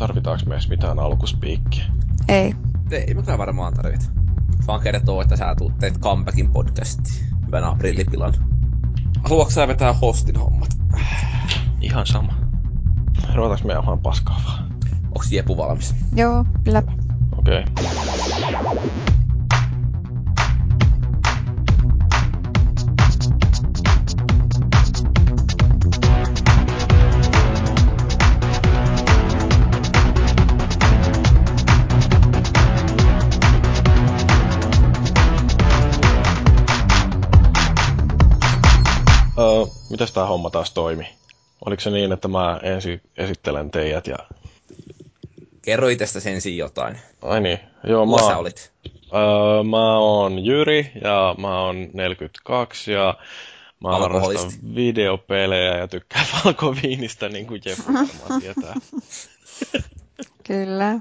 Tarvitaanko me edes mitään alkuspiikkiä? Ei. Ei me varmaan tarvita. Vaan kertoo, että sä tuut teet comebackin podcasti. Hyvän aprillipilan. Haluatko sä vetää hostin hommat? Ihan sama. Ruvetaanko me ihan paskaa vaan? Onks Jepu valmis? Joo, kyllä. Okei. Okay. Mitäs tää homma taas toimi? Oliko se niin, että mä ensin esittelen teidät ja... Kerro itsestä ensin jotain. Ai niin, joo Kuka mä... sä olit? Öö, mä oon Jyri ja mä oon 42 ja mä harrastan videopelejä ja tykkään valkoviinistä niin kuin Jeppu varmaan tietää. Kyllä.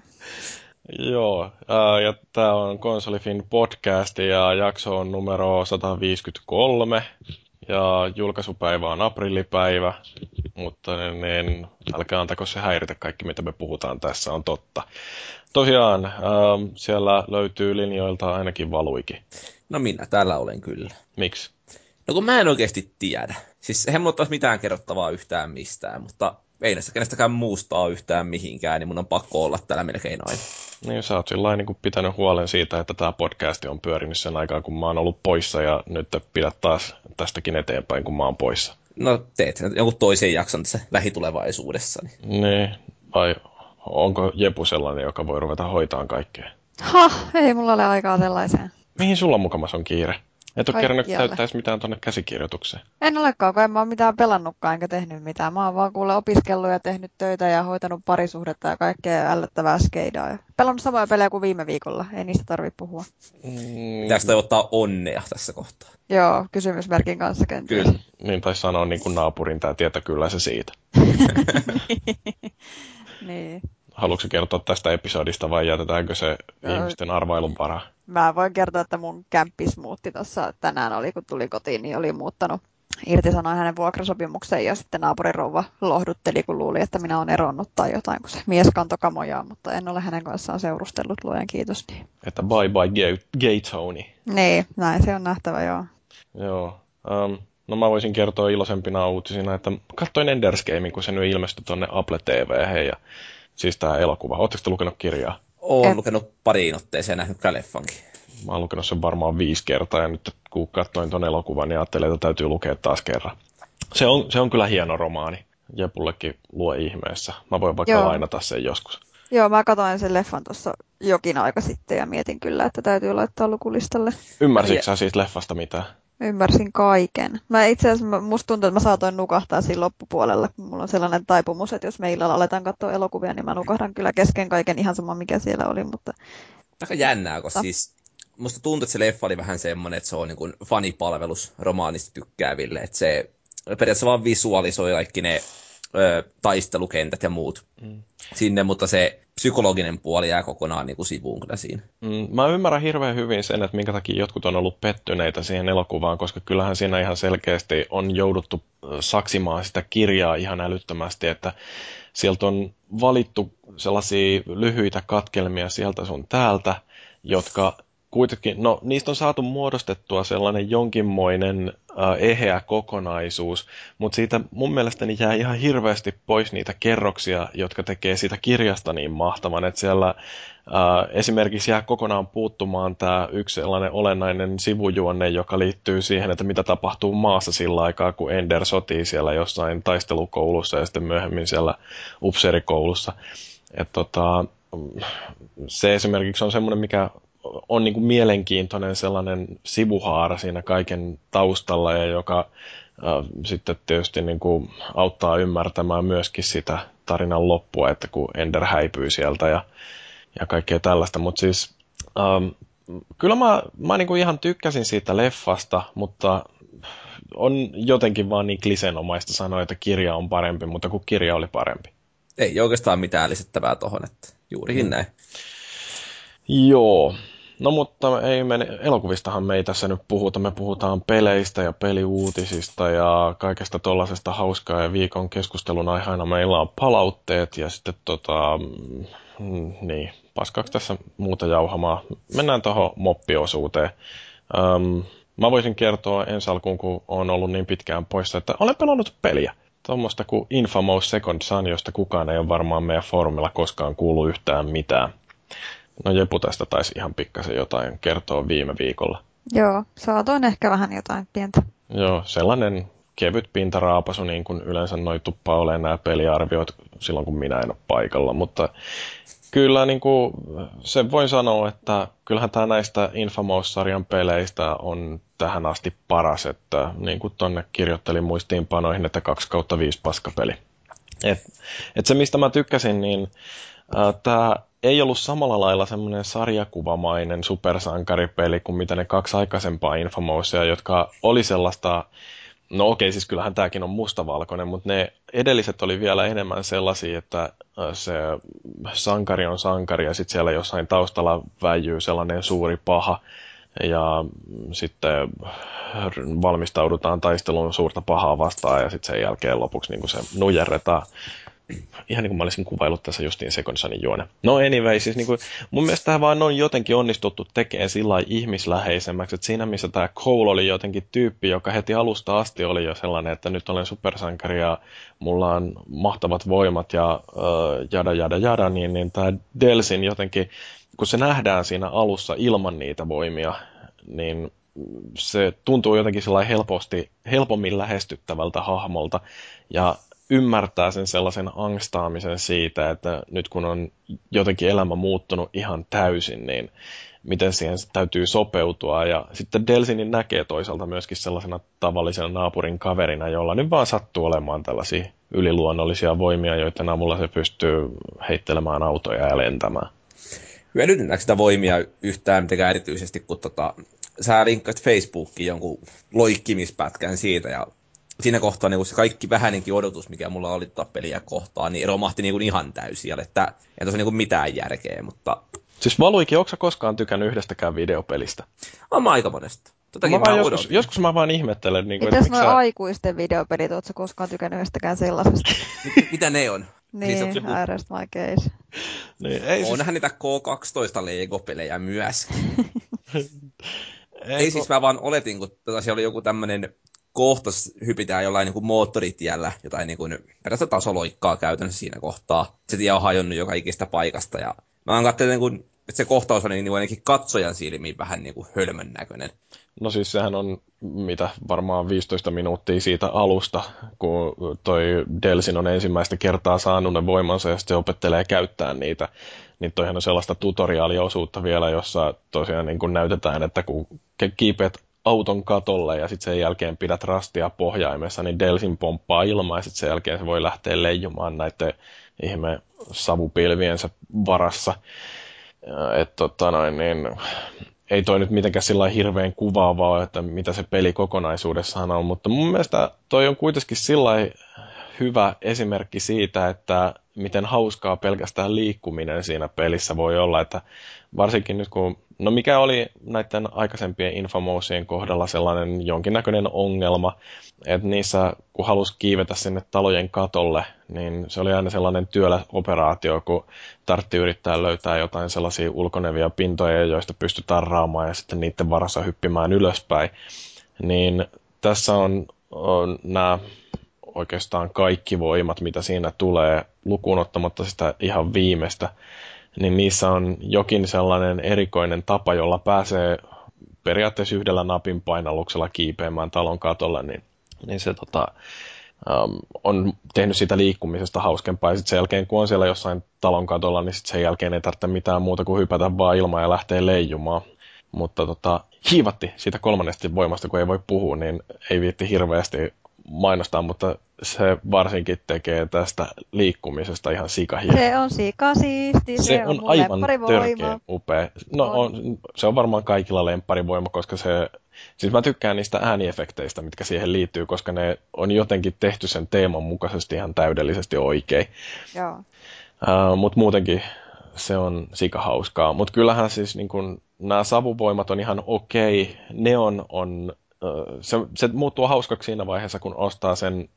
Joo, ää, ja tää on Konsolifin podcast ja jakso on numero 153 ja julkaisupäivä on aprillipäivä, mutta niin, älkää antako se häiritä kaikki mitä me puhutaan tässä on totta. Tosiaan, ää, siellä löytyy linjoilta ainakin valuikin. No minä täällä olen kyllä. Miksi? No kun mä en oikeasti tiedä. Siis mulla taas mitään kerrottavaa yhtään mistään, mutta ei näistä kenestäkään muusta ole yhtään mihinkään, niin mun on pakko olla täällä melkein aina. Niin sä oot sillä niin pitänyt huolen siitä, että tämä podcast on pyörinyt sen aikaa, kun mä oon ollut poissa ja nyt pidät taas tästäkin eteenpäin, kun mä oon poissa. No teet jonkun toisen jakson tässä lähitulevaisuudessa. Niin. Niin, vai onko Jepu sellainen, joka voi ruveta hoitaan kaikkea? Ha, ei mulla ole aikaa sellaiseen. Mihin sulla mukamas on kiire? Et ole kerännyt täyttäisi mitään tonne käsikirjoitukseen. En olekaan, kun en mä ole mitään pelannutkaan enkä tehnyt mitään. Mä oon vaan kuule opiskellut ja tehnyt töitä ja hoitanut parisuhdetta ja kaikkea ällöttävää skeidaa. Pelannut samoja pelejä kuin viime viikolla. Ei niistä tarvitse puhua. Mm, Pitäisi toivottaa onnea tässä kohtaa. Joo, kysymysmerkin kanssa kenties. Kyllä. niin taisi sanoa niin kuin naapurin tää tietä kyllä se siitä. niin. Haluatko kertoa tästä episodista vai jätetäänkö se Joo. ihmisten arvailun varaa? Mä voin kertoa, että mun kämppis muutti tuossa tänään, oli kun tuli kotiin, niin oli muuttanut irtisanoi hänen vuokrasopimuksen ja sitten naapurin rouva lohdutteli, kun luuli, että minä olen eronnut tai jotain, kun se mies kantoi mutta en ole hänen kanssaan seurustellut, luojan kiitos. Niin, Että bye bye gay, gay Tony. niin näin se on nähtävä, joo. Joo. Um, no mä voisin kertoa iloisempina uutisina, että katsoin Ender's Gamein, kun se nyt ilmestyi tonne Apple TV ja siis tää elokuva. Ootteko te lukenut kirjaa? Oon En. lukenut pariin otteeseen ja nähnyt leffankin. Mä oon lukenut sen varmaan viisi kertaa ja nyt kun katsoin ton elokuvan, niin ajattelin, että täytyy lukea taas kerran. Se on, se on kyllä hieno romaani. Jepullekin lue ihmeessä. Mä voin vaikka Joo. lainata sen joskus. Joo, mä katsoin sen leffan tuossa jokin aika sitten ja mietin kyllä, että täytyy laittaa lukulistalle. Ymmärsitkö sä siitä leffasta mitään? Ymmärsin kaiken. Mä itse asiassa, musta tuntuu, että mä saatoin nukahtaa siinä loppupuolella. kun Mulla on sellainen taipumus, että jos me illalla aletaan katsoa elokuvia, niin mä nukahdan kyllä kesken kaiken ihan sama, mikä siellä oli. Mutta Aika jännää, koska siis musta tuntuu, että se leffa oli vähän semmoinen, että se on niin kuin fanipalvelus romaanista tykkääville. Että se periaatteessa vaan visualisoi kaikki ne ö, taistelukentät ja muut Mm. sinne, mutta se psykologinen puoli jää kokonaan niin kuin sivuun kyllä siinä. Mm, Mä ymmärrän hirveän hyvin sen, että minkä takia jotkut on ollut pettyneitä siihen elokuvaan, koska kyllähän siinä ihan selkeästi on jouduttu saksimaan sitä kirjaa ihan älyttömästi, että sieltä on valittu sellaisia lyhyitä katkelmia sieltä sun täältä, jotka kuitenkin, no niistä on saatu muodostettua sellainen jonkinmoinen äh, eheä kokonaisuus, mutta siitä mun mielestäni jää ihan hirveästi pois niitä kerroksia, jotka tekee siitä kirjasta niin mahtavan, että siellä äh, esimerkiksi jää kokonaan puuttumaan tämä yksi sellainen olennainen sivujuonne, joka liittyy siihen, että mitä tapahtuu maassa sillä aikaa, kun Ender sotii siellä jossain taistelukoulussa ja sitten myöhemmin siellä upseerikoulussa. Et tota, se esimerkiksi on semmoinen, mikä on niin kuin mielenkiintoinen sellainen sivuhaara siinä kaiken taustalla ja joka äh, sitten tietysti niin kuin auttaa ymmärtämään myöskin sitä tarinan loppua, että kun Ender häipyy sieltä ja, ja kaikkea tällaista. Mutta siis ähm, kyllä mä, mä niin kuin ihan tykkäsin siitä leffasta, mutta on jotenkin vaan niin klisenomaista sanoa, että kirja on parempi, mutta kun kirja oli parempi. Ei oikeastaan mitään lisättävää tohon, että juurikin Mm. näin. Joo. No mutta ei me, elokuvistahan me ei tässä nyt puhuta. Me puhutaan peleistä ja peliuutisista ja kaikesta tollaisesta hauskaa ja viikon keskustelun aiheena meillä on palautteet ja sitten tota, mm, niin, paskaako tässä muuta jauhamaa. Mennään tuohon moppiosuuteen. Um, mä voisin kertoa ensi alkuun, kun on ollut niin pitkään poissa, että olen pelannut peliä. Tuommoista kuin Infamous Second Son, josta kukaan ei ole varmaan meidän foorumilla koskaan kuullut yhtään mitään. No Jepu tästä taisi ihan pikkasen jotain kertoa viime viikolla. Joo, saatoin ehkä vähän jotain pientä. Joo, sellainen kevyt pintaraapasu, niin kuin yleensä noi tuppaa olemaan nämä peliarviot silloin, kun minä en ole paikalla. Mutta kyllä niin kuin, sen voin sanoa, että kyllähän tämä näistä Infamous-sarjan peleistä on tähän asti paras, että niin kuin tonne kirjoittelin muistiinpanoihin, että 2 kautta 5 paskapeli. Et, et se, mistä mä tykkäsin, niin tämä ei ollut samalla lailla semmoinen sarjakuvamainen supersankaripeli kuin mitä ne kaksi aikaisempaa Infamousia, jotka oli sellaista, no okei, siis kyllähän tämäkin on mustavalkoinen, mutta ne edelliset oli vielä enemmän sellaisia, että se sankari on sankari ja sitten siellä jossain taustalla väijyy sellainen suuri paha, ja sitten valmistaudutaan taisteluun suurta pahaa vastaan ja sitten sen jälkeen lopuksi niin se nujerretaan ihan niin kuin mä olisin kuvaillut tässä justiin Sekonsanin juone. No anyway, siis niin kuin, mun mielestä tämä vaan on jotenkin onnistuttu tekemään sillä ihmisläheisemmäksi, että siinä missä tämä Cole oli jotenkin tyyppi, joka heti alusta asti oli jo sellainen, että nyt olen supersankari ja mulla on mahtavat voimat ja äh, jada jada jada, niin, niin tämä Delsin jotenkin, kun se nähdään siinä alussa ilman niitä voimia, niin se tuntuu jotenkin helposti, helpommin lähestyttävältä hahmolta. Ja ymmärtää sen sellaisen angstaamisen siitä, että nyt kun on jotenkin elämä muuttunut ihan täysin, niin miten siihen täytyy sopeutua. Ja sitten Delsinin näkee toisaalta myöskin sellaisena tavallisena naapurin kaverina, jolla nyt vaan sattuu olemaan tällaisia yliluonnollisia voimia, joiden avulla se pystyy heittelemään autoja ja lentämään. Hyödynnetäänkö sitä voimia yhtään mitenkään erityisesti, kun tota, sä linkkaat Facebookiin jonkun loikkimispätkän siitä ja siinä kohtaa niin se kaikki vähänenkin odotus, mikä mulla oli tota peliä kohtaan, niin romahti niin kuin ihan täysin. Että ei tuossa niin mitään järkeä, mutta... Siis Valuikin, onko koskaan tykännyt yhdestäkään videopelistä? On mä aika monesta. mä mä joskus, joskus, mä vaan ihmettelen. Niin kuin, Mitäs nuo sä... aikuisten videopelit, ootko koskaan tykännyt yhdestäkään sellaisesta? Mitä ne on? Niin, niin my case. niin, ei Onhan siis... niitä K12 Lego-pelejä myös. ei, ei siis mä vaan oletin, kun tota, siellä oli joku tämmönen kohta hypitään jollain niin kuin moottoritiellä, jotain niin kuin perästä tasoloikkaa käytännössä siinä kohtaa. Se tie on hajonnut joka ikistä paikasta ja mä katsonut, niin että se kohtaus on niin kuin ainakin katsojan silmiin vähän niin kuin hölmön näköinen. No siis sehän on mitä varmaan 15 minuuttia siitä alusta, kun toi Delsin on ensimmäistä kertaa saanut ne voimansa ja sitten opettelee käyttää niitä. Niin toihan on sellaista tutoriaaliosuutta vielä, jossa tosiaan niin kuin näytetään, että kun kiipeät auton katolle ja sitten sen jälkeen pidät rastia pohjaimessa, niin Delsin pomppaa ilmaa ja sitten sen jälkeen se voi lähteä leijumaan näiden ihme savupilviensä varassa. Et, tota noin, niin, ei toi nyt mitenkään sillä hirveän kuvaavaa, että mitä se peli kokonaisuudessaan on, mutta mun mielestä toi on kuitenkin sillä hyvä esimerkki siitä, että miten hauskaa pelkästään liikkuminen siinä pelissä voi olla, että varsinkin nyt kun, no mikä oli näiden aikaisempien Infomousien kohdalla sellainen jonkinnäköinen ongelma, että niissä kun halusi kiivetä sinne talojen katolle, niin se oli aina sellainen työläoperaatio, kun tartti yrittää löytää jotain sellaisia ulkonevia pintoja, joista pystytään raamaan ja sitten niiden varassa hyppimään ylöspäin. Niin tässä on, on nämä oikeastaan kaikki voimat, mitä siinä tulee, lukuun ottamatta sitä ihan viimeistä, niin niissä on jokin sellainen erikoinen tapa, jolla pääsee periaatteessa yhdellä napin painalluksella kiipeämään talon katolle, niin, niin se tota, um, on tehnyt siitä liikkumisesta hauskempaa. Ja sitten sen jälkeen, kun on siellä jossain talon katolla, niin sitten sen jälkeen ei tarvitse mitään muuta kuin hypätä vaan ilmaan ja lähteä leijumaan. Mutta tota, hiivatti siitä kolmannesta voimasta, kun ei voi puhua, niin ei viitti hirveästi mainostaa, mutta se varsinkin tekee tästä liikkumisesta ihan sikahieno. Se on sikasiisti, se, se on, on aivan törkeä upea. No on. On, se on varmaan kaikilla lempparivoima, koska se, siis mä tykkään niistä ääniefekteistä, mitkä siihen liittyy, koska ne on jotenkin tehty sen teeman mukaisesti ihan täydellisesti oikein. Joo. Uh, Mutta muutenkin se on sika hauskaa. Mutta kyllähän siis niin kun nämä savuvoimat on ihan okei. Okay. Neon on, se, se muuttuu hauskaksi siinä vaiheessa, kun ostaa sen,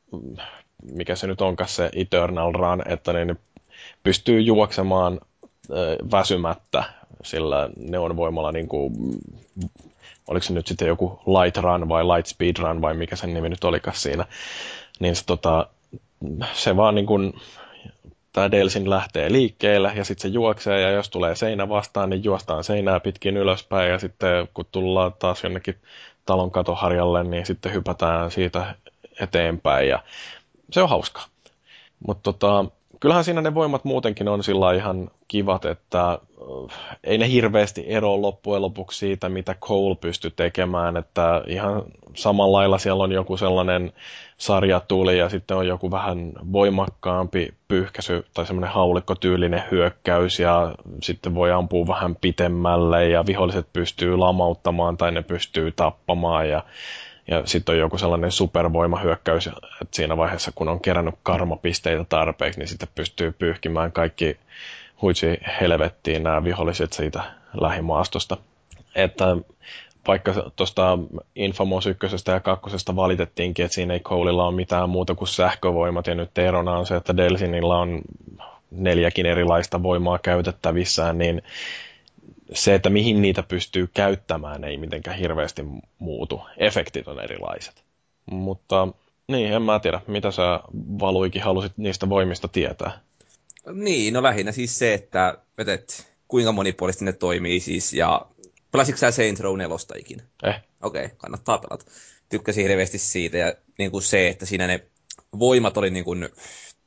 mikä se nyt onkaan se Eternal Run, että ne pystyy juoksemaan väsymättä sillä neon voimalla niin kuin, oliko se nyt sitten joku Light Run vai Light Speed Run vai mikä sen nimi nyt olikaan siinä, niin se, tota, se vaan niin kuin, tämä Delsin lähtee liikkeelle ja sitten se juoksee ja jos tulee seinä vastaan, niin juostaan seinää pitkin ylöspäin ja sitten kun tullaan taas jonnekin talon katoharjalle, niin sitten hypätään siitä eteenpäin ja se on hauskaa. Mutta tota, kyllähän siinä ne voimat muutenkin on sillä ihan kivat, että ei ne hirveästi ero loppujen lopuksi siitä, mitä Cole pystyi tekemään, että ihan samalla lailla siellä on joku sellainen sarjatuli ja sitten on joku vähän voimakkaampi pyyhkäisy tai semmoinen haulikkotyylinen hyökkäys ja sitten voi ampua vähän pitemmälle ja viholliset pystyy lamauttamaan tai ne pystyy tappamaan ja ja sitten on joku sellainen supervoimahyökkäys, että siinä vaiheessa kun on kerännyt karmapisteitä tarpeeksi, niin sitten pystyy pyyhkimään kaikki huitsi helvettiin nämä viholliset siitä lähimaastosta. Että vaikka tuosta Infamous 1 ja 2 valitettiinkin, että siinä ei Coleilla ole mitään muuta kuin sähkövoimat, ja nyt erona on se, että Delsinilla on neljäkin erilaista voimaa käytettävissään, niin se, että mihin niitä pystyy käyttämään, ei mitenkään hirveästi muutu. Efektit on erilaiset. Mutta niin, en mä tiedä, mitä sä Valuikin halusit niistä voimista tietää. Niin, no lähinnä siis se, että vetet, kuinka monipuolisesti ne toimii siis, ja pelasitko sä Saints Row 4 ikinä? Eh. Okei, okay, kannattaa pelata. Tykkäsin hirveästi siitä, ja niin kuin se, että siinä ne voimat oli niin kuin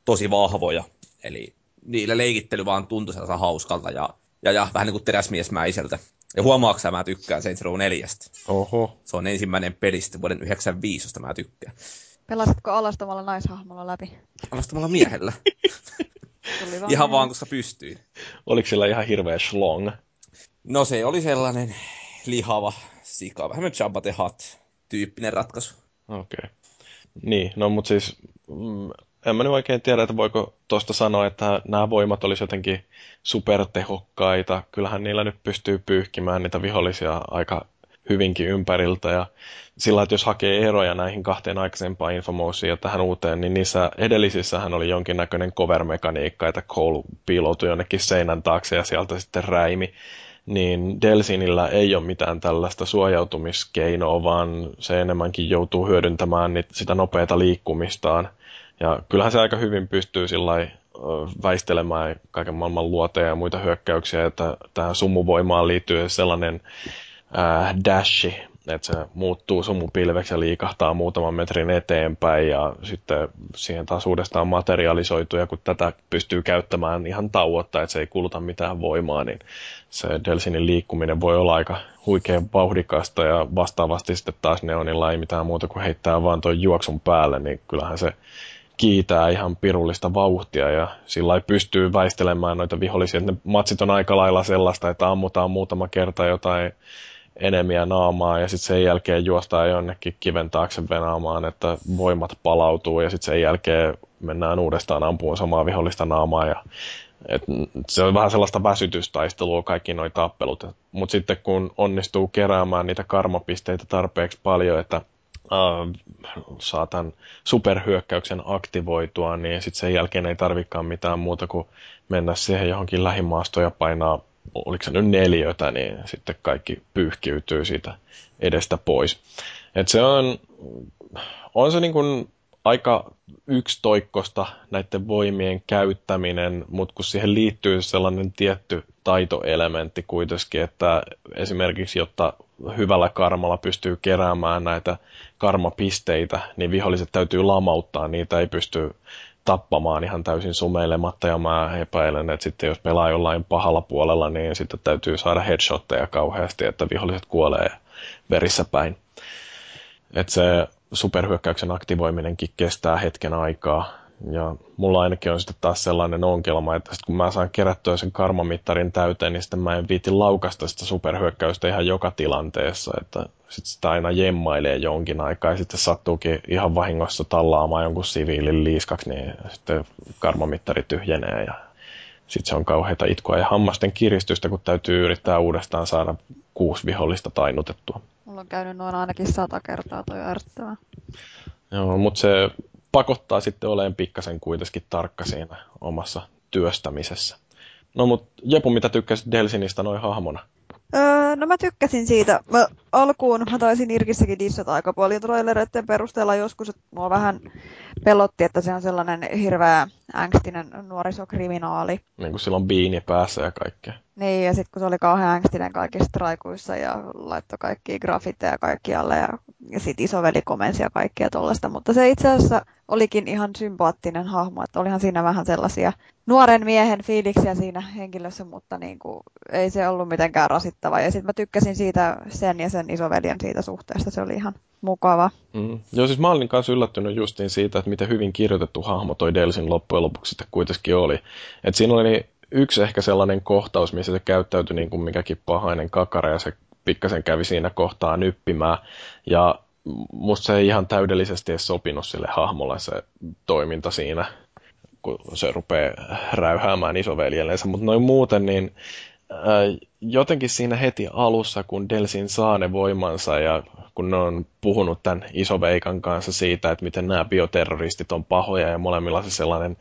tosi vahvoja, eli niillä leikittely vaan tuntui sellaisen hauskalta, ja ja, ja vähän niin kuin teräsmiesmäiseltä. Ja huomaatko mä tykkään Saints Row 4. Oho. Se on ensimmäinen pelistä vuoden 95, josta mä tykkään. Pelasitko alastamalla naishahmolla läpi? Alastamalla miehellä. vaan ihan vaan, koska pystyy. Oliko sillä ihan hirveä schlong? No se oli sellainen lihava sika, vähän Jabba the Hutt tyyppinen ratkaisu. Okei. Okay. Niin, no mutta siis mm, en mä nyt oikein tiedä, että voiko tuosta sanoa, että nämä voimat olisi jotenkin supertehokkaita. Kyllähän niillä nyt pystyy pyyhkimään niitä vihollisia aika hyvinkin ympäriltä. Ja sillä että jos hakee eroja näihin kahteen aikaisempaan Infomouseen ja tähän uuteen, niin niissä edellisissähän oli jonkinnäköinen cover-mekaniikka, että Cole piiloutui jonnekin seinän taakse ja sieltä sitten räimi. Niin Delsinillä ei ole mitään tällaista suojautumiskeinoa, vaan se enemmänkin joutuu hyödyntämään sitä nopeata liikkumistaan. Ja kyllähän se aika hyvin pystyy sillä väistelemään kaiken maailman luoteja ja muita hyökkäyksiä, että tähän sumuvoimaan liittyy sellainen äh, dashi, että se muuttuu sumupilveksi ja liikahtaa muutaman metrin eteenpäin ja sitten siihen taas uudestaan materialisoituu ja kun tätä pystyy käyttämään ihan tauotta, että se ei kuluta mitään voimaa, niin se Delsinin liikkuminen voi olla aika huikean vauhdikasta ja vastaavasti sitten taas Neonilla ei mitään muuta kuin heittää vaan tuon juoksun päälle, niin kyllähän se kiitää ihan pirullista vauhtia ja sillä ei pystyy väistelemään noita vihollisia. Ne matsit on aika lailla sellaista, että ammutaan muutama kerta jotain enemiä naamaa ja sitten sen jälkeen juostaan jonnekin kiven taakse venaamaan, että voimat palautuu ja sitten sen jälkeen mennään uudestaan ampuun samaa vihollista naamaa ja et se on vähän sellaista väsytystaistelua kaikki nuo tappelut. Mutta sitten kun onnistuu keräämään niitä karmapisteitä tarpeeksi paljon, että äh, saa tämän superhyökkäyksen aktivoitua, niin sitten sen jälkeen ei tarvikaan mitään muuta kuin mennä siihen johonkin lähimaastoon ja painaa, oliko se nyt neljötä, niin sitten kaikki pyyhkiytyy siitä edestä pois. Et se on, on se niin kuin aika yksitoikkosta näiden voimien käyttäminen, mutta kun siihen liittyy sellainen tietty taitoelementti kuitenkin, että esimerkiksi jotta hyvällä karmalla pystyy keräämään näitä karmapisteitä, niin viholliset täytyy lamauttaa, niitä ei pysty tappamaan ihan täysin sumeilematta, ja mä epäilen, että sitten jos pelaa jollain pahalla puolella, niin sitten täytyy saada headshotteja kauheasti, että viholliset kuolee verissä päin. Että se superhyökkäyksen aktivoiminenkin kestää hetken aikaa, ja mulla ainakin on sitten taas sellainen ongelma, että sit kun mä saan kerättyä sen karmamittarin täyteen, niin sitten mä en viiti laukasta sitä superhyökkäystä ihan joka tilanteessa, että sitten sitä aina jemmailee jonkin aikaa ja sitten sattuukin ihan vahingossa tallaamaan jonkun siviilin liiskaksi, niin sitten karmamittari tyhjenee ja sitten se on kauheita itkua ja hammasten kiristystä, kun täytyy yrittää uudestaan saada kuusi vihollista tainutettua. Mulla on käynyt noin ainakin sata kertaa toi ärsyttävää. Joo, mutta se pakottaa sitten olemaan pikkasen kuitenkin tarkka siinä omassa työstämisessä. No mut Jepu, mitä tykkäsit Delsinistä noin hahmona? Öö, no mä tykkäsin siitä. Mä alkuun mä taisin Irkissäkin dissata aika paljon trailereiden perusteella joskus, että mua vähän pelotti, että se on sellainen hirveä ängstinen nuorisokriminaali. Niin kuin silloin biini päässä ja kaikkea. Niin, ja sitten kun se oli kauhean ängstinen kaikissa traikuissa ja laittoi kaikki grafitteja kaikkialle ja, ja sitten isoveli komensi ja kaikkea tollaista. Mutta se itse asiassa olikin ihan sympaattinen hahmo, että olihan siinä vähän sellaisia nuoren miehen fiiliksiä siinä henkilössä, mutta niin kuin, ei se ollut mitenkään rasittava. Ja sitten mä tykkäsin siitä sen ja sen isoveljen siitä suhteesta, se oli ihan mukava. Mm. Joo, siis mä olin kanssa yllättynyt justiin siitä, että miten hyvin kirjoitettu hahmo toi Delsin loppujen lopuksi sitten kuitenkin oli. Et siinä oli yksi ehkä sellainen kohtaus, missä se käyttäytyi niin kuin mikäkin pahainen kakara ja se pikkasen kävi siinä kohtaa nyppimään. Ja musta se ei ihan täydellisesti edes sopinut sille hahmolle se toiminta siinä, kun se rupeaa räyhäämään isoveljellensä. Mutta noin muuten, niin jotenkin siinä heti alussa, kun Delsin saa ne voimansa ja kun ne on puhunut tämän isoveikan kanssa siitä, että miten nämä bioterroristit on pahoja ja molemmilla se sellainen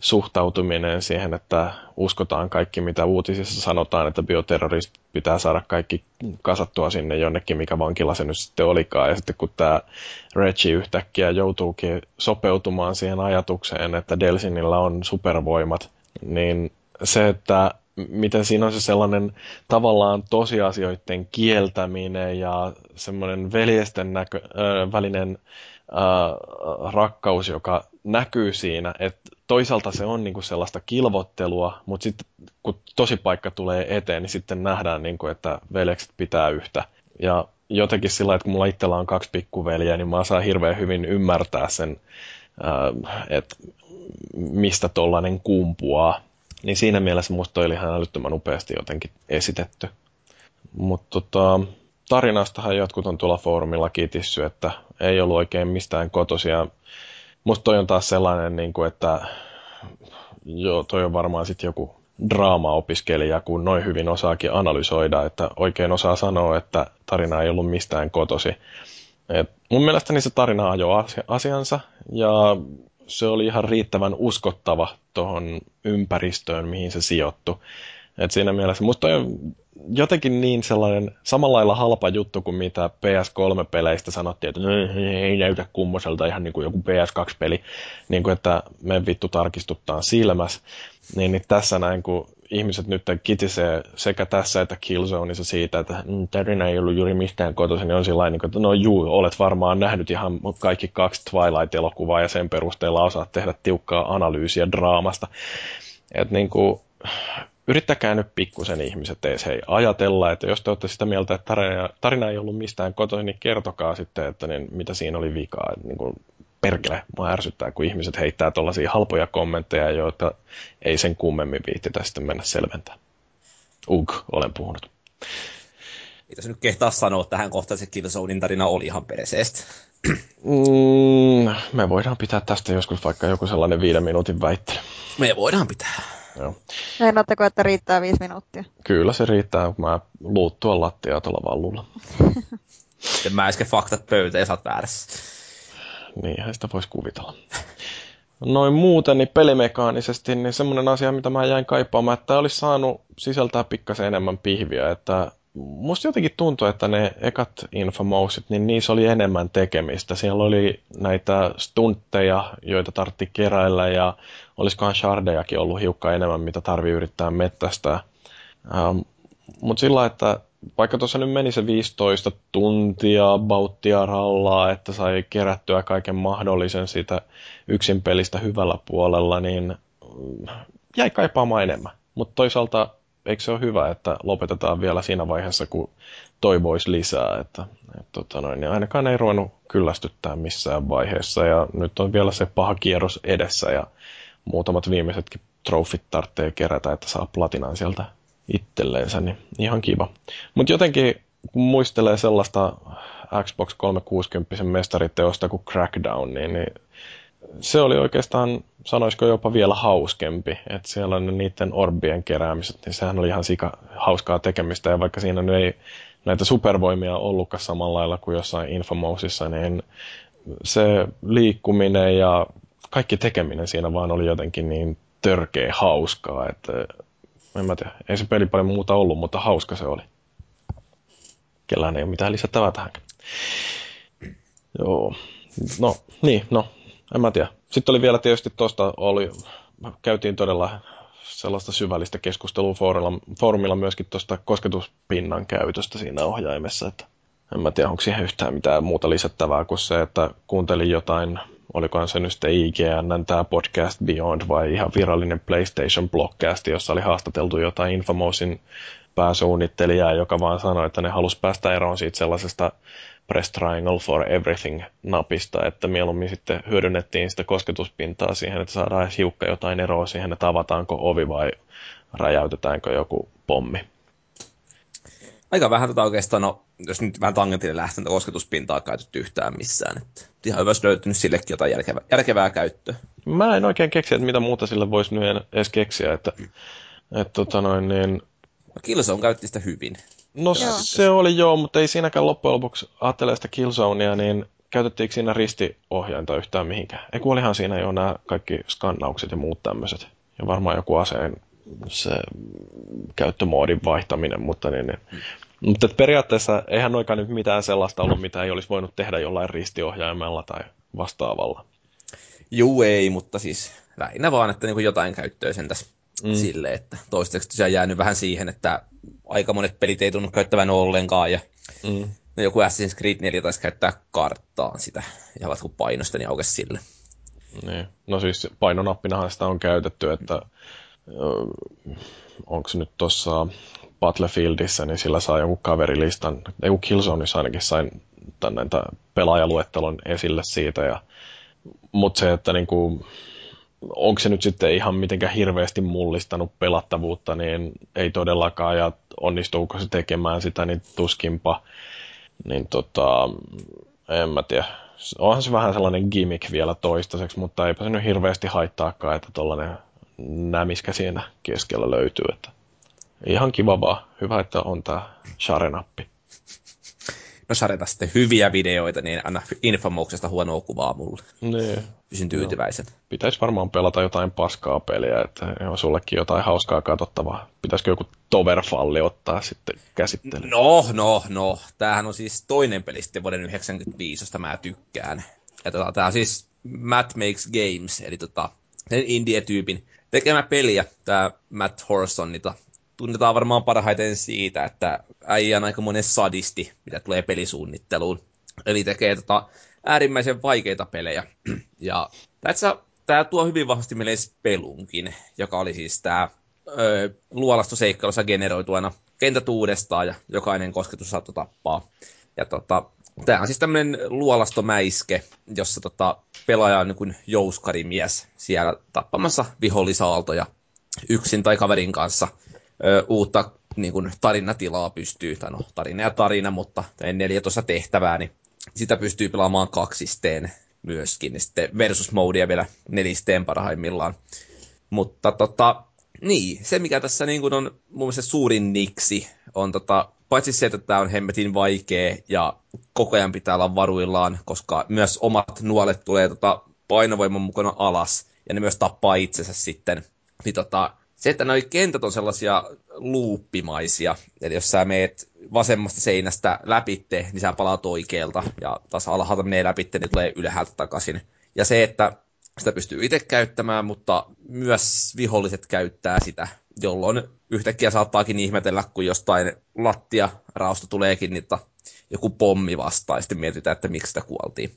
suhtautuminen siihen, että uskotaan kaikki, mitä uutisissa sanotaan, että bioterroristit pitää saada kaikki kasattua sinne jonnekin, mikä vankila se nyt sitten olikaan. Ja sitten kun tämä Reggie yhtäkkiä joutuukin sopeutumaan siihen ajatukseen, että Delsinillä on supervoimat, niin se, että miten siinä on se sellainen tavallaan tosiasioiden kieltäminen ja semmoinen veljesten näkö, äh, välinen äh, rakkaus, joka näkyy siinä, että toisaalta se on niinku sellaista kilvottelua, mutta sitten kun paikka tulee eteen, niin sitten nähdään, niinku, että veljekset pitää yhtä. Ja jotenkin sillä että kun mulla itsellä on kaksi pikkuveljeä, niin mä saan hirveän hyvin ymmärtää sen, äh, että mistä tollainen kumpuaa. Niin siinä mielessä musta oli ihan älyttömän upeasti jotenkin esitetty. Mutta tota, tarinastahan jotkut on tuolla foorumilla kitissy, että ei ollut oikein mistään kotosia. Musta toi on taas sellainen, niin kuin, että joo, toi on varmaan sitten joku draama-opiskelija, kun noin hyvin osaakin analysoida, että oikein osaa sanoa, että tarina ei ollut mistään kotosi. Et mun mielestäni se tarina ajoi asiansa ja se oli ihan riittävän uskottava tuohon ympäristöön, mihin se sijoittui. Et siinä mielessä musta on jotenkin niin sellainen samalla lailla halpa juttu kuin mitä PS3-peleistä sanottiin, että no, ei näytä kummoselta ihan niin kuin joku PS2-peli, niin kuin että me vittu tarkistuttaa silmäs. Niin, niin tässä näin, kun ihmiset nyt kitisee sekä tässä että Killzoneissa siitä, että mm, tarina ei ollut juuri mistään kotoisin, niin on sillä niin että no juu, olet varmaan nähnyt ihan kaikki kaksi Twilight-elokuvaa ja sen perusteella osaat tehdä tiukkaa analyysiä draamasta. Että niin kuin, yrittäkää nyt pikkusen ihmiset edes hei, ajatella, että jos te olette sitä mieltä, että tarina, tarina ei ollut mistään kotoisin, niin kertokaa sitten, että niin, mitä siinä oli vikaa. Niin kuin, perkele, mua ärsyttää, kun ihmiset heittää tuollaisia halpoja kommentteja, joita ei sen kummemmin viittitä sitten mennä selventää. Ug, olen puhunut. Mitä se nyt kehtaa sanoa tähän kohtaan, että se Killzonein tarina oli ihan perseestä? Mm, me voidaan pitää tästä joskus vaikka joku sellainen viiden minuutin väittely. Me voidaan pitää. Joo. Meinatteko, että riittää viisi minuuttia? Kyllä se riittää, kun mä luuttua lattiaa tuolla vallulla. Sitten mä äsken faktat pöytä ja sä oot väärässä. Niinhän sitä voisi kuvitella. Noin muuten, niin pelimekaanisesti, niin semmoinen asia, mitä mä jäin kaipaamaan, että olisi saanut sisältää pikkasen enemmän pihviä, että musta jotenkin tuntuu, että ne ekat infomousit, niin niissä oli enemmän tekemistä. Siellä oli näitä stuntteja, joita tartti keräillä ja olisikohan shardejakin ollut hiukka enemmän, mitä tarvii yrittää mettästää. Ähm, Mutta sillä että vaikka tuossa nyt meni se 15 tuntia bauttia rallaa, että sai kerättyä kaiken mahdollisen siitä yksin pelistä hyvällä puolella, niin jäi kaipaamaan enemmän. Mutta toisaalta eikö se ole hyvä, että lopetetaan vielä siinä vaiheessa, kun toivoisi lisää, että et, tota noin, niin ainakaan ei ruvennut kyllästyttää missään vaiheessa ja nyt on vielä se paha kierros edessä ja muutamat viimeisetkin trofit tarvitsee kerätä, että saa platinan sieltä itselleensä, niin ihan kiva. Mutta jotenkin, kun muistelee sellaista Xbox 360 mestariteosta kuin Crackdown, niin, niin se oli oikeastaan, sanoisiko jopa vielä hauskempi, että siellä on niiden orbien keräämiset, niin sehän oli ihan sika hauskaa tekemistä, ja vaikka siinä nyt ei näitä supervoimia ollutkaan samalla lailla kuin jossain Infomousissa, niin se liikkuminen ja kaikki tekeminen siinä vaan oli jotenkin niin törkeä hauskaa, että en mä tiedä, ei se peli paljon muuta ollut, mutta hauska se oli. Kellään ei ole mitään lisättävää tähän. Joo, no niin, no, en mä tiedä. Sitten oli vielä tietysti tuosta, oli, käytiin todella sellaista syvällistä keskustelua foorumilla, foorumilla myöskin tuosta kosketuspinnan käytöstä siinä ohjaimessa, että en mä tiedä, onko siihen yhtään mitään muuta lisättävää kuin se, että kuuntelin jotain, olikohan se nyt sitten IGN, tämä Podcast Beyond vai ihan virallinen PlayStation Blockcast, jossa oli haastateltu jotain Infamousin pääsuunnittelijaa, joka vaan sanoi, että ne halusi päästä eroon siitä sellaisesta press triangle for everything napista, että mieluummin sitten hyödynnettiin sitä kosketuspintaa siihen, että saadaan hiukka jotain eroa siihen, että avataanko ovi vai räjäytetäänkö joku pommi. Aika vähän tätä oikeastaan, no, jos nyt vähän tangentille lähtee, että kosketuspintaa käytetty yhtään missään. Että ihan hyvä löytynyt sillekin jotain järkevää, järkevää käyttöä. Mä en oikein keksi, että mitä muuta sille voisi nyt edes keksiä, että, että tota noin, niin... Killzone käytti sitä hyvin. No joo. se oli joo, mutta ei siinäkään loppujen lopuksi ajattele sitä Killzonea, niin käytettiinkö siinä ristiohjainta yhtään mihinkään? Ei olihan siinä jo nämä kaikki skannaukset ja muut tämmöiset. Ja varmaan joku aseen se käyttömoodin vaihtaminen, mutta niin, niin. Mutta periaatteessa eihän oikein nyt mitään sellaista ollut, mitä ei olisi voinut tehdä jollain ristiohjaimella tai vastaavalla. Juu, ei, mutta siis lähinnä vaan, että niin jotain käyttöä sen tässä mm. sille, että toistaiseksi tosiaan jäänyt vähän siihen, että aika monet pelit ei tunnu käyttävän ollenkaan, ja mm. no joku Assassin's Creed 4 taisi käyttää karttaan sitä, ja kun painosta, niin aukesi sille. Niin. No siis painonappinahan sitä on käytetty, että onko nyt tuossa Battlefieldissä, niin sillä saa joku kaverilistan, joku Killzoneissa ainakin sain tänne pelaajaluettelon esille siitä, ja, mutta se, että niinku, onko se nyt sitten ihan mitenkään hirveästi mullistanut pelattavuutta, niin ei todellakaan, ja onnistuuko se tekemään sitä, niin tuskinpa. Niin tota, en mä tiedä. Onhan se vähän sellainen gimmick vielä toistaiseksi, mutta eipä se nyt hirveästi haittaakaan, että tuollainen nämiskä siinä keskellä löytyy. Että ihan kiva vaan. Hyvä, että on tämä share-nappi no sarjata sitten hyviä videoita, niin anna Infamouksesta huonoa kuvaa mulle. Niin. Pysyn tyytyväisen. No. Pitäisi varmaan pelata jotain paskaa peliä, että on sullekin jotain hauskaa katsottavaa. Pitäisikö joku Toverfalli ottaa sitten käsittelyyn? No, no, no. Tämähän on siis toinen peli sitten vuoden 1995, josta mä tykkään. Ja tota, tää on siis Matt Makes Games, eli tota, sen indie-tyypin tekemä peli, ja tää Matt Horson, tota, tunnetaan varmaan parhaiten siitä, että äijä on aika monen sadisti, mitä tulee pelisuunnitteluun. Eli tekee tota äärimmäisen vaikeita pelejä. Ja tässä tämä tuo hyvin vahvasti meille spelunkin, joka oli siis tämä luolastoseikkailussa generoituena kentät uudestaan ja jokainen kosketus saattoi tappaa. Ja tota, tämä on siis tämmöinen luolastomäiske, jossa tota, pelaaja on niin jouskarimies siellä tappamassa vihollisaaltoja yksin tai kaverin kanssa – ö, uutta niin kuin tarinatilaa pystyy, tai no tarina ja tarina, mutta neljä tuossa tehtävää, niin sitä pystyy pelaamaan kaksisteen myöskin, ja sitten versus modea vielä nelisteen parhaimmillaan. Mutta tota, niin, se mikä tässä niin kuin on mun mielestä suurin niksi, on tota, paitsi se, että tämä on hemmetin vaikea ja koko ajan pitää olla varuillaan, koska myös omat nuolet tulee tota, painovoiman mukana alas, ja ne myös tappaa itsensä sitten. Niin tota, se, että noi kentät on sellaisia luuppimaisia, eli jos sä meet vasemmasta seinästä läpitte, niin sä palaat oikealta, ja taas alhaalta menee läpitte, niin tulee ylhäältä takaisin. Ja se, että sitä pystyy itse käyttämään, mutta myös viholliset käyttää sitä, jolloin yhtäkkiä saattaakin ihmetellä, kun jostain lattia rausta tuleekin niin joku pommi vastaan, ja sitten mietitään, että miksi sitä kuoltiin.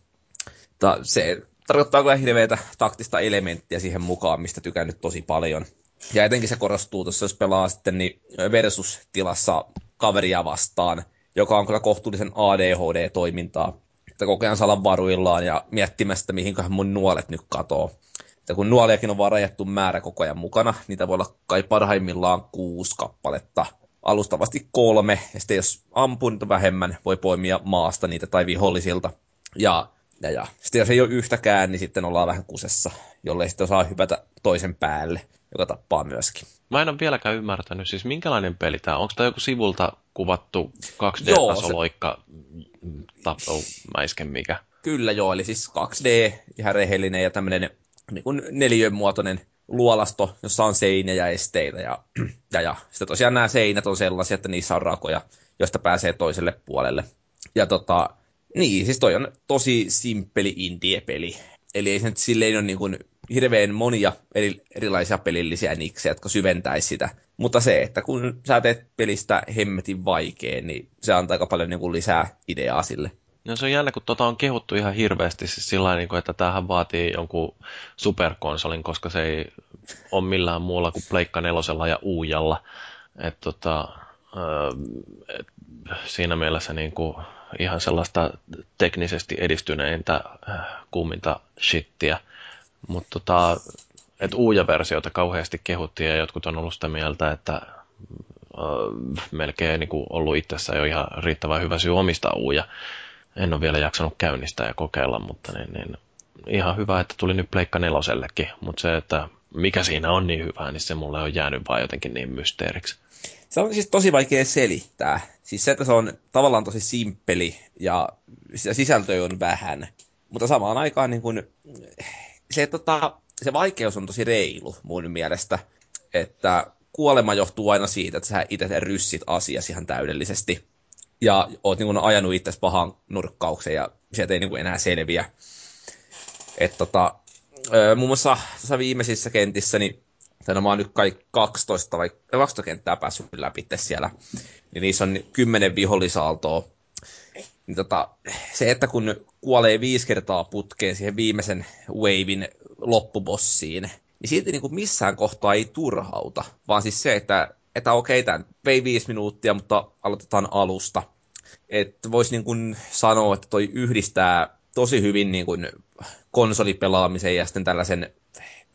Ta, se tarkoittaa kyllä hirveätä taktista elementtiä siihen mukaan, mistä tykännyt tosi paljon. Ja etenkin se korostuu tuossa, jos pelaa sitten niin versus-tilassa kaveria vastaan, joka on kyllä kohtuullisen ADHD-toimintaa. Että koko ajan olla varuillaan ja miettimästä, mihinköhän mun nuolet nyt katoo. Että kun nuoliakin on vaan rajattu määrä koko ajan mukana, niitä voi olla kai parhaimmillaan kuusi kappaletta. Alustavasti kolme, ja sitten jos ampuu niitä vähemmän, voi poimia maasta niitä tai vihollisilta. Ja Ja, ja. Sitten jos ei ole yhtäkään, niin sitten ollaan vähän kusessa, jollei sitten osaa hypätä toisen päälle, joka tappaa myöskin. Mä en ole vieläkään ymmärtänyt, siis minkälainen peli tämä on? Onko tämä joku sivulta kuvattu 2D-tasoloikka tappomäisken mikä? Kyllä joo, eli siis 2D, ihan rehellinen ja tämmöinen niin kuin neliönmuotoinen luolasto, jossa on seinä ja esteitä. Ja, ja, ja sitten tosiaan nämä seinät on sellaisia, että niissä on rakoja, joista pääsee toiselle puolelle. Ja tota, niin, siis toi on tosi simppeli indie-peli. Eli ei se nyt silleen ole niin kuin hirveän monia eri, erilaisia pelillisiä niksejä, jotka syventäisi sitä. Mutta se, että kun sä teet pelistä hemmetin vaikeen, niin se antaa aika paljon niin kuin lisää ideaa sille. No se on jännä, kun tota on kehuttu ihan hirveästi siis sillä niin että tämähän vaatii jonkun superkonsolin, koska se ei ole millään muulla kuin Pleikka nelosella ja Uujalla. Et tota, et siinä mielessä niin kuin ihan sellaista teknisesti edistyneintä kuuminta shittiä. Mutta tota, et Uuja-versiota kauheasti kehuttiin ja jotkut on ollut sitä mieltä, että melkein niin kuin ollut itsessä jo ihan riittävän hyvä syy omistaa Uuja en ole vielä jaksanut käynnistää ja kokeilla, mutta niin, niin, ihan hyvä, että tuli nyt Pleikka nelosellekin, mutta se, että mikä siinä on niin hyvää, niin se mulle on jäänyt vaan jotenkin niin mysteeriksi. Se on siis tosi vaikea selittää. Siis se, että se on tavallaan tosi simppeli ja sisältö on vähän, mutta samaan aikaan niin kuin, se, tota, se vaikeus on tosi reilu mun mielestä, että kuolema johtuu aina siitä, että sä itse ryssit asiasi ihan täydellisesti ja oot niin kuin ajanut itse pahan nurkkauksen ja sieltä ei niin kuin enää selviä. Et tota, muun muassa tässä viimeisissä kentissä, niin mä oon nyt kaikki 12 vai 12 kenttää päässyt läpi siellä, niin niissä on 10 vihollisaaltoa. Niin tota, se, että kun kuolee viisi kertaa putkeen siihen viimeisen wavein loppubossiin, niin silti niin kuin missään kohtaa ei turhauta, vaan siis se, että että okei, tämä vei viisi minuuttia, mutta aloitetaan alusta. Että voisi niin kuin sanoa, että toi yhdistää tosi hyvin niin kuin konsolipelaamisen ja sitten tällaisen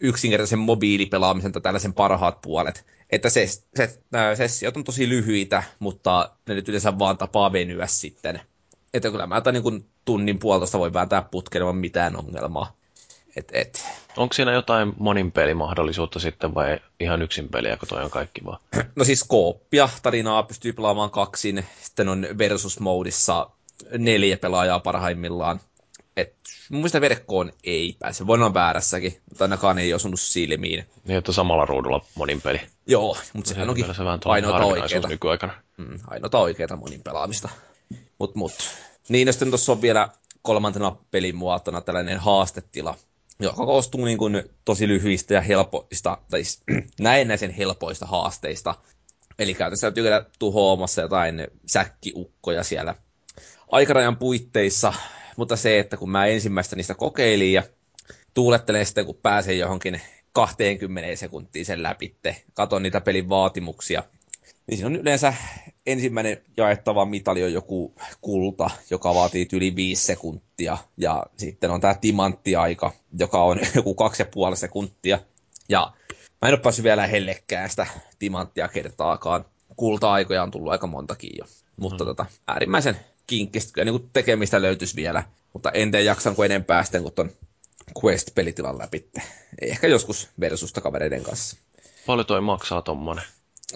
yksinkertaisen mobiilipelaamisen tai tällaisen parhaat puolet. Että se, se, nämä sessiot on tosi lyhyitä, mutta ne nyt yleensä vaan tapaa venyä sitten. Että kyllä mä niin kuin tunnin puolitoista voi vääntää putkelemaan mitään ongelmaa. Et, et. Onko siinä jotain monin pelimahdollisuutta sitten vai ihan yksin peliä, kun toi on kaikki vaan? No siis kooppia, tarinaa pystyy pelaamaan kaksin, sitten on versus-moodissa neljä pelaajaa parhaimmillaan. Et mun mielestä verkkoon ei pääse. Voin olla väärässäkin, mutta ainakaan ei osunut silmiin. Niin, että samalla ruudulla monin peli. Joo, mutta sehän onkin se vähän. Nykyaikana. Mm, ainoita oikeita monin pelaamista. Mut, mut. Niin, ja sitten tuossa on vielä kolmantena pelin muotona tällainen haastetila, joka koostuu niin kuin tosi lyhyistä ja helpoista, tai siis näennäisen helpoista haasteista. Eli käytännössä täytyy käydä tuhoamassa jotain säkkiukkoja siellä aikarajan puitteissa, mutta se, että kun mä ensimmäistä niistä kokeilin ja tuulettelen sitten, kun pääsen johonkin 20 sekuntiin sen läpitte, katon niitä pelin vaatimuksia, niin siinä on yleensä ensimmäinen jaettava mitali on joku kulta, joka vaatii yli viisi sekuntia. Ja sitten on tämä timanttiaika, joka on joku kaksi ja puoli sekuntia. Ja mä en ole päässyt vielä hellekkään sitä timanttia kertaakaan. Kulta-aikoja on tullut aika montakin jo. Mutta mm. tota, äärimmäisen kinkkistä kyllä niin tekemistä löytyisi vielä. Mutta en tee jaksan kuin enempää sitten, kun ton Quest-pelitilan läpi. Ehkä joskus versusta kavereiden kanssa. Paljon toi maksaa tommonen?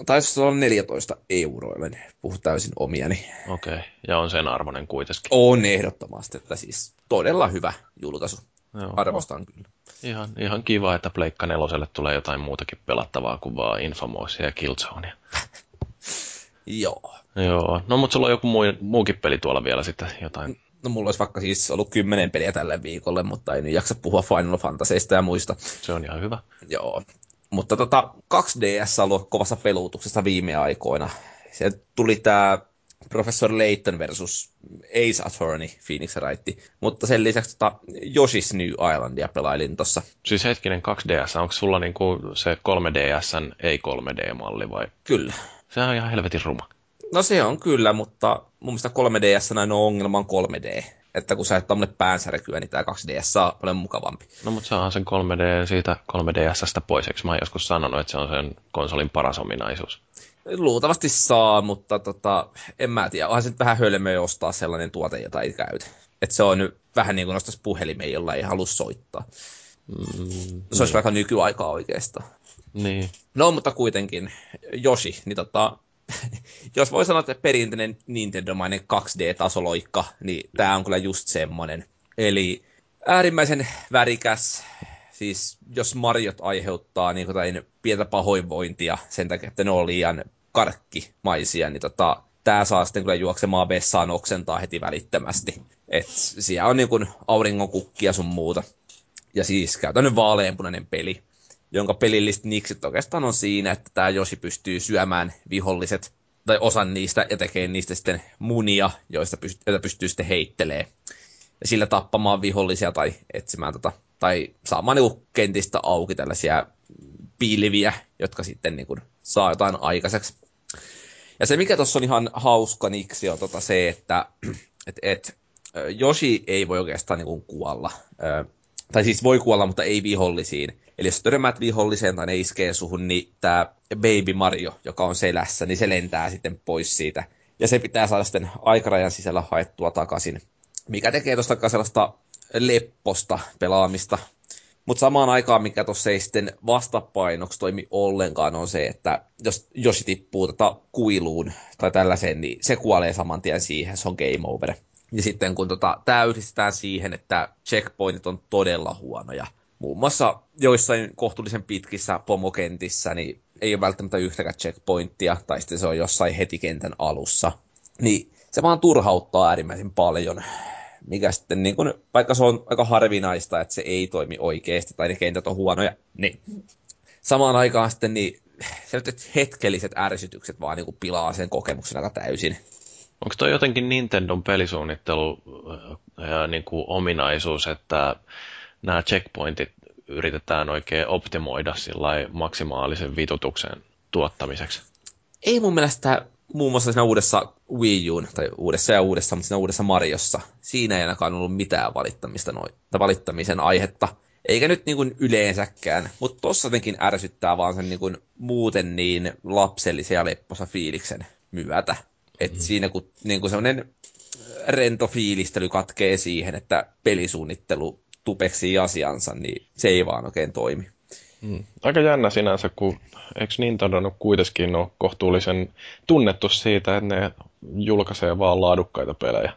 Taisi olla 14 euroa, en puhu täysin omiani. Okei, okay. ja on sen arvoinen kuitenkin. On ehdottomasti, että siis todella hyvä julkaisu. Joo. Arvostan kyllä. Ihan, ihan kiva, että Pleikka neloselle tulee jotain muutakin pelattavaa kuin vaan Infamousia ja Killzonea. Joo. Joo, no mutta sulla on joku muu, muukin peli tuolla vielä sitten jotain. No mulla olisi vaikka siis ollut kymmenen peliä tälle viikolle, mutta ei nyt jaksa puhua Final Fantasyista ja muista. Se on ihan hyvä. Joo, mutta tota, 2DS on ollut kovassa pelutuksessa viime aikoina. Se tuli tämä Professor Layton versus Ace Attorney Phoenix Wright, mutta sen lisäksi tota Yoshi's New Islandia pelailin tuossa. Siis hetkinen 2DS, onko sulla niinku se 3DSn ei 3D-malli vai? Kyllä. Sehän on ihan helvetin ruma. No se on kyllä, mutta mun mielestä 3DS näin on ongelman 3D että kun sä et tämmöinen päänsärkyä, niin tämä 2DS saa paljon mukavampi. No mutta saa sen 3D siitä 3DSstä pois, eikö mä joskus sanonut, että se on sen konsolin paras ominaisuus? Luultavasti saa, mutta tota, en mä tiedä. Onhan se nyt vähän hölmöä ostaa sellainen tuote, jota ei käytä. että se on vähän niin kuin nostaisi puhelimeen, jolla ei halua soittaa. Mm, se niin. olisi vaikka nykyaikaa oikeastaan. Niin. No, mutta kuitenkin, Yoshi, niin tota, jos voi sanoa, että perinteinen Nintendo-mainen 2D-tasoloikka, niin tämä on kyllä just semmoinen. Eli äärimmäisen värikäs, siis jos Mariot aiheuttaa niin kuin pientä pahoinvointia sen takia, että ne on liian karkkimaisia, niin tota, tämä saa sitten kyllä juoksemaan vessaan oksentaa heti välittömästi. Et siellä on niin kuin auringonkukkia sun muuta. Ja siis käytännön vaaleanpunainen peli, jonka pelilliset niksit oikeastaan on siinä, että tämä Josi pystyy syömään viholliset tai osan niistä ja tekee niistä sitten munia, joista pystyy, joita pystyy sitten heittelee. Ja sillä tappamaan vihollisia tai etsimään tota, tai saamaan niin kentistä auki tällaisia pilviä, jotka sitten niin kuin, saa jotain aikaiseksi. Ja se, mikä tuossa on ihan hauska niksi, on tota se, että et, et, Joshi ei voi oikeastaan niin kuin, kuolla. Tai siis voi kuolla, mutta ei vihollisiin. Eli jos törmäät viholliseen tai ne iskee suhun, niin tämä Baby Mario, joka on selässä, niin se lentää sitten pois siitä. Ja se pitää saada sitten aikarajan sisällä haettua takaisin. Mikä tekee tuosta sellaista lepposta pelaamista. Mutta samaan aikaan, mikä tuossa ei sitten vastapainoksi toimi ollenkaan, on se, että jos Josi tippuu tota kuiluun tai tällaiseen, niin se kuolee saman tien siihen, se on game over. Ja sitten kun tota, tämä yhdistetään siihen, että checkpointit on todella huonoja, muun muassa joissain kohtuullisen pitkissä pomokentissä, niin ei ole välttämättä yhtäkään checkpointtia, tai sitten se on jossain heti kentän alussa. Niin se vaan turhauttaa äärimmäisen paljon mikä sitten, niin kun, vaikka se on aika harvinaista, että se ei toimi oikeasti, tai ne kentät on huonoja, niin samaan aikaan sitten niin sellaiset hetkelliset ärsytykset vaan niin pilaa sen kokemuksen aika täysin. Onko toi jotenkin Nintendon pelisuunnittelu ja niin kuin ominaisuus, että nämä checkpointit yritetään oikein optimoida maksimaalisen vitutuksen tuottamiseksi? Ei mun mielestä muun muassa siinä uudessa Wii Uun, tai uudessa ja uudessa, mutta siinä uudessa Mariossa, siinä ei ainakaan ollut mitään valittamista noin, valittamisen aihetta. Eikä nyt niin kuin yleensäkään, mutta tossa jotenkin ärsyttää vaan sen niin kuin muuten niin lapsellisen ja lepposa fiiliksen myötä. Et mm. siinä kun niin kuin semmoinen rento fiilistely katkee siihen, että pelisuunnittelu tupeksi asiansa, niin se ei vaan oikein toimi. Mm. Aika jännä sinänsä, kun eikö Nintendo kuitenkin ole kohtuullisen tunnettu siitä, että ne julkaisee vaan laadukkaita pelejä.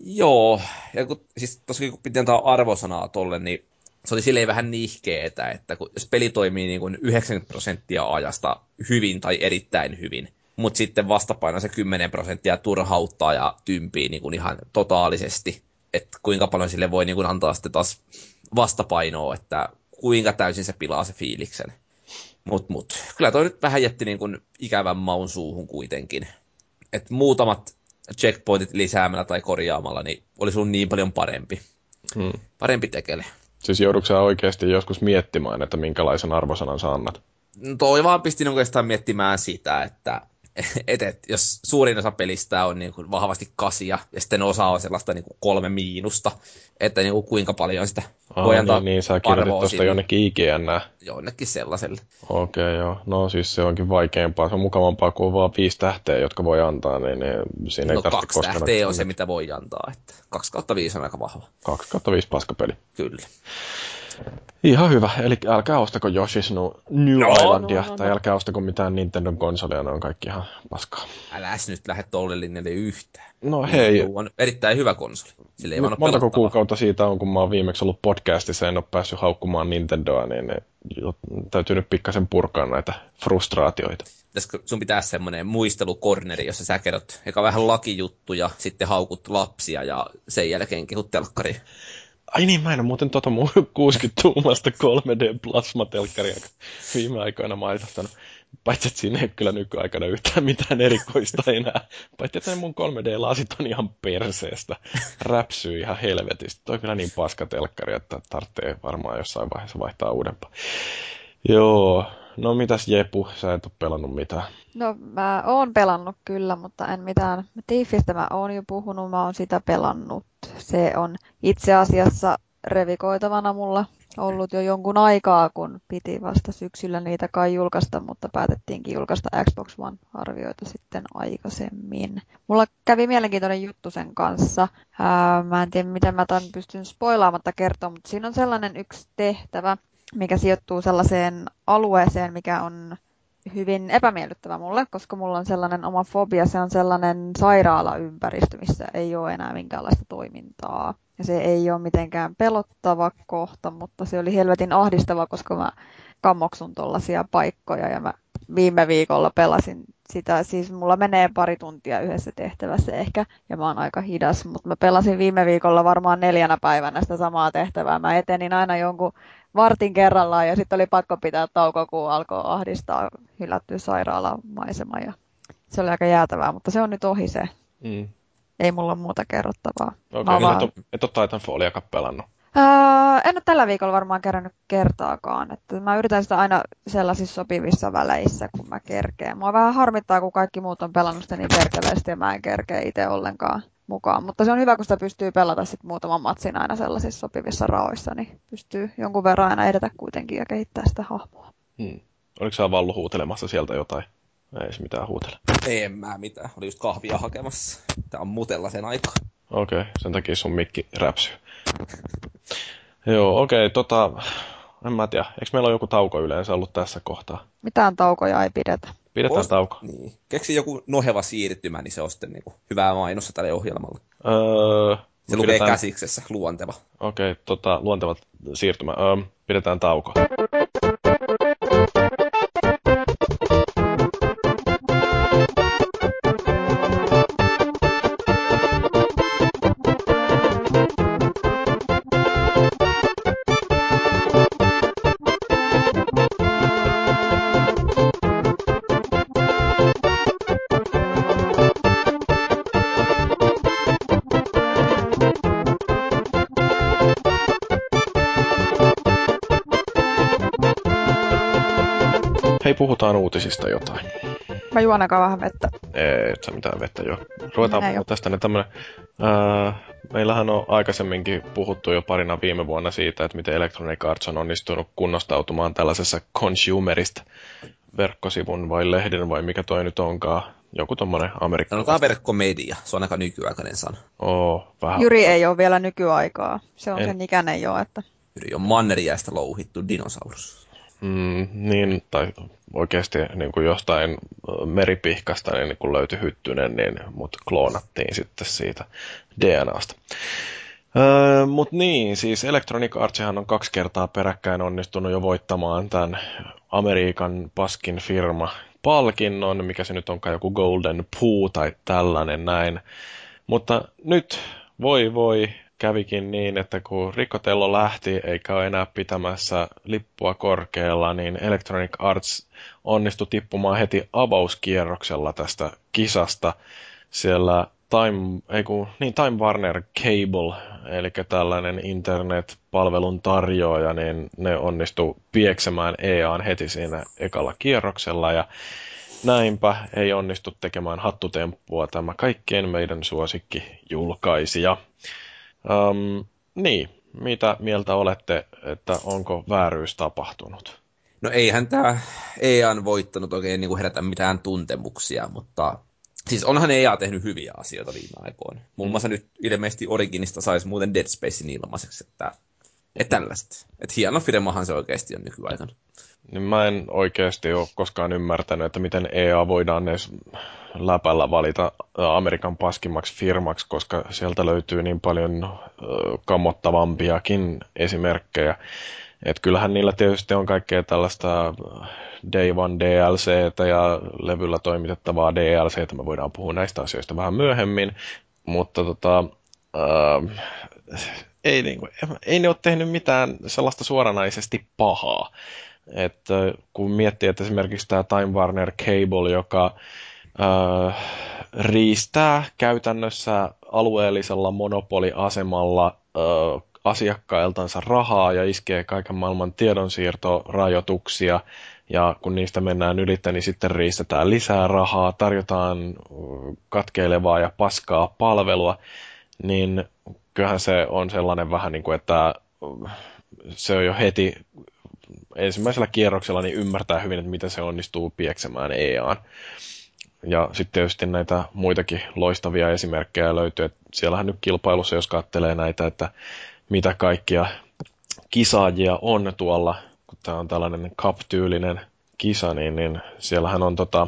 Joo, ja kun, siis tosiaan kun piti antaa arvosanaa tolle, niin se oli silleen vähän nihkeetä, että kun, jos peli toimii niin kuin 90 prosenttia ajasta hyvin tai erittäin hyvin, mutta sitten vastapaino se 10 prosenttia turhauttaa ja tympii niin kuin ihan totaalisesti, että kuinka paljon sille voi niin kuin antaa sitten taas vastapainoa, että kuinka täysin se pilaa se fiiliksen. Mut, mut. Kyllä toi nyt vähän jätti niin kuin ikävän maun suuhun kuitenkin. Et muutamat checkpointit lisäämällä tai korjaamalla, niin olisi ollut niin paljon parempi. Hmm. Parempi tekele. Siis joudutko oikeasti joskus miettimään, että minkälaisen arvosanan sä annat? No toi vaan pistin oikeastaan miettimään sitä, että et, et, jos suurin osa pelistä on niin kuin vahvasti kasia ja sitten osa on sellaista niin kuin kolme miinusta, että niin kuin kuinka paljon sitä Aa, voi antaa niin, niin, sä kirjoitit tuosta jonnekin IGN Jonnekin sellaiselle. Okei, okay, joo. No siis se onkin vaikeampaa. Se on mukavampaa kuin vaan viisi tähteä, jotka voi antaa, niin, niin siinä no, ei kaksi tähteä on se, mitä voi antaa. Että kaksi kautta viisi on aika vahva. Kaksi kautta viisi paskapeli. Kyllä. Ihan hyvä, eli älkää ostako Yoshi's New no, Islandia, no, no, tai no. älkää ostako mitään Nintendo konsolia, ne on kaikki ihan paskaa. Älä nyt lähde tolle linjalle yhtään. No hei. On erittäin hyvä konsoli. Sillä ei vaan montako kuukautta siitä on, kun mä oon viimeksi ollut podcastissa ja en ole päässyt haukkumaan Nintendoa, niin täytyy nyt pikkasen purkaa näitä frustraatioita. Pitäisikö sun pitää semmoinen muistelukorneri, jossa sä kerrot eka vähän lakijuttuja, sitten haukut lapsia ja sen jälkeen kehut telkkariin. Ai niin, mä en ole muuten tota mun 60-tuumasta 3D-plasmatelkkaria viime aikoina maitahtanut. Paitsi, että siinä ei kyllä nykyaikana yhtään mitään erikoista enää. Paitsi, että ne mun 3D-lasit on ihan perseestä. Räpsyy ihan helvetistä. Toi kyllä niin paska telkkari, että tarvitsee varmaan jossain vaiheessa vaihtaa uudempaa. Joo, no mitäs Jepu, sä et ole pelannut mitään? No mä oon pelannut kyllä, mutta en mitään. Tiifistä mä oon jo puhunut, mä oon sitä pelannut. Se on itse asiassa revikoitavana mulla ollut jo jonkun aikaa, kun piti vasta syksyllä niitä kai julkaista, mutta päätettiinkin julkaista Xbox One-arvioita sitten aikaisemmin. Mulla kävi mielenkiintoinen juttu sen kanssa. Ää, mä en tiedä, miten mä tämän pystyn spoilaamatta kertoa, mutta siinä on sellainen yksi tehtävä, mikä sijoittuu sellaiseen alueeseen, mikä on hyvin epämiellyttävä mulle, koska mulla on sellainen oma fobia, se on sellainen sairaalaympäristö, missä ei ole enää minkäänlaista toimintaa. Ja se ei ole mitenkään pelottava kohta, mutta se oli helvetin ahdistava, koska mä kammoksun tuollaisia paikkoja ja mä viime viikolla pelasin sitä, siis mulla menee pari tuntia yhdessä tehtävässä ehkä, ja mä oon aika hidas, mutta mä pelasin viime viikolla varmaan neljänä päivänä sitä samaa tehtävää. Mä etenin aina jonkun vartin kerrallaan, ja sitten oli pakko pitää tauko, kun alkoi ahdistaa hylätty sairaalamaisema, ja se oli aika jäätävää, mutta se on nyt ohi se. Mm. Ei mulla ole muuta kerrottavaa. Okei, okay, vaan... et, ole, et ole Titanfalliakaan pelannut. Öö, en ole tällä viikolla varmaan kerännyt kertaakaan. Että mä yritän sitä aina sellaisissa sopivissa väleissä, kun mä kerkeen. Mua vähän harmittaa, kun kaikki muut on pelannut sitä niin perkeleesti ja mä en kerkeä itse ollenkaan mukaan. Mutta se on hyvä, kun sitä pystyy pelata sit muutaman matsin aina sellaisissa sopivissa raoissa, niin pystyy jonkun verran aina edetä kuitenkin ja kehittää sitä hahmoa. Hmm. Oliko sä Vallu huutelemassa sieltä jotain? Ei se mitään huutele. Ei en mä mitään. Oli just kahvia hakemassa. Tää on mutella sen aika. Okei, okay, sen takia sun mikki räpsyy. Joo, okei, okay, tota, en mä tiedä. Eikö meillä ole joku tauko yleensä ollut tässä kohtaa? Mitään taukoja ei pidetä. Pidetään Ost- tauko. Niin. Keksi joku noheva siirtymä, niin se on sitten niinku hyvää mainossa tälle ohjelmalle. Öö, se lukee pidetään... käsiksessä, luonteva. Okei, okay, tota, luonteva siirtymä. Öö, pidetään tauko. Uutisista jotain. Mä juon aika vähän vettä. Ei, et sä mitään vettä jo. Ruvetaan puhua tästä niin tämmönen, ää, meillähän on aikaisemminkin puhuttu jo parina viime vuonna siitä, että miten Electronic Arts on onnistunut kunnostautumaan tällaisessa consumerista verkkosivun vai lehden vai mikä toi nyt onkaan. Joku tommonen amerikkalainen. Sanotaan verkkomedia, se on aika nykyaikainen sana. Oo, vähän. Jyri ei ole vielä nykyaikaa. Se on en. sen ikäinen jo, että... Jyri on manneriäistä louhittu dinosaurus. Mm, niin, tai oikeasti niin kuin jostain meripihkasta niin, kun löytyi hyttynen, niin mut kloonattiin sitten siitä DNAsta. Öö, Mutta niin, siis Electronic Artsihan on kaksi kertaa peräkkäin onnistunut jo voittamaan tämän Amerikan paskin firma palkinnon, mikä se nyt onkaan joku Golden Poo tai tällainen näin. Mutta nyt, voi voi, kävikin niin, että kun Rikotello lähti eikä ole enää pitämässä lippua korkealla, niin Electronic Arts onnistui tippumaan heti avauskierroksella tästä kisasta. Siellä Time, ei kun, niin Time Warner Cable, eli tällainen internet-palvelun tarjoaja, niin ne onnistu pieksemään EAN heti siinä ekalla kierroksella ja näinpä ei onnistu tekemään hattutemppua tämä kaikkien meidän suosikki julkaisija. Um, niin, mitä mieltä olette, että onko vääryys tapahtunut? No eihän tämä EA voittanut oikein niin kuin herätä mitään tuntemuksia, mutta siis onhan EA tehnyt hyviä asioita viime aikoina. Muun muassa nyt ilmeisesti Originista saisi muuten Dead Spacein ilmaiseksi, että, että tällaiset. Että hieno firmahan se oikeasti on nykyaikana. Niin mä en oikeasti ole koskaan ymmärtänyt, että miten EA voidaan edes läpällä valita Amerikan paskimmaksi firmaksi, koska sieltä löytyy niin paljon kammottavampiakin esimerkkejä. Et kyllähän niillä tietysti on kaikkea tällaista Day One DLC ja levyllä toimitettavaa DLC, me voidaan puhua näistä asioista vähän myöhemmin, mutta tota, äh, ei, niinku, ei ne ole tehnyt mitään sellaista suoranaisesti pahaa. Että kun miettii, että esimerkiksi tämä Time Warner Cable, joka äh, riistää käytännössä alueellisella monopoliasemalla äh, asiakkailtansa rahaa ja iskee kaiken maailman tiedonsiirtorajoituksia, ja kun niistä mennään ylittä, niin sitten riistetään lisää rahaa, tarjotaan katkeilevaa ja paskaa palvelua, niin kyllähän se on sellainen vähän niin kuin, että se on jo heti ensimmäisellä kierroksella niin ymmärtää hyvin, että miten se onnistuu pieksemään EAN. Ja sitten tietysti näitä muitakin loistavia esimerkkejä löytyy. Että siellähän nyt kilpailussa, jos katselee näitä, että mitä kaikkia kisaajia on tuolla, kun tämä on tällainen cup-tyylinen kisa, niin, niin siellähän on tota,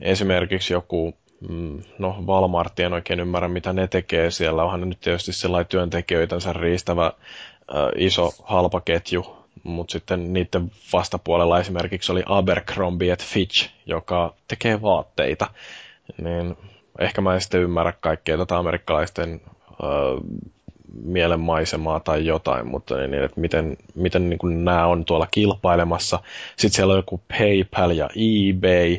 esimerkiksi joku, mm, no Walmart, en oikein ymmärrä mitä ne tekee siellä, onhan nyt tietysti sellainen työntekijöitänsä riistävä iso halpaketju, mutta sitten niiden vastapuolella esimerkiksi oli Abercrombie Fitch, joka tekee vaatteita. Niin ehkä mä en sitten ymmärrä kaikkea tätä amerikkalaisten öö, mielenmaisemaa tai jotain, mutta niin, että miten, miten niin kuin nämä on tuolla kilpailemassa. Sitten siellä on joku PayPal ja eBay,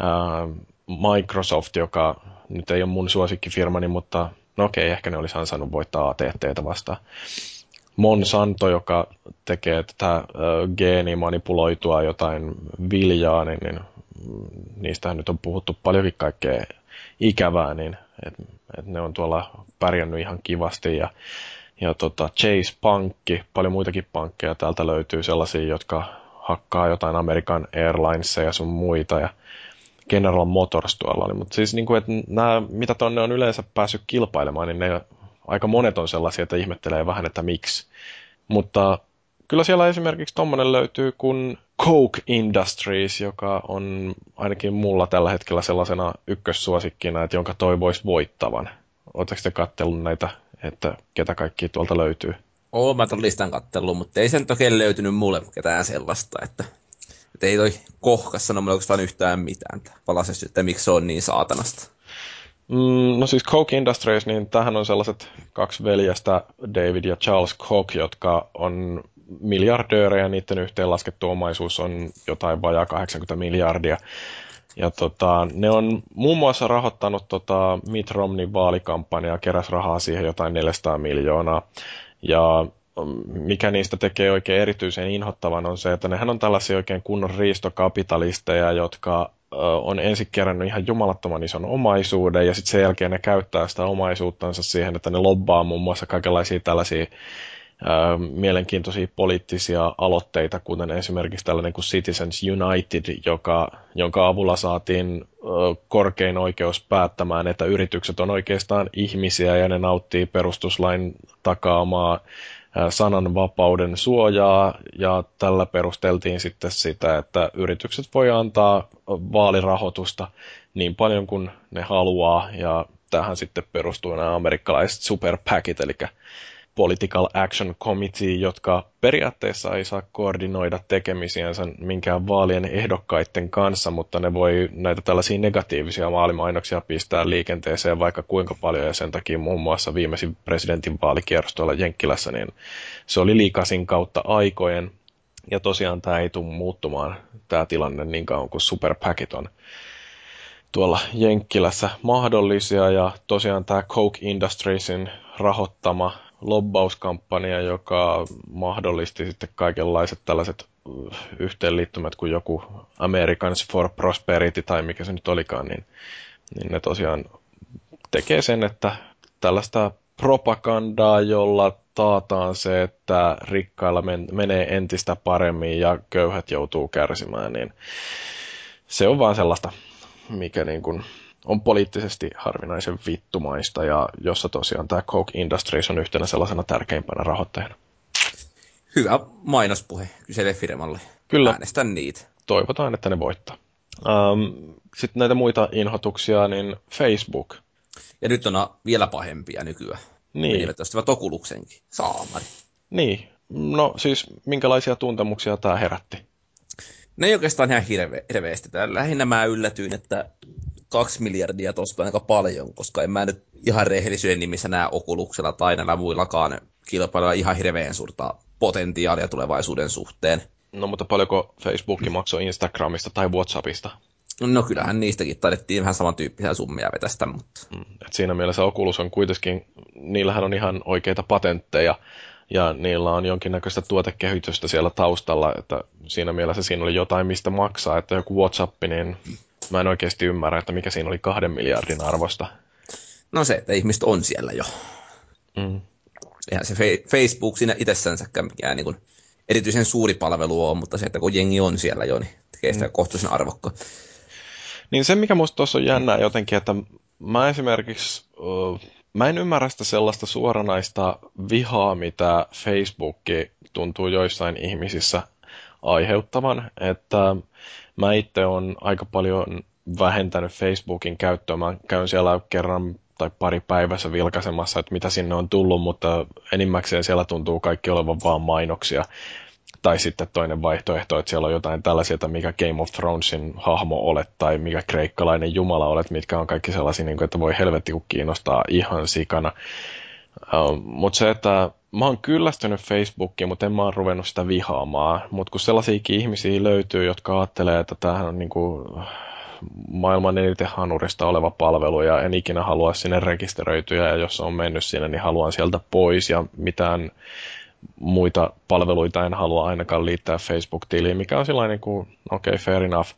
ää, Microsoft, joka nyt ei ole mun suosikkifirmani, mutta no okei, ehkä ne olisi ansainnut voittaa ATTtä vastaan. Monsanto, joka tekee tätä äh, geenimanipuloitua jotain viljaa, niin, niin niistähän nyt on puhuttu paljonkin kaikkea ikävää, niin et, et ne on tuolla pärjännyt ihan kivasti. Ja, ja tota Chase Pankki, paljon muitakin pankkeja täältä löytyy sellaisia, jotka hakkaa jotain American Airlinesia ja sun muita ja General Motors tuolla oli, mutta siis niin kuin, että nämä, mitä tonne on yleensä päässyt kilpailemaan, niin ne aika monet on sellaisia, että ihmettelee vähän, että miksi. Mutta kyllä siellä esimerkiksi tuommoinen löytyy kuin Coke Industries, joka on ainakin mulla tällä hetkellä sellaisena ykkössuosikkina, että jonka toivoisi voittavan. Oletteko te kattellut näitä, että ketä kaikki tuolta löytyy? Oon mä ton listan kattellut, mutta ei sen toki löytynyt mulle ketään sellaista, että, että ei toi kohkas sano mulle oikeastaan yhtään mitään. Palasesti, että miksi se on niin saatanasta. Mm, no siis Coke Industries, niin tähän on sellaiset kaksi veljestä, David ja Charles Koch, jotka on miljardöörejä, niiden yhteenlaskettu omaisuus on jotain vajaa 80 miljardia. Ja tota, ne on muun muassa rahoittanut tota Mitt Romneyn vaalikampanjaa, keräs rahaa siihen jotain 400 miljoonaa. Ja mm, mikä niistä tekee oikein erityisen inhottavan on se, että nehän on tällaisia oikein kunnon riistokapitalisteja, jotka on ensin kerännyt ihan jumalattoman ison omaisuuden ja sitten sen jälkeen ne käyttää sitä omaisuuttansa siihen, että ne lobbaa muun muassa kaikenlaisia tällaisia ää, mielenkiintoisia poliittisia aloitteita, kuten esimerkiksi tällainen kuin Citizens United, joka, jonka avulla saatiin korkein oikeus päättämään, että yritykset on oikeastaan ihmisiä ja ne nauttii perustuslain takaamaa sananvapauden suojaa ja tällä perusteltiin sitten sitä, että yritykset voi antaa vaalirahoitusta niin paljon kuin ne haluaa ja tähän sitten perustuu nämä amerikkalaiset super PACit, eli Political Action Committee, jotka periaatteessa ei saa koordinoida tekemisiänsä minkään vaalien ehdokkaiden kanssa, mutta ne voi näitä tällaisia negatiivisia vaalimainoksia pistää liikenteeseen vaikka kuinka paljon, ja sen takia muun muassa viimeisin presidentin vaalikierros tuolla Jenkkilässä, niin se oli liikasin kautta aikojen, ja tosiaan tämä ei tule muuttumaan, tämä tilanne niin kauan kuin superpackit on tuolla Jenkkilässä mahdollisia, ja tosiaan tämä Coke Industriesin rahoittama lobbauskampanja, joka mahdollisti sitten kaikenlaiset tällaiset yhteenliittymät kuin joku Americans for Prosperity tai mikä se nyt olikaan, niin, niin ne tosiaan tekee sen, että tällaista propagandaa, jolla taataan se, että rikkailla men- menee entistä paremmin ja köyhät joutuu kärsimään, niin se on vaan sellaista, mikä niin kuin on poliittisesti harvinaisen vittumaista ja jossa tosiaan tämä Coke Industries on yhtenä sellaisena tärkeimpänä rahoittajana. Hyvä mainospuhe kyseelle firmalle. Kyllä. Äänestän niitä. Toivotaan, että ne voittaa. Um, Sitten näitä muita inhotuksia, niin Facebook. Ja nyt on vielä pahempia nykyään. Niin. Menivät ostivat Okuluksenkin. Saamari. Niin. No siis, minkälaisia tuntemuksia tämä herätti? Ne ei oikeastaan ihan hirve, hirveästi. Lähinnä mä yllätyin, että kaksi miljardia tosta aika paljon, koska en mä nyt ihan rehellisyyden nimissä näe Okuluksella tai näillä muillakaan kilpailla ihan hirveän suurta potentiaalia tulevaisuuden suhteen. No mutta paljonko Facebook maksoi Instagramista tai Whatsappista? No kyllähän niistäkin taidettiin vähän samantyyppisiä summia vetästä, mutta... Mm, et siinä mielessä Oculus on kuitenkin, niillähän on ihan oikeita patentteja, ja niillä on jonkinnäköistä tuotekehitystä siellä taustalla, että siinä mielessä siinä oli jotain, mistä maksaa, että joku WhatsApp, niin mä en oikeasti ymmärrä, että mikä siinä oli kahden miljardin arvosta. No se, että ihmiset on siellä jo. Mm. eihän se Facebook siinä itsessänsäkään mikään niin kuin erityisen suuri palvelu on, mutta se, että kun jengi on siellä jo, niin tekee sitä mm. kohtuullisen arvokka. Niin se, mikä musta tuossa on jännää jotenkin, että mä esimerkiksi, mä en ymmärrä sitä sellaista suoranaista vihaa, mitä Facebook tuntuu joissain ihmisissä aiheuttavan, että mä itse on aika paljon vähentänyt Facebookin käyttöä. Mä käyn siellä kerran tai pari päivässä vilkaisemassa, että mitä sinne on tullut, mutta enimmäkseen siellä tuntuu kaikki olevan vaan mainoksia. Tai sitten toinen vaihtoehto, että siellä on jotain tällaisia, että mikä Game of Thronesin hahmo olet tai mikä kreikkalainen jumala olet, mitkä on kaikki sellaisia, niin että voi helvetti kiinnostaa ihan sikana. Uh, mutta se, että mä oon kyllästynyt Facebookiin, mutta en mä oon ruvennut sitä vihaamaan. Mutta kun sellaisiakin ihmisiä löytyy, jotka ajattelee, että tämähän on niinku maailman eniten hanurista oleva palvelu ja en ikinä halua sinne rekisteröityä ja jos on mennyt sinne, niin haluan sieltä pois ja mitään muita palveluita en halua ainakaan liittää Facebook-tiliin, mikä on sellainen kuin, okei, okay, fair enough,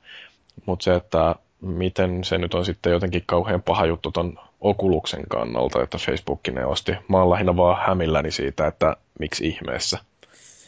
mutta se, että miten se nyt on sitten jotenkin kauhean paha juttu ton Okuluksen kannalta, että Facebook ne osti. Mä oon lähinnä vaan hämilläni siitä, että miksi ihmeessä.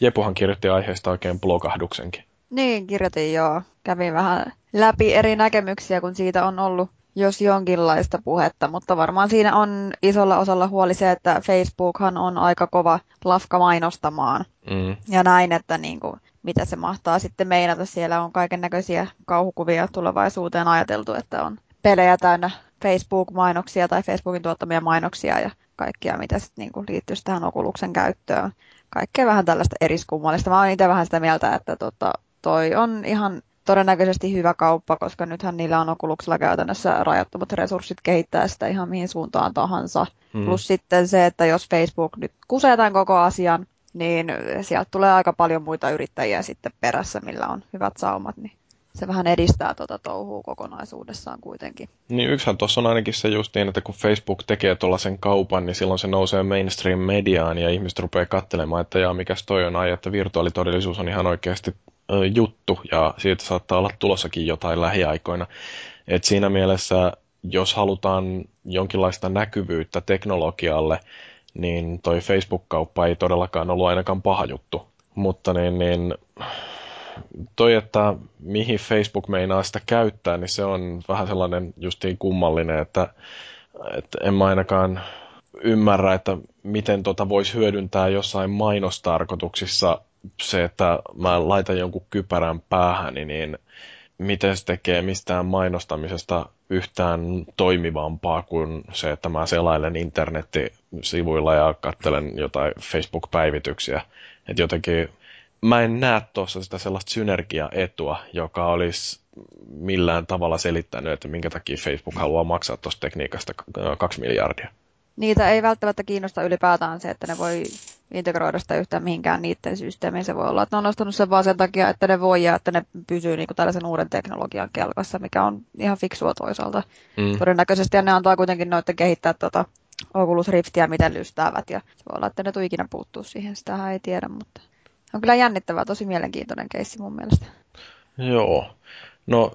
Jepuhan kirjoitti aiheesta oikein blogahduksenkin. Niin, kirjoitin joo. Kävin vähän läpi eri näkemyksiä, kun siitä on ollut jos jonkinlaista puhetta, mutta varmaan siinä on isolla osalla huoli se, että Facebookhan on aika kova lafka mainostamaan. Mm. Ja näin, että niin kuin, mitä se mahtaa sitten meinata. Siellä on kaiken näköisiä kauhukuvia tulevaisuuteen ajateltu, että on pelejä täynnä Facebook-mainoksia tai Facebookin tuottamia mainoksia ja kaikkia, mitä sitten niin kuin liittyy tähän Okuluksen käyttöön. Kaikkea vähän tällaista eriskummallista. Mä oon itse vähän sitä mieltä, että tota, toi on ihan todennäköisesti hyvä kauppa, koska nythän niillä on Oculuksella käytännössä rajattomat resurssit kehittää sitä ihan mihin suuntaan tahansa. Mm. Plus sitten se, että jos Facebook nyt kusee tämän koko asian, niin sieltä tulee aika paljon muita yrittäjiä sitten perässä, millä on hyvät saumat, niin se vähän edistää tuota touhua kokonaisuudessaan kuitenkin. Niin yksihän tuossa on ainakin se just niin, että kun Facebook tekee tuollaisen kaupan, niin silloin se nousee mainstream-mediaan ja ihmiset rupeaa katselemaan, että jaa, mikäs toi on ai, että virtuaalitodellisuus on ihan oikeasti ö, juttu ja siitä saattaa olla tulossakin jotain lähiaikoina. Et siinä mielessä, jos halutaan jonkinlaista näkyvyyttä teknologialle, niin toi Facebook-kauppa ei todellakaan ollut ainakaan paha juttu. Mutta niin, niin toi, että mihin Facebook meinaa sitä käyttää, niin se on vähän sellainen justiin kummallinen, että, että en mä ainakaan ymmärrä, että miten tota voisi hyödyntää jossain mainostarkoituksissa se, että mä laitan jonkun kypärän päähän, niin miten se tekee mistään mainostamisesta yhtään toimivampaa kuin se, että mä selailen internettisivuilla ja katselen jotain Facebook-päivityksiä. Että jotenkin mä en näe tuossa sitä sellaista synergiaetua, joka olisi millään tavalla selittänyt, että minkä takia Facebook haluaa maksaa tuosta tekniikasta kaksi miljardia. Niitä ei välttämättä kiinnosta ylipäätään se, että ne voi integroida sitä yhtään mihinkään niiden systeemiin. Se voi olla, että ne on nostanut sen vaan sen takia, että ne voi ja että ne pysyy niin kuin tällaisen uuden teknologian kelkassa, mikä on ihan fiksua toisaalta. Mm. Todennäköisesti ja ne antaa kuitenkin noiden kehittää tuota Oculus Riftiä, miten lystäävät. Ja se voi olla, että ne tule ikinä puuttuu siihen, sitä ei tiedä, mutta on kyllä jännittävää, tosi mielenkiintoinen keissi mun mielestä. Joo. No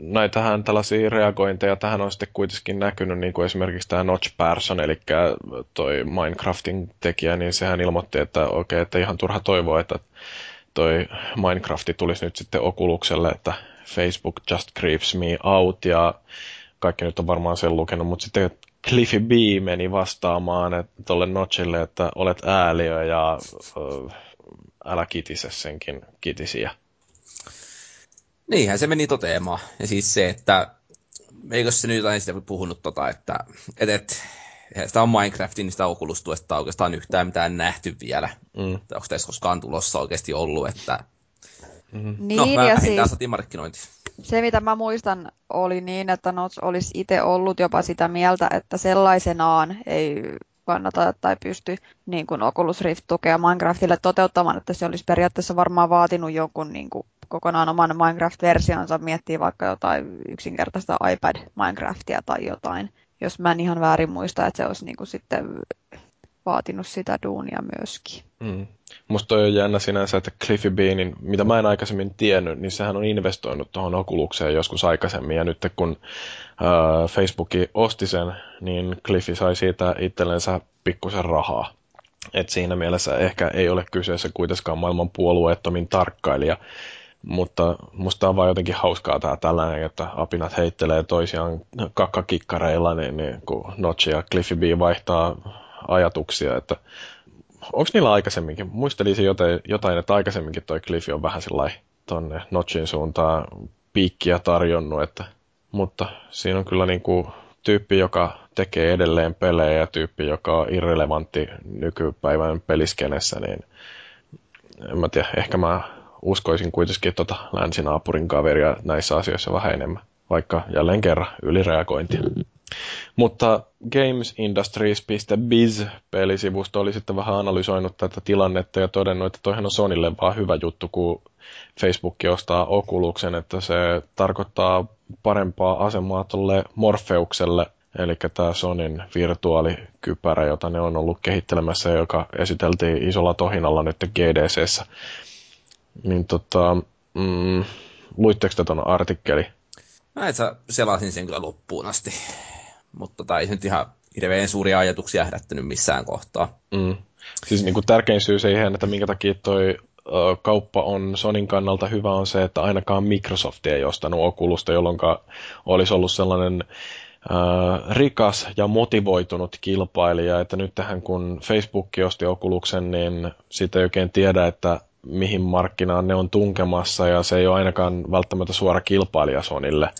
näitähän tällaisia reagointeja tähän on sitten kuitenkin näkynyt, niin kuin esimerkiksi tämä Notch Person, eli toi Minecraftin tekijä, niin sehän ilmoitti, että okei, okay, että ihan turha toivoa, että toi Minecrafti tulisi nyt sitten Okulukselle, että Facebook just creeps me out, ja kaikki nyt on varmaan sen lukenut, mutta sitten Cliffy B meni vastaamaan tuolle Notchille, että olet ääliö ja älä kitise senkin kitisiä. Niinhän se meni toteamaan. Ja siis se, että eikö se nyt jotain sitä puhunut tota, että et, et, sitä on Minecraftin niin sitä okulustuesta oikeastaan yhtään mitään nähty vielä. Mm. Onko tässä koskaan tulossa oikeasti ollut, että mm-hmm. niin, no, ja siis, markkinointi. Se, mitä mä muistan, oli niin, että Notch olisi itse ollut jopa sitä mieltä, että sellaisenaan ei kannata tai pysty niin kuin Oculus Rift tukea Minecraftille toteuttamaan, että se olisi periaatteessa varmaan vaatinut jonkun niin kuin kokonaan oman Minecraft-versionsa, miettii vaikka jotain yksinkertaista iPad Minecraftia tai jotain, jos mä en ihan väärin muista, että se olisi niin kuin sitten vaatinut sitä duunia myöskin. Mm. Musta toi on jännä sinänsä, että Cliffy Beanin, mitä mä en aikaisemmin tiennyt, niin sehän on investoinut tuohon Oculukseen joskus aikaisemmin, ja nyt kun äh, Facebook osti sen, niin Cliffy sai siitä itsellensä pikkusen rahaa. Et siinä mielessä ehkä ei ole kyseessä kuitenkaan maailman puolueettomin tarkkailija, mutta musta on vaan jotenkin hauskaa tämä tällainen, että apinat heittelee toisiaan kakkakikkareilla, niin, niin kun Notch ja Cliffy B vaihtaa ajatuksia, että onko niillä aikaisemminkin, muistelisin jotain, jotain, että aikaisemminkin toi Cliffy on vähän sellainen tonne Notchin suuntaan piikkiä tarjonnut, että, mutta siinä on kyllä niin kuin tyyppi, joka tekee edelleen pelejä ja tyyppi, joka on irrelevantti nykypäivän peliskenessä, niin en mä tiedä, ehkä mä uskoisin kuitenkin tuota länsinaapurin kaveria näissä asioissa vähän enemmän, vaikka jälleen kerran ylireagointia. Mutta gamesindustries.biz-pelisivusto oli sitten vähän analysoinut tätä tilannetta ja todennut, että toihan on Sonille vaan hyvä juttu, kun Facebook ostaa Oculusen, että se tarkoittaa parempaa asemaa tuolle Morfeukselle, eli tämä Sonin virtuaalikypärä, jota ne on ollut kehittelemässä, joka esiteltiin isolla tohinalla nyt GDCssä. Niin tota, mm, luitteko te tuon artikkeli? Mä itse selasin sen kyllä loppuun asti, mutta tota, ei se nyt ihan hirveän suuria ajatuksia herättänyt missään kohtaa. Mm. Siis niin kuin tärkein syy siihen, että minkä takia toi kauppa on Sonin kannalta hyvä on se, että ainakaan Microsoft ei ostanut Oculusta, jolloin olisi ollut sellainen äh, rikas ja motivoitunut kilpailija, että nyt tähän kun Facebook osti Oculuksen, niin siitä ei oikein tiedä, että mihin markkinaan ne on tunkemassa ja se ei ole ainakaan välttämättä suora kilpailija Sonille.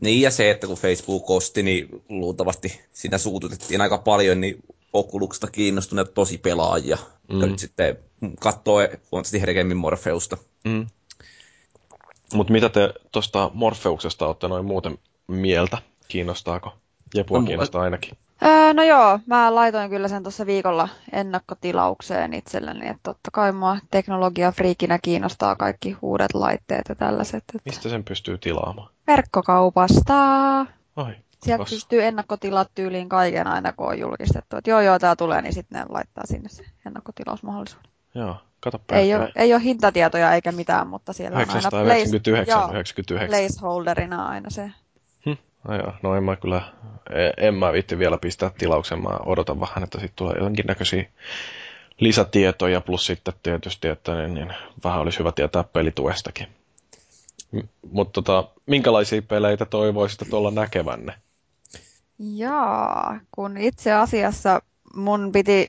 Niin ja se, että kun Facebook osti, niin luultavasti siinä suututettiin aika paljon, niin Oculuksesta kiinnostuneet tosi pelaajia, mm. nyt sitten katsoo huomattavasti herkemmin Morfeusta. Mm. Mutta mitä te tuosta Morfeuksesta olette noin muuten mieltä? Kiinnostaako? Jepua no, kiinnostaa ainakin. Öö, no joo, mä laitoin kyllä sen tuossa viikolla ennakkotilaukseen itselleni, että totta kai mua teknologiafriikinä kiinnostaa kaikki uudet laitteet ja tällaiset. Että... Mistä sen pystyy tilaamaan? Verkkokaupasta. Ai, Sieltä Kas. pystyy ennakkotilat tyyliin kaiken aina, kun on julkistettu. Että joo, joo, tämä tulee, niin sitten ne laittaa sinne se ennakkotilausmahdollisuuden. Joo, kato ei ole, ei ole hintatietoja eikä mitään, mutta siellä on aina place, 99. placeholderina aina se. Hm, no joo, no en mä kyllä, e, en mä vitti vielä pistää tilauksen, mä odotan vähän, että sitten tulee jonkinnäköisiä lisätietoja, plus sitten tietysti, että niin, niin vähän olisi hyvä tietää pelituestakin. Mutta tota, minkälaisia peleitä toivoisitte tuolla näkevänne? Jaa, kun itse asiassa mun piti,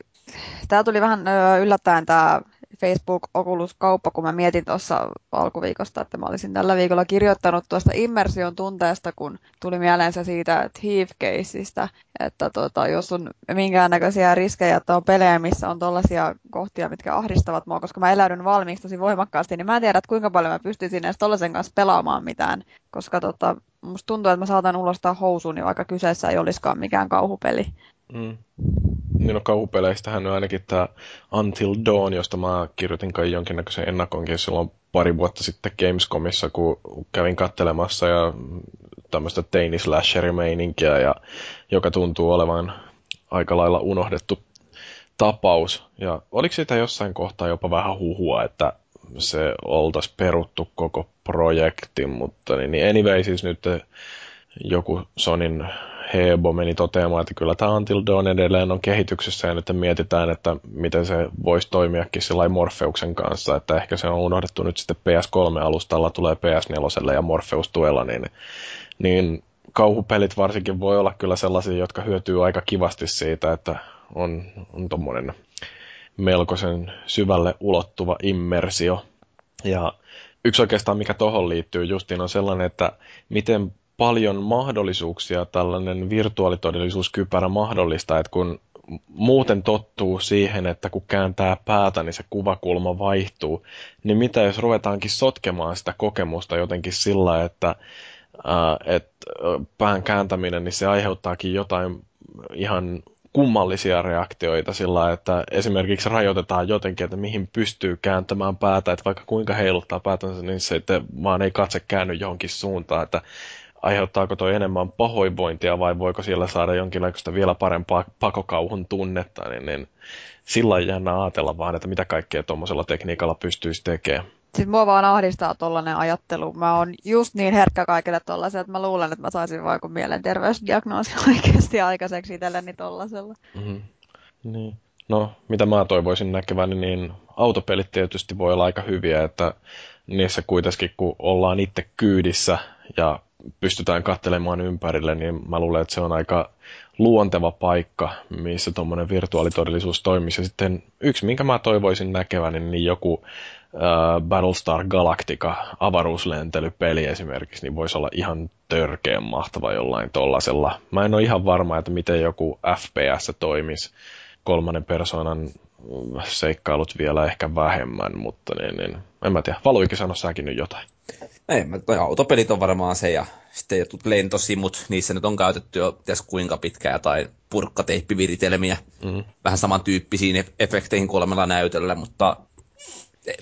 tämä tuli vähän yllättäen tämä Facebook Oculus-kauppa, kun mä mietin tuossa alkuviikosta, että mä olisin tällä viikolla kirjoittanut tuosta immersion tunteesta, kun tuli mieleen se siitä Thief-caseista, että tota, jos on minkäännäköisiä riskejä, että on pelejä, missä on tällaisia kohtia, mitkä ahdistavat mua, koska mä eläydyn valmiiksi tosi voimakkaasti, niin mä en tiedä, että kuinka paljon mä pystyisin edes tollaisen kanssa pelaamaan mitään, koska tota, musta tuntuu, että mä saatan ulostaa housuun, vaikka kyseessä ei olisikaan mikään kauhupeli. Mm. Niin no kauhupeleistähän on ainakin tämä Until Dawn, josta mä kirjoitin kai jonkinnäköisen ennakonkin silloin pari vuotta sitten Gamescomissa, kun kävin kattelemassa ja tämmöistä teinislasherimeininkiä, ja joka tuntuu olevan aika lailla unohdettu tapaus. Ja oliko siitä jossain kohtaa jopa vähän huhua, että se oltaisiin peruttu koko projekti, mutta niin, niin anyway siis nyt joku Sonin Hebo meni toteamaan, että kyllä tämä Until Dawn edelleen on kehityksessä ja nyt mietitään, että miten se voisi toimiakin sillä Morfeuksen kanssa, että ehkä se on unohdettu nyt sitten PS3-alustalla, tulee PS4 ja Morpheus-tuella, niin, niin kauhupelit varsinkin voi olla kyllä sellaisia, jotka hyötyy aika kivasti siitä, että on, on tuommoinen melkoisen syvälle ulottuva immersio. Ja yksi oikeastaan, mikä tuohon liittyy justiin, on sellainen, että miten paljon mahdollisuuksia tällainen virtuaalitodellisuuskypärä mahdollistaa, että kun muuten tottuu siihen, että kun kääntää päätä, niin se kuvakulma vaihtuu, niin mitä jos ruvetaankin sotkemaan sitä kokemusta jotenkin sillä, että, että pään kääntäminen, niin se aiheuttaakin jotain ihan kummallisia reaktioita sillä, että esimerkiksi rajoitetaan jotenkin, että mihin pystyy kääntämään päätä, että vaikka kuinka heiluttaa päätänsä, niin se että vaan ei katse käänny johonkin suuntaan, että aiheuttaako toi enemmän pahoinvointia vai voiko siellä saada jonkinlaista vielä parempaa pakokauhun tunnetta, niin, niin sillä on jännä ajatella vaan, että mitä kaikkea tuommoisella tekniikalla pystyisi tekemään. Siis mua vaan ahdistaa tollainen ajattelu. Mä oon just niin herkkä kaikille tollaiselle, että mä luulen, että mä saisin vaan joku mielenterveysdiagnoosi oikeasti aikaiseksi itselleni tollasella. Mm-hmm. Niin. No, mitä mä toivoisin näkeväni, niin autopelit tietysti voi olla aika hyviä, että niissä kuitenkin kun ollaan itse kyydissä ja pystytään katselemaan ympärille, niin mä luulen, että se on aika luonteva paikka, missä tuommoinen virtuaalitodellisuus toimisi. Ja sitten yksi, minkä mä toivoisin näkeväni, niin joku Battlestar Galactica avaruuslentelypeli esimerkiksi, niin voisi olla ihan törkeän mahtava jollain tollasella. Mä en ole ihan varma, että miten joku FPS toimisi kolmannen persoonan seikkailut vielä ehkä vähemmän, mutta niin, niin, en mä tiedä. Valuikin sanoa säkin nyt jotain. Ei, mä, toi autopelit on varmaan se ja sitten jotkut lentosimut, niissä nyt on käytetty jo ties kuinka pitkää tai purkkateippiviritelmiä. Mm. Vähän samantyyppisiin efekteihin kolmella näytöllä, mutta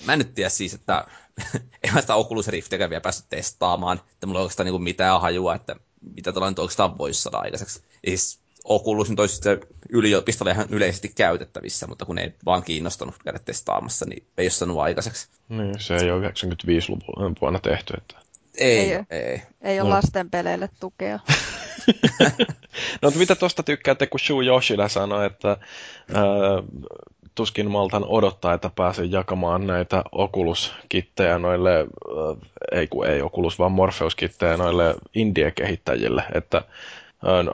mä en nyt tiedä siis, että en mä sitä Oculus Riftiäkään vielä päässyt testaamaan, että mulla on oikeastaan niin mitään hajua, että mitä tällainen oikeastaan voisi saada aikaiseksi. Siis Oculus nyt olisi yliopistolla ihan yleisesti käytettävissä, mutta kun ei vaan kiinnostanut käydä testaamassa, niin ei ole sanonut aikaiseksi. Niin, se ei ole 95-luvun vuonna tehty. Että... Ei, ei, ei. Ei ole no. lasten peleille tukea. no, mutta mitä tuosta tykkäätte, kun Shu Yoshida sanoi, että ää, tuskin maltan odottaa, että pääsen jakamaan näitä Oculus-kittejä noille, äh, ei kun ei Oculus, vaan Morpheus-kittejä noille indie-kehittäjille, että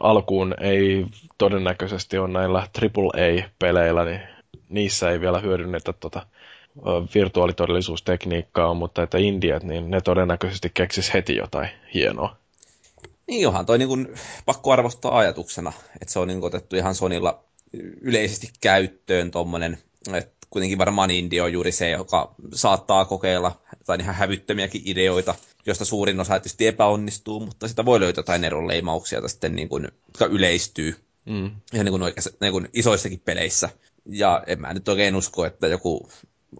alkuun ei todennäköisesti ole näillä AAA-peleillä, niin niissä ei vielä hyödynnetä tota, virtuaalitodellisuustekniikkaa, mutta että indiat, niin ne todennäköisesti keksis heti jotain hienoa. Niin johan toi niin kuin, pakko arvostaa ajatuksena, että se on niin otettu ihan Sonilla yleisesti käyttöön tuommoinen, että kuitenkin varmaan India on juuri se, joka saattaa kokeilla tai ihan hävyttömiäkin ideoita, josta suurin osa tietysti epäonnistuu, mutta sitä voi löytää jotain eronleimauksia, joita sitten niin kuin, jotka yleistyy mm. ihan niin kuin, oikeassa, niin kuin isoissakin peleissä. Ja en mä nyt oikein usko, että joku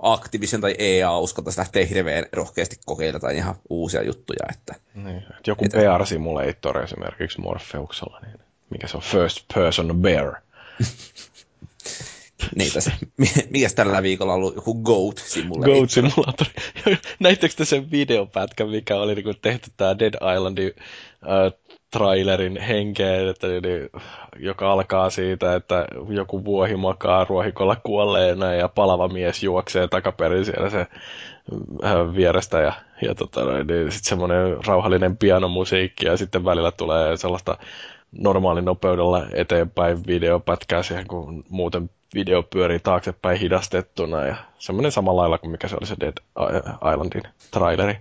Activision tai EA uskaltaisi lähteä hirveän rohkeasti kokeilemaan ihan uusia juttuja. Että, niin, että joku että... Bear Simulator esimerkiksi Morpheuksella, niin mikä se on First Person Bear. niin tässä, mikäs tällä viikolla on ollut joku Goat Simulator? Goat Simulator. Näittekö te sen videopätkä, mikä oli niin tehty tämä Dead Islandin äh, trailerin henkeen, että, niin, joka alkaa siitä, että joku vuohi makaa ruohikolla kuolleena ja palava mies juoksee takaperin siellä se äh, vierestä ja, ja tota, niin, sitten semmoinen rauhallinen pianomusiikki ja sitten välillä tulee sellaista normaalin nopeudella eteenpäin videopätkää siihen, kun muuten video pyörii taaksepäin hidastettuna ja semmoinen samalla lailla kuin mikä se oli se Dead Islandin traileri.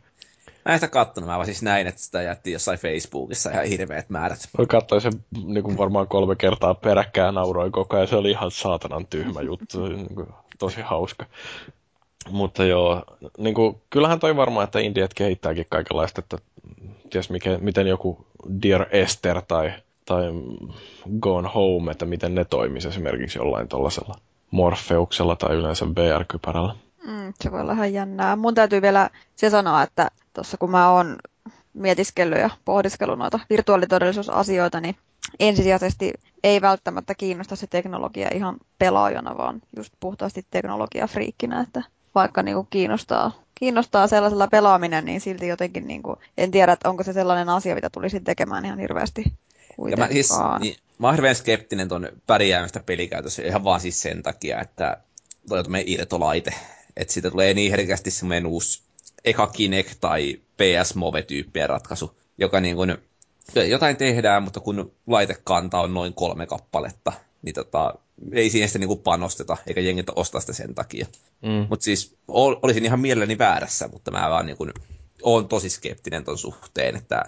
Mä en sitä kattonut, mä vaan siis näin, että sitä jätti jossain Facebookissa ihan hirveät määrät. Mä katsoin sen niin kuin varmaan kolme kertaa peräkkään nauroin koko ajan, se oli ihan saatanan tyhmä juttu, niin kuin, tosi hauska. Mutta joo, niin kuin, kyllähän toi varmaan, että Indiat kehittääkin kaikenlaista, että ties mikä, miten joku Dear Esther tai tai Gone Home, että miten ne toimisi esimerkiksi jollain tuollaisella Morfeuksella tai yleensä VR-kypärällä. Mm, se voi olla ihan jännää. Mun täytyy vielä se sanoa, että tuossa kun mä oon mietiskellyt ja pohdiskellut noita virtuaalitodellisuusasioita, niin ensisijaisesti ei välttämättä kiinnosta se teknologia ihan pelaajana, vaan just puhtaasti teknologiafriikkinä, että vaikka niin kuin kiinnostaa, kiinnostaa sellaisella pelaaminen, niin silti jotenkin, niin kuin, en tiedä, että onko se sellainen asia, mitä tulisin tekemään ihan hirveästi ja mä, siis, niin, mä oon hirveän skeptinen ton pärjäämistä pelikäytössä ihan vaan siis sen takia, että toi on irtolaite. Että siitä tulee niin herkästi semmoinen uusi eka Kinect tai PS Move-tyyppinen ratkaisu, joka niin kuin, jotain tehdään, mutta kun laitekanta on noin kolme kappaletta, niin tota, ei siinä sitä niinku panosteta, eikä jengit osta sitä sen takia. Mm. Mutta siis ol, olisin ihan mielelläni väärässä, mutta mä vaan niinku, oon tosi skeptinen ton suhteen, että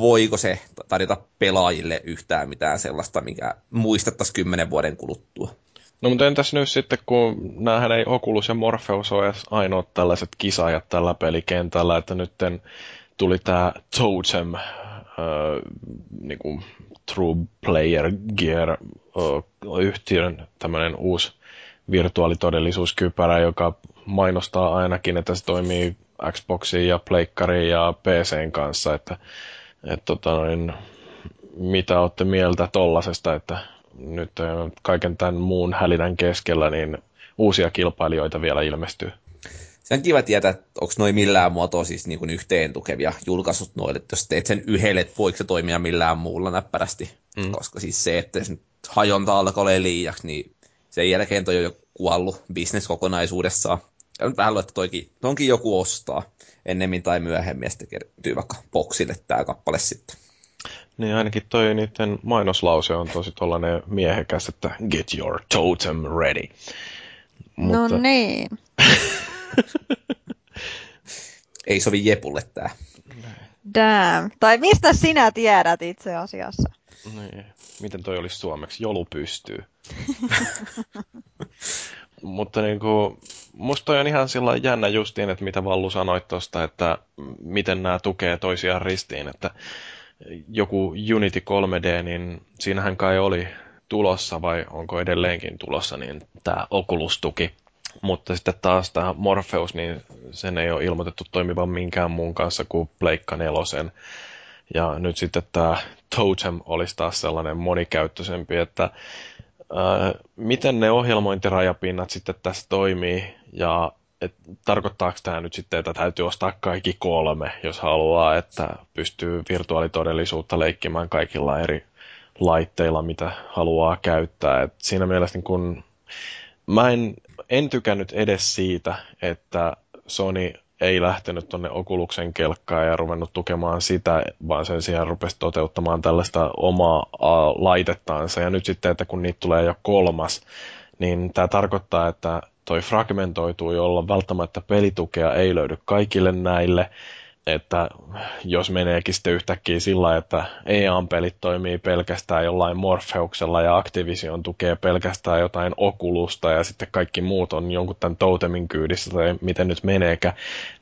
voiko se tarjota pelaajille yhtään mitään sellaista, mikä muistettaisiin kymmenen vuoden kuluttua. No mutta entäs nyt sitten, kun näähän ei Oculus ja Morpheus ole edes ainoat tällaiset kisaajat tällä pelikentällä, että nyt tuli tämä Totem, äh, niin kuin True Player Gear äh, yhtiön tämmöinen uusi virtuaalitodellisuuskypärä, joka mainostaa ainakin, että se toimii Xboxiin ja Pleikkariin ja PCn kanssa, että et, tota noin, mitä olette mieltä tollasesta, että nyt kaiken tämän muun hälinän keskellä niin uusia kilpailijoita vielä ilmestyy. Se on kiva tietää, että onko noin millään muotoa siis niin kuin yhteen tukevia julkaisut noille, että jos teet sen yhdelle, että voiko se toimia millään muulla näppärästi. Mm. Koska siis se, että se hajonta alkaa olla liiaksi, niin sen jälkeen toi on jo kuollut business kokonaisuudessaan. Ja nyt vähän että toikin, tonkin joku ostaa ennemmin tai myöhemmin, ja sitten kertyy vaikka boksille tämä kappale sitten. Niin ainakin toi niiden mainoslause on tosi tollainen miehekäs, että get your totem ready. No Mutta... No niin. Ei sovi Jepulle tää. Damn. Tai mistä sinä tiedät itse asiassa? Niin. Miten toi olisi suomeksi? Jolu pystyy. Mutta niin kuin, musta on ihan sillä jännä justiin, että mitä Vallu sanoit tuosta, että miten nämä tukee toisiaan ristiin, että joku Unity 3D, niin siinähän kai oli tulossa vai onko edelleenkin tulossa niin tämä Oculus-tuki. Mutta sitten taas tämä Morpheus, niin sen ei ole ilmoitettu toimivan minkään muun kanssa kuin Pleikka nelosen. Ja nyt sitten tämä Totem olisi taas sellainen monikäyttöisempi, että miten ne ohjelmointirajapinnat sitten tässä toimii ja et, tarkoittaako tämä nyt sitten, että täytyy ostaa kaikki kolme, jos haluaa, että pystyy virtuaalitodellisuutta leikkimään kaikilla eri laitteilla, mitä haluaa käyttää. Et siinä mielessä niin kun, mä en, en tykännyt edes siitä, että Sony ei lähtenyt tuonne Okuluksen kelkkaan ja ruvennut tukemaan sitä, vaan sen sijaan rupesi toteuttamaan tällaista omaa laitettaansa. Ja nyt sitten, että kun niitä tulee jo kolmas, niin tämä tarkoittaa, että toi fragmentoituu, jolla välttämättä pelitukea ei löydy kaikille näille, että jos meneekin sitten yhtäkkiä sillä, että EA-pelit toimii pelkästään jollain Morpheuksella ja Activision tukee pelkästään jotain Oculusta ja sitten kaikki muut on jonkun tämän totemin kyydissä tai miten nyt meneekä,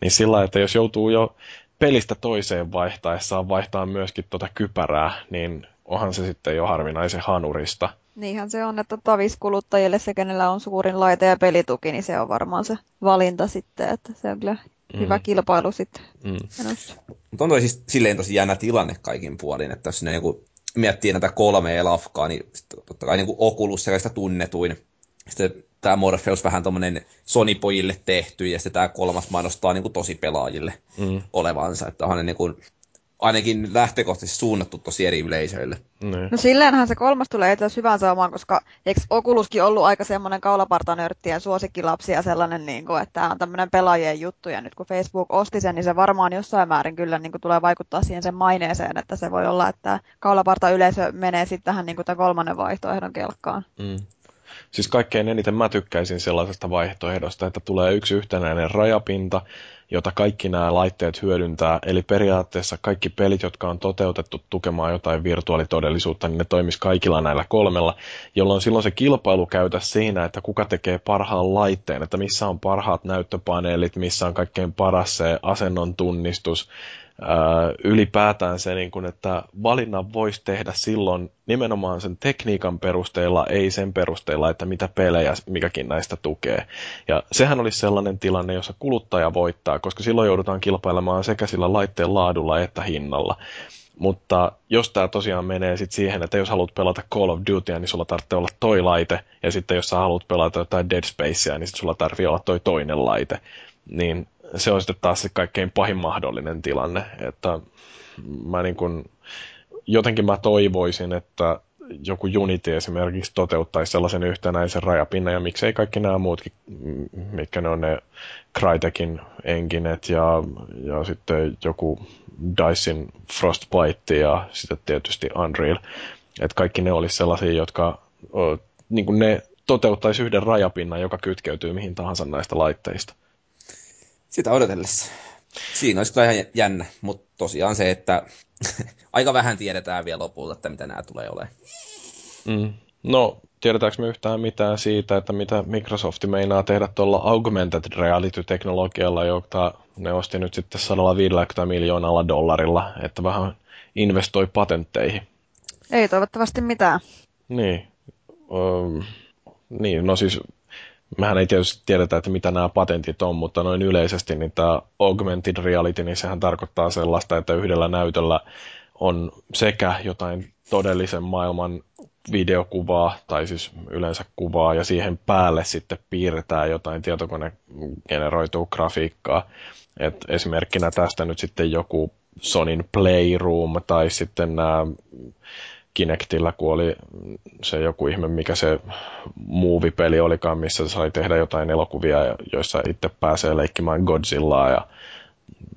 niin sillä, että jos joutuu jo pelistä toiseen vaihtaessaan vaihtaa myöskin tuota kypärää, niin onhan se sitten jo harvinaisen hanurista. Niinhän se on, että taviskuluttajille se, kenellä on suurin laite ja pelituki, niin se on varmaan se valinta sitten, että se on kyllä mm. hyvä kilpailu sitten mm. Mutta on toi siis silleen tosi jännä tilanne kaikin puolin, että jos ne niinku miettii näitä kolme elafkaa, niin totta kai niinku Oculus sitä tunnetuin. Sitten tämä Morpheus vähän tommonen Sony-pojille tehty, ja sitten tämä kolmas mainostaa niinku tosi pelaajille mm. olevansa. Että onhan ne niinku ainakin lähtökohtaisesti suunnattu tosi eri yleisöille. Niin. No silleenhän se kolmas tulee itse hyvän saamaan, koska eikö Okuluskin ollut aika semmoinen kaulapartanörtti ja suosikkilapsi ja sellainen, niin kuin, että tämä on tämmöinen pelaajien juttu ja nyt kun Facebook osti sen, niin se varmaan jossain määrin kyllä niin kuin, tulee vaikuttaa siihen sen maineeseen, että se voi olla, että kaulaparta yleisö menee sitten tähän niin kuin, tämän kolmannen vaihtoehdon kelkkaan. Mm. Siis kaikkein eniten mä tykkäisin sellaisesta vaihtoehdosta, että tulee yksi yhtenäinen rajapinta, jota kaikki nämä laitteet hyödyntää. Eli periaatteessa kaikki pelit, jotka on toteutettu tukemaan jotain virtuaalitodellisuutta, niin ne toimisi kaikilla näillä kolmella, jolloin silloin se kilpailu käytä siinä, että kuka tekee parhaan laitteen, että missä on parhaat näyttöpaneelit, missä on kaikkein paras se asennon tunnistus, ylipäätään se, niin kun, että valinnan voisi tehdä silloin nimenomaan sen tekniikan perusteella, ei sen perusteella, että mitä pelejä mikäkin näistä tukee. Ja sehän olisi sellainen tilanne, jossa kuluttaja voittaa, koska silloin joudutaan kilpailemaan sekä sillä laitteen laadulla että hinnalla. Mutta jos tämä tosiaan menee sit siihen, että jos haluat pelata Call of Dutya, niin sulla tarvitsee olla toi laite, ja sitten jos sä haluat pelata jotain Dead Spacea, niin sit sulla tarvitsee olla toi toinen laite. Niin se on sitten taas se kaikkein pahin mahdollinen tilanne, että mä niin kun, jotenkin mä toivoisin, että joku Unity esimerkiksi toteuttaisi sellaisen yhtenäisen rajapinnan, ja miksei kaikki nämä muutkin, mitkä ne on ne Crytekin enginet ja, ja sitten joku Dyson Frostbite ja sitten tietysti Unreal. Että kaikki ne olisi sellaisia, jotka niin kuin ne toteuttaisi yhden rajapinnan, joka kytkeytyy mihin tahansa näistä laitteista sitä odotellessa. Siinä olisi kyllä ihan jännä, mutta tosiaan se, että aika vähän tiedetään vielä lopulta, että mitä nämä tulee olemaan. Mm. No, tiedetäänkö me yhtään mitään siitä, että mitä Microsoft meinaa tehdä tuolla augmented reality-teknologialla, jota ne osti nyt sitten 150 miljoonalla dollarilla, että vähän investoi patentteihin. Ei toivottavasti mitään. Niin. Um, niin, no siis mehän ei tietysti tiedetä, että mitä nämä patentit on, mutta noin yleisesti niin tämä augmented reality, niin sehän tarkoittaa sellaista, että yhdellä näytöllä on sekä jotain todellisen maailman videokuvaa, tai siis yleensä kuvaa, ja siihen päälle sitten piirretään jotain tietokonegeneroitua grafiikkaa. Et esimerkkinä tästä nyt sitten joku Sonin Playroom, tai sitten nämä Kinectillä, kun oli se joku ihme, mikä se movie-peli olikaan, missä sai tehdä jotain elokuvia, joissa itse pääsee leikkimään Godzillaa ja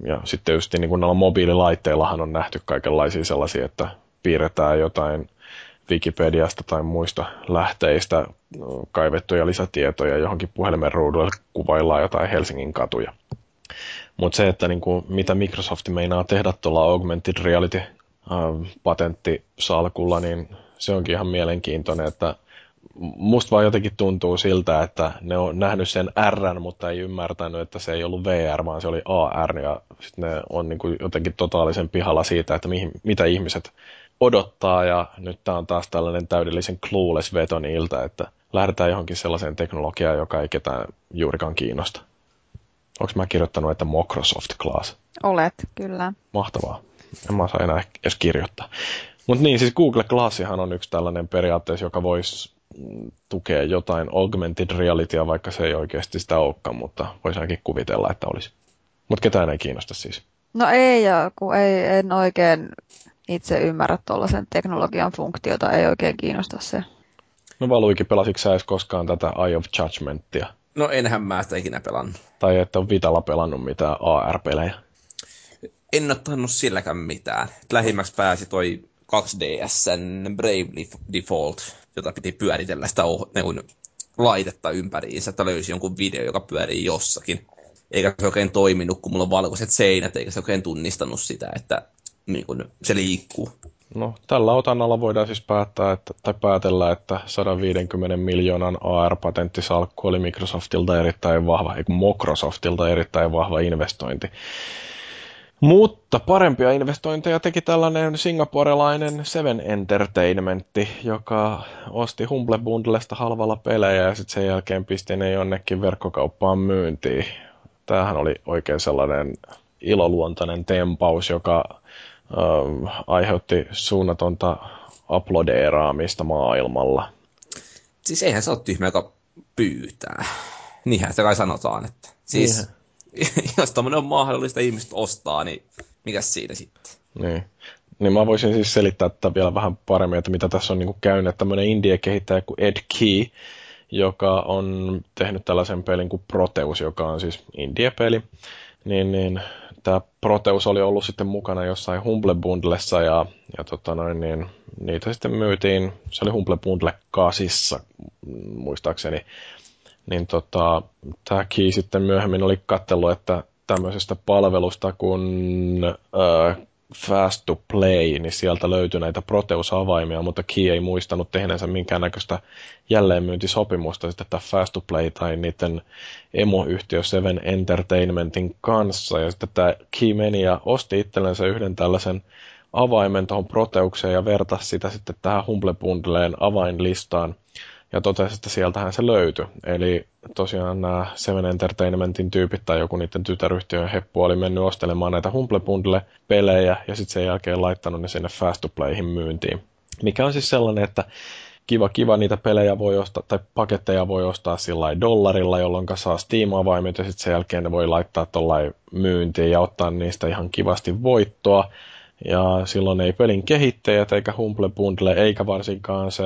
ja sitten just niin kuin mobiililaitteillahan on nähty kaikenlaisia sellaisia, että piirretään jotain Wikipediasta tai muista lähteistä kaivettuja lisätietoja johonkin puhelimen ruudulle kuvaillaan jotain Helsingin katuja. Mutta se, että niinku, mitä Microsoft meinaa tehdä tuolla augmented reality äh, patenttisalkulla, niin se onkin ihan mielenkiintoinen, että musta vaan jotenkin tuntuu siltä, että ne on nähnyt sen R, mutta ei ymmärtänyt, että se ei ollut VR, vaan se oli AR, ja sitten ne on niin kuin jotenkin totaalisen pihalla siitä, että mihin, mitä ihmiset odottaa, ja nyt tämä on taas tällainen täydellisen clueless veto niiltä, että lähdetään johonkin sellaiseen teknologiaan, joka ei ketään juurikaan kiinnosta. Onko mä kirjoittanut, että Microsoft Class? Olet, kyllä. Mahtavaa. En mä saa enää edes kirjoittaa. Mutta niin, siis Google Glassihan on yksi tällainen periaatteessa, joka voisi tukea jotain augmented realitya, vaikka se ei oikeasti sitä olekaan, mutta voisi ainakin kuvitella, että olisi. Mutta ketään ei kiinnosta siis. No ei, ja kun ei, en oikein itse ymmärrä tuollaisen teknologian funktiota, ei oikein kiinnosta se. No Valuikin, pelasitko sä edes koskaan tätä Eye of Judgmentia? No enhän mä sitä ikinä pelannut. Tai että on Vitalla pelannut mitään AR-pelejä? En ottanut silläkään mitään. Lähimmäksi pääsi toi 2DSn Bravely Default, jota piti pyöritellä sitä oh- laitetta ympäriinsä, että löysi jonkun video, joka pyörii jossakin. Eikä se oikein toiminut, kun mulla on valkoiset seinät, eikä se oikein tunnistanut sitä, että niin kun se liikkuu. No, tällä otannalla voidaan siis päättää, että, tai päätellä, että 150 miljoonan AR-patenttisalkku oli Microsoftilta erittäin vahva, ei Microsoftilta erittäin vahva investointi. Mutta parempia investointeja teki tällainen singaporelainen Seven Entertainmentti, joka osti Humble Bundlesta halvalla pelejä ja sitten sen jälkeen pisti ne jonnekin verkkokauppaan myyntiin. Tämähän oli oikein sellainen iloluontainen tempaus, joka äh, aiheutti suunnatonta uploadeeraamista maailmalla. Siis eihän se ole tyhmä, joka pyytää. Niinhän se kai sanotaan, että siis Niinhän jos tämmöinen on mahdollista, ihmiset ostaa, niin mikä siinä sitten? Niin. Niin mä voisin siis selittää tätä vielä vähän paremmin, että mitä tässä on niin käynyt. Tämmöinen indie-kehittäjä kuin Ed Key, joka on tehnyt tällaisen pelin kuin Proteus, joka on siis indie-peli. Niin, niin tämä Proteus oli ollut sitten mukana jossain Humble Bundlessa ja, ja tota noin, niin, niitä sitten myytiin, se oli Humble Bundle kasissa muistaakseni, niin tota, tämä Key sitten myöhemmin oli katsellut, että tämmöisestä palvelusta kuin äh, Fast to Play, niin sieltä löytyi näitä Proteus-avaimia, mutta Key ei muistanut tehneensä minkäännäköistä jälleenmyyntisopimusta sitten tämä Fast to Play tai niiden emoyhtiö Seven Entertainmentin kanssa. Ja sitten tämä Key meni ja osti itsellensä yhden tällaisen avaimen tuohon Proteukseen ja vertasi sitä sitten tähän Humble Bundleen avainlistaan ja totesi, että sieltähän se löytyi. Eli tosiaan nämä Seven Entertainmentin tyypit tai joku niiden tytäryhtiön heppu oli mennyt ostelemaan näitä Humble Bundle-pelejä ja sitten sen jälkeen laittanut ne sinne Fast to Playhin myyntiin. Mikä on siis sellainen, että kiva kiva niitä pelejä voi ostaa, tai paketteja voi ostaa sillä dollarilla, jolloin saa Steam-avaimet ja sitten sen jälkeen ne voi laittaa tuollain myyntiin ja ottaa niistä ihan kivasti voittoa. Ja silloin ei pelin kehittäjät eikä Humble Bundle eikä varsinkaan se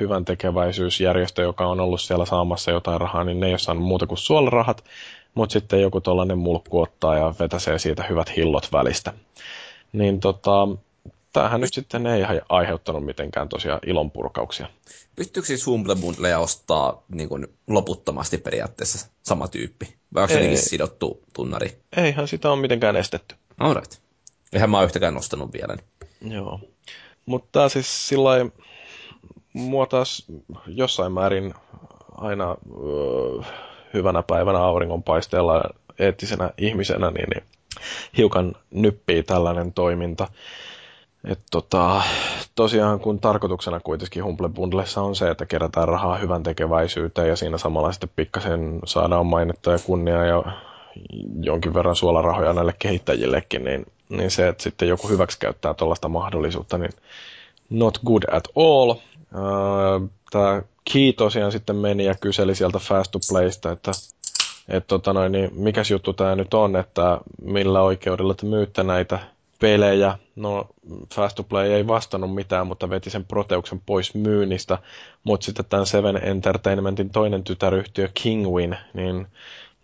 hyvän tekeväisyysjärjestö, joka on ollut siellä saamassa jotain rahaa, niin ne ei ole saanut muuta kuin suolarahat, mutta sitten joku tuollainen mulkku ottaa ja vetäsee siitä hyvät hillot välistä. Niin tota, tämähän nyt sitten ei aiheuttanut mitenkään tosiaan ilonpurkauksia. Pystyykö siis Humble Bundleja ostaa niin kuin loputtomasti periaatteessa sama tyyppi? Vai onko se sidottu tunnari? Eihän sitä ole mitenkään estetty. Alright. Eihän mä yhtäkään nostanut vielä. Niin. Joo. Mutta siis sillä mua taas jossain määrin aina öö, hyvänä päivänä auringonpaisteella eettisenä ihmisenä, niin, niin hiukan nyppii tällainen toiminta. Et tota, tosiaan kun tarkoituksena kuitenkin Humble Bundlessa on se, että kerätään rahaa hyvän tekeväisyyteen ja siinä samalla sitten pikkasen saadaan mainetta ja kunnia ja jonkin verran suolarahoja näille kehittäjillekin, niin niin se, että sitten joku hyväksikäyttää tuollaista mahdollisuutta, niin not good at all. Tämä Key tosiaan sitten meni ja kyseli sieltä Fast to Playsta, että et tota noin, niin mikäs juttu tämä nyt on, että millä oikeudella te myytte näitä pelejä. No, Fast to Play ei vastannut mitään, mutta veti sen Proteuksen pois myynnistä. Mutta sitten tämän Seven Entertainmentin toinen tytäryhtiö Kingwin, niin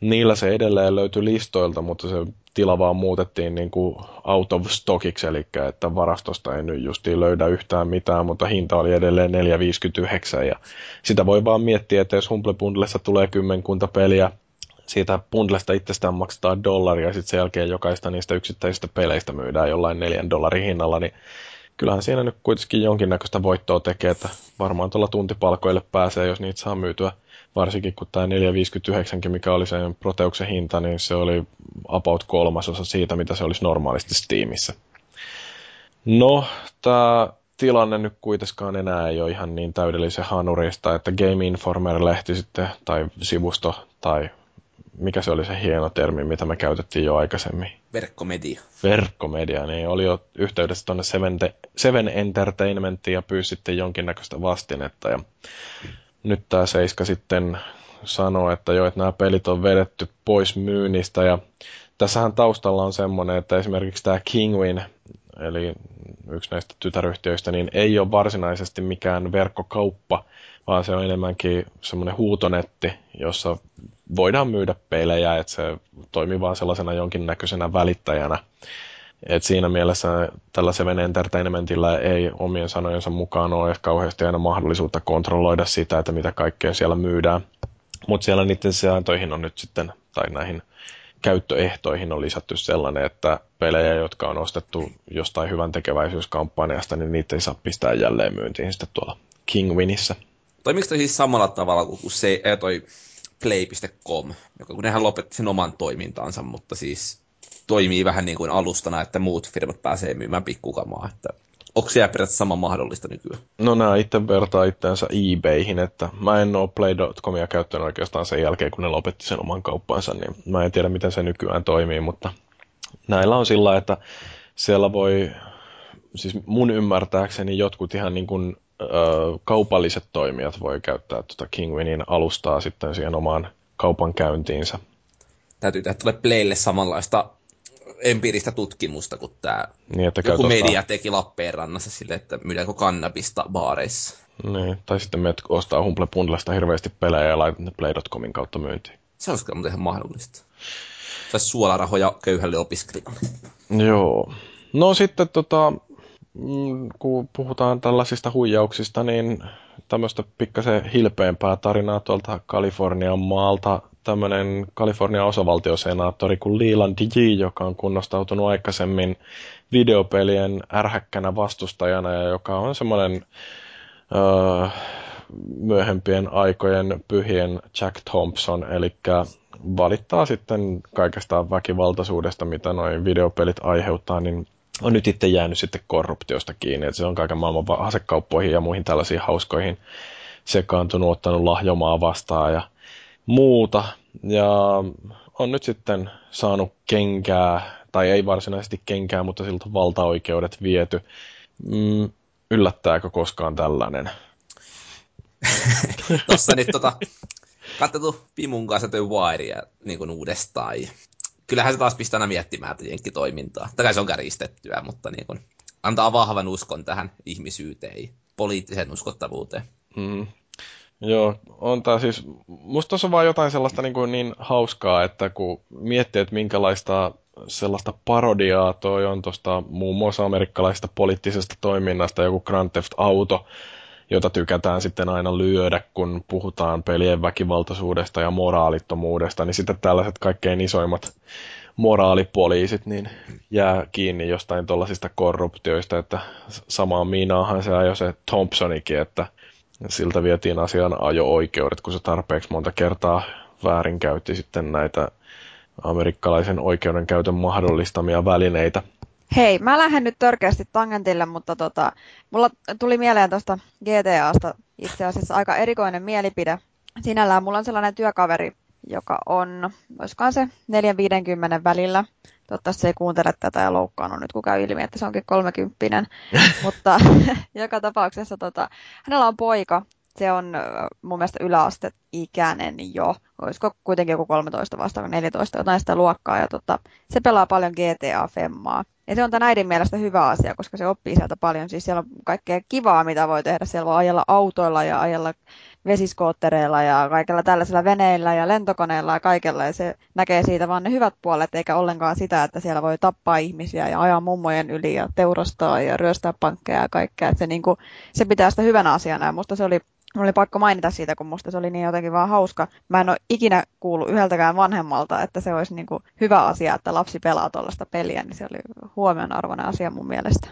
niillä se edelleen löytyi listoilta, mutta se tila vaan muutettiin niin kuin out of stockiksi, eli että varastosta ei nyt justiin löydä yhtään mitään, mutta hinta oli edelleen 4,59 ja sitä voi vaan miettiä, että jos Humble Bundlessa tulee kymmenkunta peliä, siitä bundlesta itsestään maksetaan dollaria ja sitten sen jälkeen jokaista niistä yksittäisistä peleistä myydään jollain neljän dollarin hinnalla, niin kyllähän siinä nyt kuitenkin jonkinnäköistä voittoa tekee, että varmaan tuolla tuntipalkoille pääsee, jos niitä saa myytyä varsinkin kun tämä 459, mikä oli sen Proteuksen hinta, niin se oli about kolmasosa siitä, mitä se olisi normaalisti Steamissa. No, tämä tilanne nyt kuitenkaan enää ei ole ihan niin täydellisen hanurista, että Game Informer-lehti sitten, tai sivusto, tai mikä se oli se hieno termi, mitä me käytettiin jo aikaisemmin? Verkkomedia. Verkkomedia, niin oli jo yhteydessä tuonne Seven, Seven Entertainmentiin ja pyysi sitten jonkinnäköistä vastinetta. Ja nyt tämä Seiska sitten sanoo, että jo, että nämä pelit on vedetty pois myynnistä ja tässähän taustalla on semmoinen, että esimerkiksi tämä Kingwin, eli yksi näistä tytäryhtiöistä, niin ei ole varsinaisesti mikään verkkokauppa, vaan se on enemmänkin semmoinen huutonetti, jossa voidaan myydä pelejä, että se toimii vaan sellaisena jonkinnäköisenä välittäjänä. Et siinä mielessä tällä Seven Entertainmentillä ei omien sanojensa mukaan ole kauheasti aina mahdollisuutta kontrolloida sitä, että mitä kaikkea siellä myydään. Mutta siellä niiden sääntöihin on nyt sitten, tai näihin käyttöehtoihin on lisätty sellainen, että pelejä, jotka on ostettu jostain hyvän tekeväisyyskampanjasta, niin niitä ei saa pistää jälleen myyntiin sitten tuolla Kingwinissä. Toimiko toi siis samalla tavalla kuin se, toi play.com, joka kun nehän lopetti sen oman toimintaansa, mutta siis toimii vähän niin kuin alustana, että muut firmat pääsee myymään pikkukamaa. Että onko se periaatteessa sama mahdollista nykyään? No nämä itse vertaa itseänsä eBayhin, että mä en ole Play.comia käyttänyt oikeastaan sen jälkeen, kun ne lopetti sen oman kauppansa, niin mä en tiedä, miten se nykyään toimii, mutta näillä on sillä, että siellä voi, siis mun ymmärtääkseni jotkut ihan niin kuin ö, kaupalliset toimijat voi käyttää tuota Kingwinin alustaa sitten siihen omaan kaupankäyntiinsä. Täytyy tehdä tuolle Playlle samanlaista empiiristä tutkimusta, kun tämä niin, että joku media ostaa... teki Lappeenrannassa sille, että myydäänkö kannabista baareissa. Niin, tai sitten menet ostaa Humble Bundlesta hirveästi pelejä ja laitat ne Play.comin kautta myyntiin. Se olisi kyllä ihan mahdollista. Saisi suolarahoja köyhälle opiskelijalle. Joo. No sitten tota, mm, kun puhutaan tällaisista huijauksista, niin tämmöistä pikkasen hilpeämpää tarinaa tuolta Kalifornian maalta tämmöinen Kalifornian osavaltiosenaattori kuin Leland J, joka on kunnostautunut aikaisemmin videopelien ärhäkkänä vastustajana ja joka on semmoinen öö, myöhempien aikojen pyhien Jack Thompson, eli valittaa sitten kaikesta väkivaltaisuudesta, mitä noin videopelit aiheuttaa, niin on nyt itse jäänyt sitten korruptiosta kiinni, että se on kaiken maailman asekauppoihin ja muihin tällaisiin hauskoihin sekaantunut, ottanut lahjomaa vastaan ja muuta. Ja on nyt sitten saanut kenkää, tai ei varsinaisesti kenkää, mutta siltä valtaoikeudet viety. Mm, yllättääkö koskaan tällainen? Tuossa nyt tota, katsottu Pimun kanssa toi Wirea niin kuin uudestaan. Kyllähän se taas pistää aina miettimään tätä toimintaa. Tai se on käristettyä, mutta niin kuin, antaa vahvan uskon tähän ihmisyyteen poliittiseen uskottavuuteen. Mm. Joo, on tää siis, musta tuossa on vaan jotain sellaista niin, kuin niin hauskaa, että kun miettii, että minkälaista sellaista parodiaa toi on tuosta muun muassa amerikkalaisesta poliittisesta toiminnasta, joku Grand Theft Auto, jota tykätään sitten aina lyödä, kun puhutaan pelien väkivaltaisuudesta ja moraalittomuudesta, niin sitten tällaiset kaikkein isoimmat moraalipoliisit niin jää kiinni jostain tuollaisista korruptioista, että samaa miinaahan se ajoi se Thompsonikin, että siltä vietiin asian ajo-oikeudet, kun se tarpeeksi monta kertaa väärinkäytti sitten näitä amerikkalaisen oikeudenkäytön mahdollistamia välineitä. Hei, mä lähden nyt törkeästi tangentille, mutta tota, mulla tuli mieleen tuosta GTAsta itse asiassa aika erikoinen mielipide. Sinällään mulla on sellainen työkaveri, joka on, olisikohan se 450 välillä. Toivottavasti se ei kuuntele tätä ja loukkaannut nyt, kun käy ilmi, että se onkin kolmekymppinen. Mutta joka tapauksessa tota, hänellä on poika. Se on mun mielestä yläaste-ikäinen jo. Olisiko kuitenkin joku 13 vastaan 14 jotain sitä luokkaa. Ja tota, se pelaa paljon GTA Femmaa. Ja se on tämän äidin mielestä hyvä asia, koska se oppii sieltä paljon. Siis siellä on kaikkea kivaa, mitä voi tehdä. Siellä voi ajella autoilla ja ajella vesiskoottereilla ja kaikilla tällaisilla veneillä ja lentokoneilla ja kaikella. Ja se näkee siitä vaan ne hyvät puolet, eikä ollenkaan sitä, että siellä voi tappaa ihmisiä ja ajaa mummojen yli ja teurastaa ja ryöstää pankkeja ja kaikkea. Että se, niin kuin, se pitää sitä hyvänä asiana ja musta se oli Mulla oli pakko mainita siitä, kun musta se oli niin jotenkin vaan hauska. Mä en ole ikinä kuullut yhdeltäkään vanhemmalta, että se olisi niin kuin hyvä asia, että lapsi pelaa tuollaista peliä, niin se oli huomionarvoinen asia mun mielestä.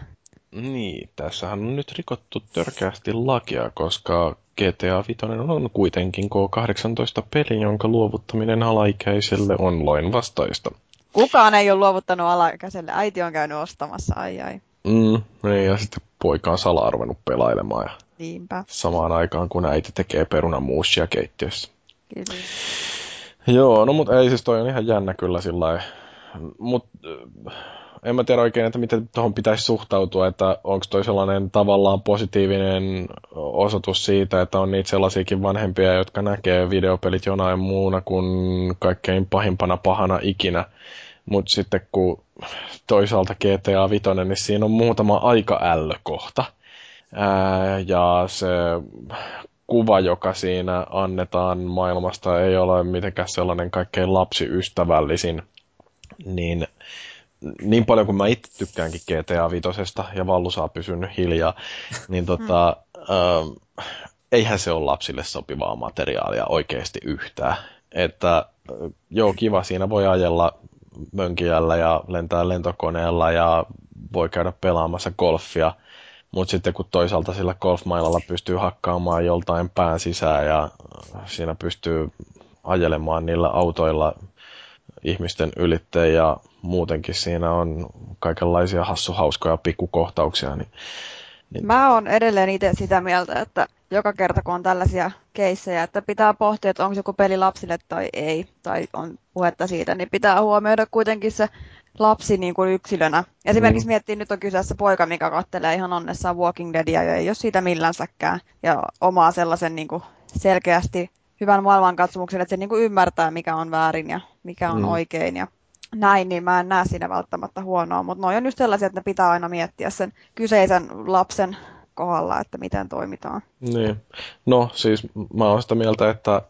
Niin, tässähän on nyt rikottu törkeästi lakia, koska GTA 5 on kuitenkin K18 peli, jonka luovuttaminen alaikäiselle on loin vastaista. Kukaan ei ole luovuttanut alaikäiselle. Äiti on käynyt ostamassa, ai ai. Mm, niin, ja sitten poika on salaa ruvennut pelailemaan. Ja Niinpä. Samaan aikaan, kun äiti tekee perunamuusia keittiössä. Kyllä. Joo, no mutta ei siis toi on ihan jännä kyllä sillä Mutta en mä tiedä oikein, että miten tuohon pitäisi suhtautua, että onko toi sellainen tavallaan positiivinen osoitus siitä, että on niitä sellaisiakin vanhempia, jotka näkee videopelit jonain muuna kuin kaikkein pahimpana pahana ikinä. Mutta sitten kun toisaalta GTA 5, niin siinä on muutama aika ällökohta. Ja se kuva, joka siinä annetaan maailmasta, ei ole mitenkään sellainen kaikkein lapsiystävällisin. Niin niin paljon kuin mä itse tykkäänkin GTA Vitosesta ja Vallu saa pysynyt hiljaa, niin tota, mm. äh, eihän se ole lapsille sopivaa materiaalia oikeasti yhtään. Että joo, kiva, siinä voi ajella mönkijällä ja lentää lentokoneella ja voi käydä pelaamassa golfia, mutta sitten kun toisaalta sillä golfmailalla pystyy hakkaamaan joltain pään sisään ja siinä pystyy ajelemaan niillä autoilla ihmisten ylitteen ja muutenkin siinä on kaikenlaisia hassuhauskoja pikkukohtauksia. Niin, niin... Mä oon edelleen itse sitä mieltä, että joka kerta kun on tällaisia keissejä, että pitää pohtia, että onko joku peli lapsille tai ei, tai on puhetta siitä, niin pitää huomioida kuitenkin se lapsi niin kuin yksilönä. Esimerkiksi mm. miettii, nyt on kyseessä poika, mikä kattelee ihan onnessaan Walking Deadia ja ei ole siitä millänsäkään. Ja omaa sellaisen niin kuin selkeästi hyvän maailmankatsomuksen, että se niin kuin ymmärtää, mikä on väärin ja mikä on mm. oikein. Ja näin, niin mä en näe siinä välttämättä huonoa, mutta noin on just sellaisia, että ne pitää aina miettiä sen kyseisen lapsen kohdalla, että miten toimitaan. Niin. No siis mä oon sitä mieltä, että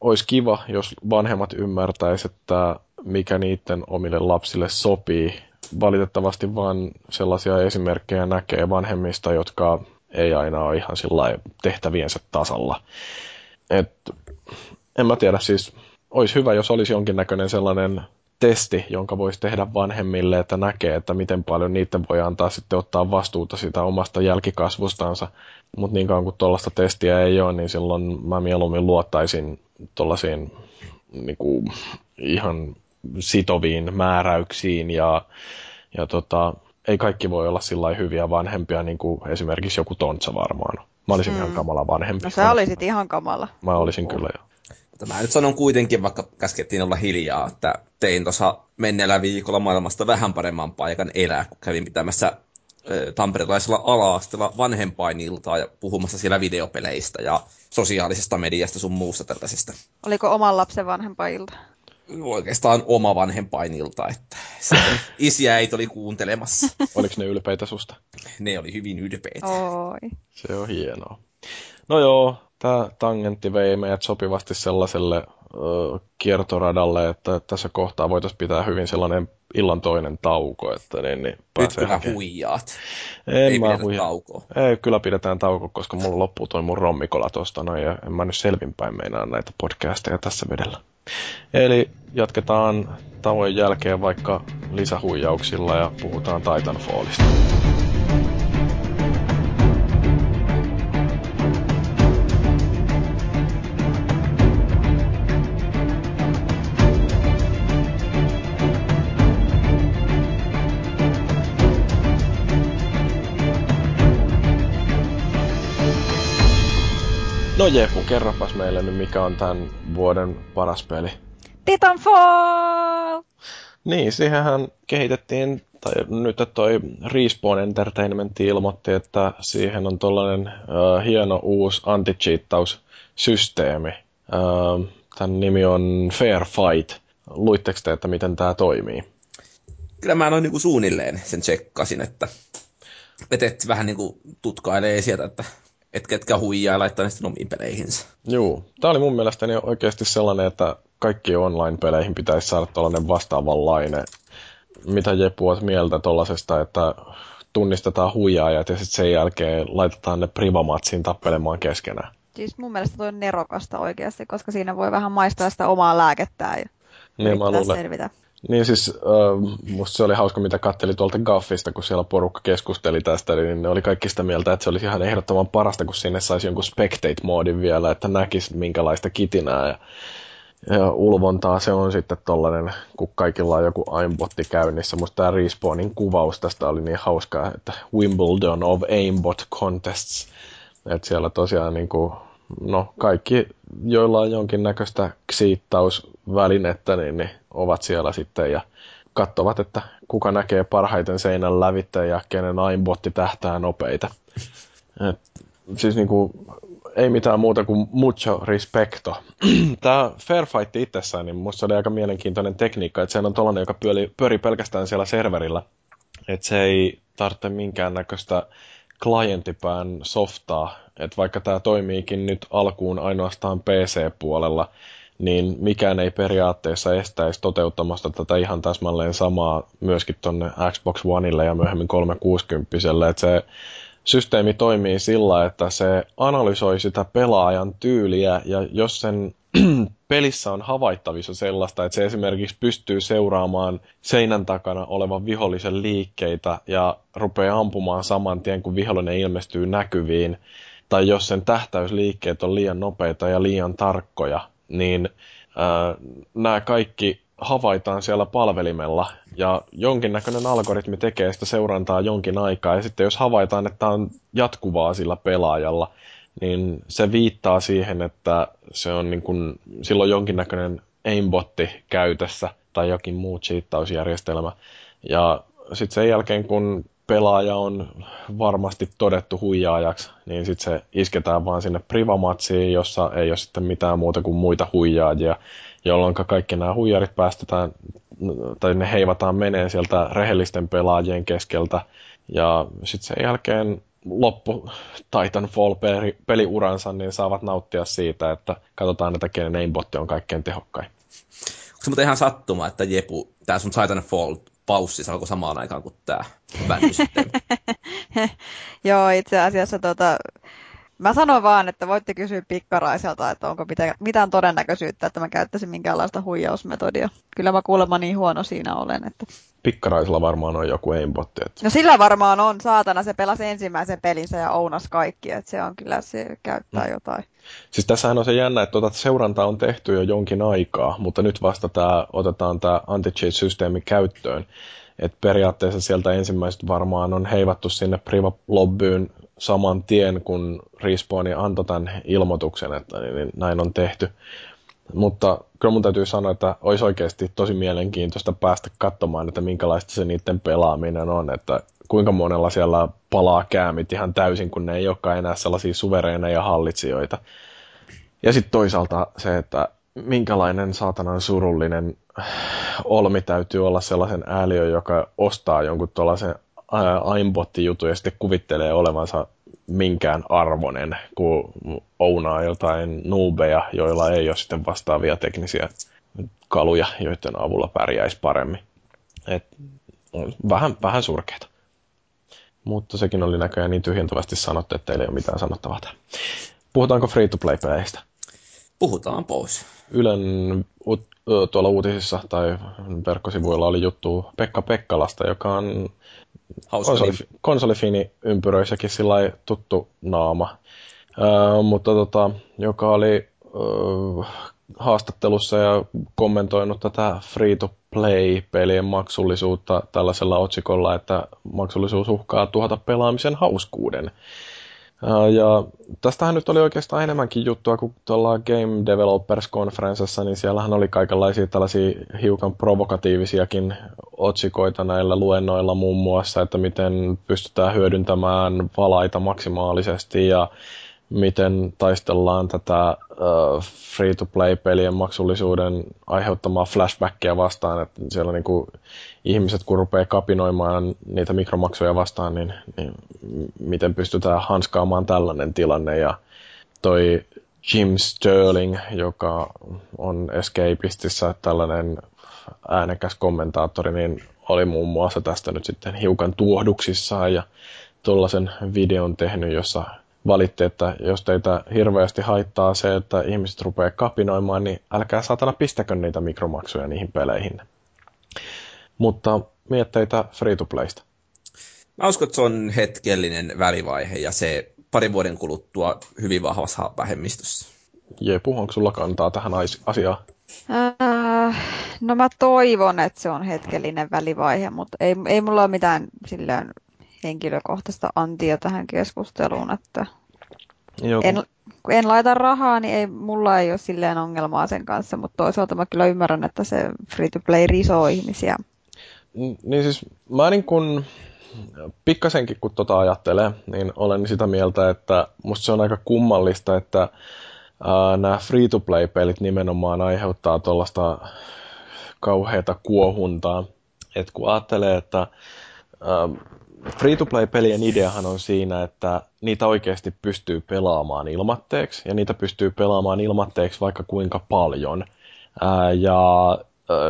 olisi kiva, jos vanhemmat ymmärtäisivät, että mikä niiden omille lapsille sopii. Valitettavasti vaan sellaisia esimerkkejä näkee vanhemmista, jotka ei aina ole ihan sillä tehtäviensä tasalla. Et, en mä tiedä, siis olisi hyvä, jos olisi jonkinnäköinen sellainen testi, jonka voisi tehdä vanhemmille, että näkee, että miten paljon niiden voi antaa sitten ottaa vastuuta sitä omasta jälkikasvustansa. Mutta niin kauan kuin tuollaista testiä ei ole, niin silloin mä mieluummin luottaisin tuollaisiin niin ihan sitoviin määräyksiin ja, ja tota, ei kaikki voi olla sillä hyviä vanhempia, niin kuin esimerkiksi joku Tontsa varmaan. Mä olisin mm. ihan kamala vanhempi. No sä olisit ihan kamala. Mä olisin kyllä jo. Mutta mä nyt sanon kuitenkin, vaikka käskettiin olla hiljaa, että tein tuossa menneellä viikolla maailmasta vähän paremman paikan elää, kun kävin pitämässä tamperelaisella ala-asteella vanhempainiltaa ja puhumassa siellä videopeleistä ja sosiaalisesta mediasta sun muusta tällaisesta. Oliko oman lapsen vanhempainilta? Oikeastaan oma vanhempainilta, että se isi ja äiti oli kuuntelemassa. Oliko ne ylpeitä susta? Ne oli hyvin ylpeitä. Oi. Se on hienoa. No joo, tämä tangentti vei meidät sopivasti sellaiselle kiertoradalle, että tässä kohtaa voitaisiin pitää hyvin sellainen illan toinen tauko. Että niin, niin Nyt kyllä huijaat. En Ei mä huija... taukoa. Ei, kyllä pidetään tauko, koska mulla loppuu toi mun rommikola tosta noin, ja en mä nyt selvinpäin meinaa näitä podcasteja tässä vedellä. Eli jatketaan tauon jälkeen vaikka lisähuijauksilla ja puhutaan Titanfallista. No Jefu, kerropas meille nyt, mikä on tämän vuoden paras peli. Titanfall! Niin, siihenhän kehitettiin, tai nyt toi Respawn Entertainment ilmoitti, että siihen on tollainen uh, hieno uusi anti systeemi Uh, tämän nimi on Fair Fight. Luitteko te, että miten tämä toimii? kyllä mä noin niinku suunnilleen sen tsekkasin, että vetet vähän niinku tutkailee sieltä, että et ketkä huijaa ja laittaa ne sitten omiin peleihinsä. Joo, tämä oli mun mielestäni oikeasti sellainen, että kaikki online-peleihin pitäisi saada tällainen vastaavanlainen. Mitä Jepu oot mieltä tollasesta, että tunnistetaan huijaajat ja sitten sen jälkeen laitetaan ne privamatsiin tappelemaan keskenään? Siis mun mielestä toi on nerokasta oikeasti, koska siinä voi vähän maistaa sitä omaa lääkettää ja niin, mä luulen, selvitä. Niin siis äh, musta se oli hauska, mitä katteli tuolta Gaffista, kun siellä porukka keskusteli tästä, niin ne oli kaikki sitä mieltä, että se olisi ihan ehdottoman parasta, kun sinne saisi jonkun spectate-moodin vielä, että näkisi minkälaista kitinää ja, ja ulvontaa se on sitten tollanen, kun kaikilla on joku aimbotti käynnissä. Musta tämä Respawnin kuvaus tästä oli niin hauskaa, että Wimbledon of Aimbot Contests, että siellä tosiaan niin kuin no kaikki, joilla on jonkinnäköistä ksiittausvälinettä, niin, niin ovat siellä sitten ja katsovat, että kuka näkee parhaiten seinän lävitte ja kenen aimbotti tähtää nopeita. Et, siis niinku, ei mitään muuta kuin mucho respecto. Tämä Fair Fight itsessään, niin musta oli aika mielenkiintoinen tekniikka, että se on tollainen, joka pyöri, pyöri pelkästään siellä serverillä. Että se ei tarvitse minkäännäköistä klienttipään softaa, että vaikka tämä toimiikin nyt alkuun ainoastaan PC-puolella, niin mikään ei periaatteessa estäisi toteuttamasta tätä ihan täsmälleen samaa myöskin tuonne Xbox Oneille ja myöhemmin 360 että se systeemi toimii sillä, että se analysoi sitä pelaajan tyyliä ja jos sen pelissä on havaittavissa sellaista, että se esimerkiksi pystyy seuraamaan seinän takana olevan vihollisen liikkeitä ja rupeaa ampumaan saman tien, kun vihollinen ilmestyy näkyviin, tai jos sen tähtäysliikkeet on liian nopeita ja liian tarkkoja, niin äh, nämä kaikki havaitaan siellä palvelimella ja jonkinnäköinen algoritmi tekee sitä seurantaa jonkin aikaa ja sitten jos havaitaan, että on jatkuvaa sillä pelaajalla, niin se viittaa siihen, että se on niin kuin, silloin jonkinnäköinen aimbotti käytössä tai jokin muu cheattausjärjestelmä. Ja sitten sen jälkeen, kun pelaaja on varmasti todettu huijaajaksi, niin sitten se isketään vaan sinne privamatsiin, jossa ei ole sitten mitään muuta kuin muita huijaajia, jolloin kaikki nämä huijarit päästetään, tai ne heivataan menee sieltä rehellisten pelaajien keskeltä, ja sitten sen jälkeen loppu Titanfall peliuransa, niin saavat nauttia siitä, että katsotaan, että kenen aimbotti on kaikkein tehokkain. Onko se muuten ihan sattuma, että Jepu, tämä sun Titanfall paussi alkoi samaan aikaan kuin tämä Joo, itse asiassa tota, Mä sanon vaan, että voitte kysyä pikkaraiselta, että onko mitään, todennäköisyyttä, että mä käyttäisin minkäänlaista huijausmetodia. Kyllä mä kuulemma niin huono siinä olen. Että... Pikkaraisella varmaan on joku aimbotti. Että... No sillä varmaan on, saatana, se pelasi ensimmäisen pelinsä ja ounas kaikki, että se on kyllä, se käyttää mm. jotain. Siis tässähän on se jännä, että tuota seurantaa on tehty jo jonkin aikaa, mutta nyt vasta tää, otetaan tämä anti-cheat-systeemi käyttöön. Et periaatteessa sieltä ensimmäiset varmaan on heivattu sinne Priva-lobbyyn saman tien, kun Respawni antoi tämän ilmoituksen, että niin, niin näin on tehty. Mutta kyllä mun täytyy sanoa, että olisi oikeasti tosi mielenkiintoista päästä katsomaan, että minkälaista se niiden pelaaminen on, että kuinka monella siellä palaa käämit ihan täysin, kun ne ei olekaan enää sellaisia suvereineja hallitsijoita. Ja sitten toisaalta se, että minkälainen saatanan surullinen olmi täytyy olla sellaisen ääliö, joka ostaa jonkun tuollaisen aimbot-jutun ja sitten kuvittelee olevansa minkään arvonen, kun ounaa jotain nuubeja, joilla ei ole sitten vastaavia teknisiä kaluja, joiden avulla pärjäisi paremmin. Et, vähän, vähän surkeita. Mutta sekin oli näköjään niin tyhjentävästi sanottu, että ei ole mitään sanottavaa. Puhutaanko free-to-play-peleistä? Puhutaan pois. Ylen tuolla uutisissa tai verkkosivuilla oli juttu Pekka Pekkalasta, joka on konsoli, konsolifini-ympyröissäkin sillä tuttu naama. Öö, mutta tota, joka oli öö, haastattelussa ja kommentoinut tätä free-to-play-pelien maksullisuutta tällaisella otsikolla, että maksullisuus uhkaa tuhota pelaamisen hauskuuden. Ja tästähän nyt oli oikeastaan enemmänkin juttua kuin tuolla Game Developers Conferencessa, niin siellähän oli kaikenlaisia tällaisia hiukan provokatiivisiakin otsikoita näillä luennoilla muun muassa, että miten pystytään hyödyntämään valaita maksimaalisesti ja miten taistellaan tätä uh, free-to-play-pelien maksullisuuden aiheuttamaa flashbackia vastaan, että siellä niinku ihmiset kun rupeaa kapinoimaan niitä mikromaksuja vastaan, niin, niin miten pystytään hanskaamaan tällainen tilanne ja toi Jim Sterling, joka on Escapistissä tällainen äänekäs kommentaattori, niin oli muun muassa tästä nyt sitten hiukan tuohduksissaan ja tuollaisen videon tehnyt, jossa valitti, että jos teitä hirveästi haittaa se, että ihmiset rupeaa kapinoimaan, niin älkää saatana pistäkö niitä mikromaksuja niihin peleihin. Mutta mietteitä free-to-playsta. Mä uskon, että se on hetkellinen välivaihe ja se parin vuoden kuluttua hyvin vahvassa vähemmistössä. Jepu, onko sulla kantaa tähän asiaan? Äh, no mä toivon, että se on hetkellinen välivaihe, mutta ei, ei mulla ole mitään silleen henkilökohtaista antia tähän keskusteluun, että Joku. En, kun en laita rahaa, niin ei, mulla ei ole silleen ongelmaa sen kanssa, mutta toisaalta mä kyllä ymmärrän, että se free-to-play risoo ihmisiä. Niin siis mä niin kun, pikkasenkin kun tota ajattelee, niin olen sitä mieltä, että musta se on aika kummallista, että nämä free-to-play-pelit nimenomaan aiheuttaa tuollaista kauheata kuohuntaa. Et kun ajattelee, että free-to-play-pelien ideahan on siinä, että niitä oikeasti pystyy pelaamaan ilmatteeksi, ja niitä pystyy pelaamaan ilmatteeksi vaikka kuinka paljon. Ää, ja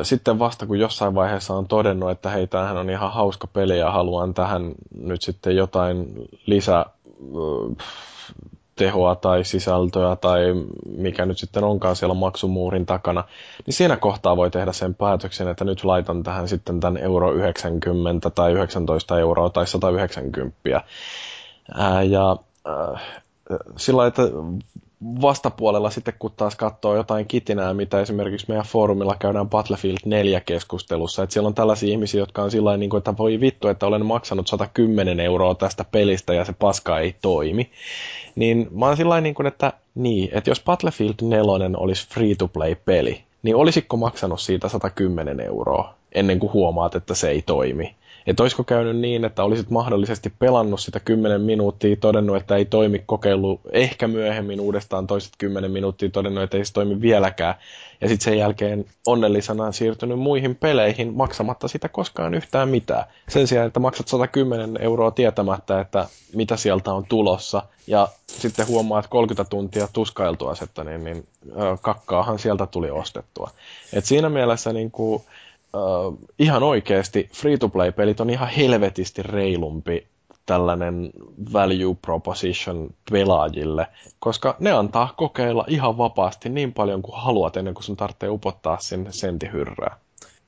sitten vasta kun jossain vaiheessa on todennut, että hei, tämähän on ihan hauska peli ja haluan tähän nyt sitten jotain lisä tehoa tai sisältöä tai mikä nyt sitten onkaan siellä maksumuurin takana, niin siinä kohtaa voi tehdä sen päätöksen, että nyt laitan tähän sitten tämän euro 90 tai 19 euroa tai 190. Ää, ja ää, sillä että vastapuolella sitten kun taas katsoo jotain kitinää, mitä esimerkiksi meidän foorumilla käydään Battlefield 4 keskustelussa, että siellä on tällaisia ihmisiä, jotka on sillä niin kuin, että voi vittu, että olen maksanut 110 euroa tästä pelistä ja se paska ei toimi. Niin mä oon sillä niin kuin, että niin, että jos Battlefield 4 olisi free-to-play-peli, niin olisitko maksanut siitä 110 euroa ennen kuin huomaat, että se ei toimi? Että olisiko käynyt niin, että olisit mahdollisesti pelannut sitä 10 minuuttia, todennut, että ei toimi, kokeilu ehkä myöhemmin uudestaan toiset 10 minuuttia, todennut, että ei se toimi vieläkään. Ja sitten sen jälkeen onnellisena siirtynyt muihin peleihin maksamatta sitä koskaan yhtään mitään. Sen sijaan, että maksat 110 euroa tietämättä, että mitä sieltä on tulossa. Ja sitten huomaat 30 tuntia tuskailtua että niin, niin kakkaahan sieltä tuli ostettua. Et siinä mielessä niin kuin, uh, ihan oikeasti free-to-play-pelit on ihan helvetisti reilumpi tällainen value proposition pelaajille, koska ne antaa kokeilla ihan vapaasti niin paljon kuin haluat ennen kuin sun tarvitsee upottaa sinne sentihyrrää.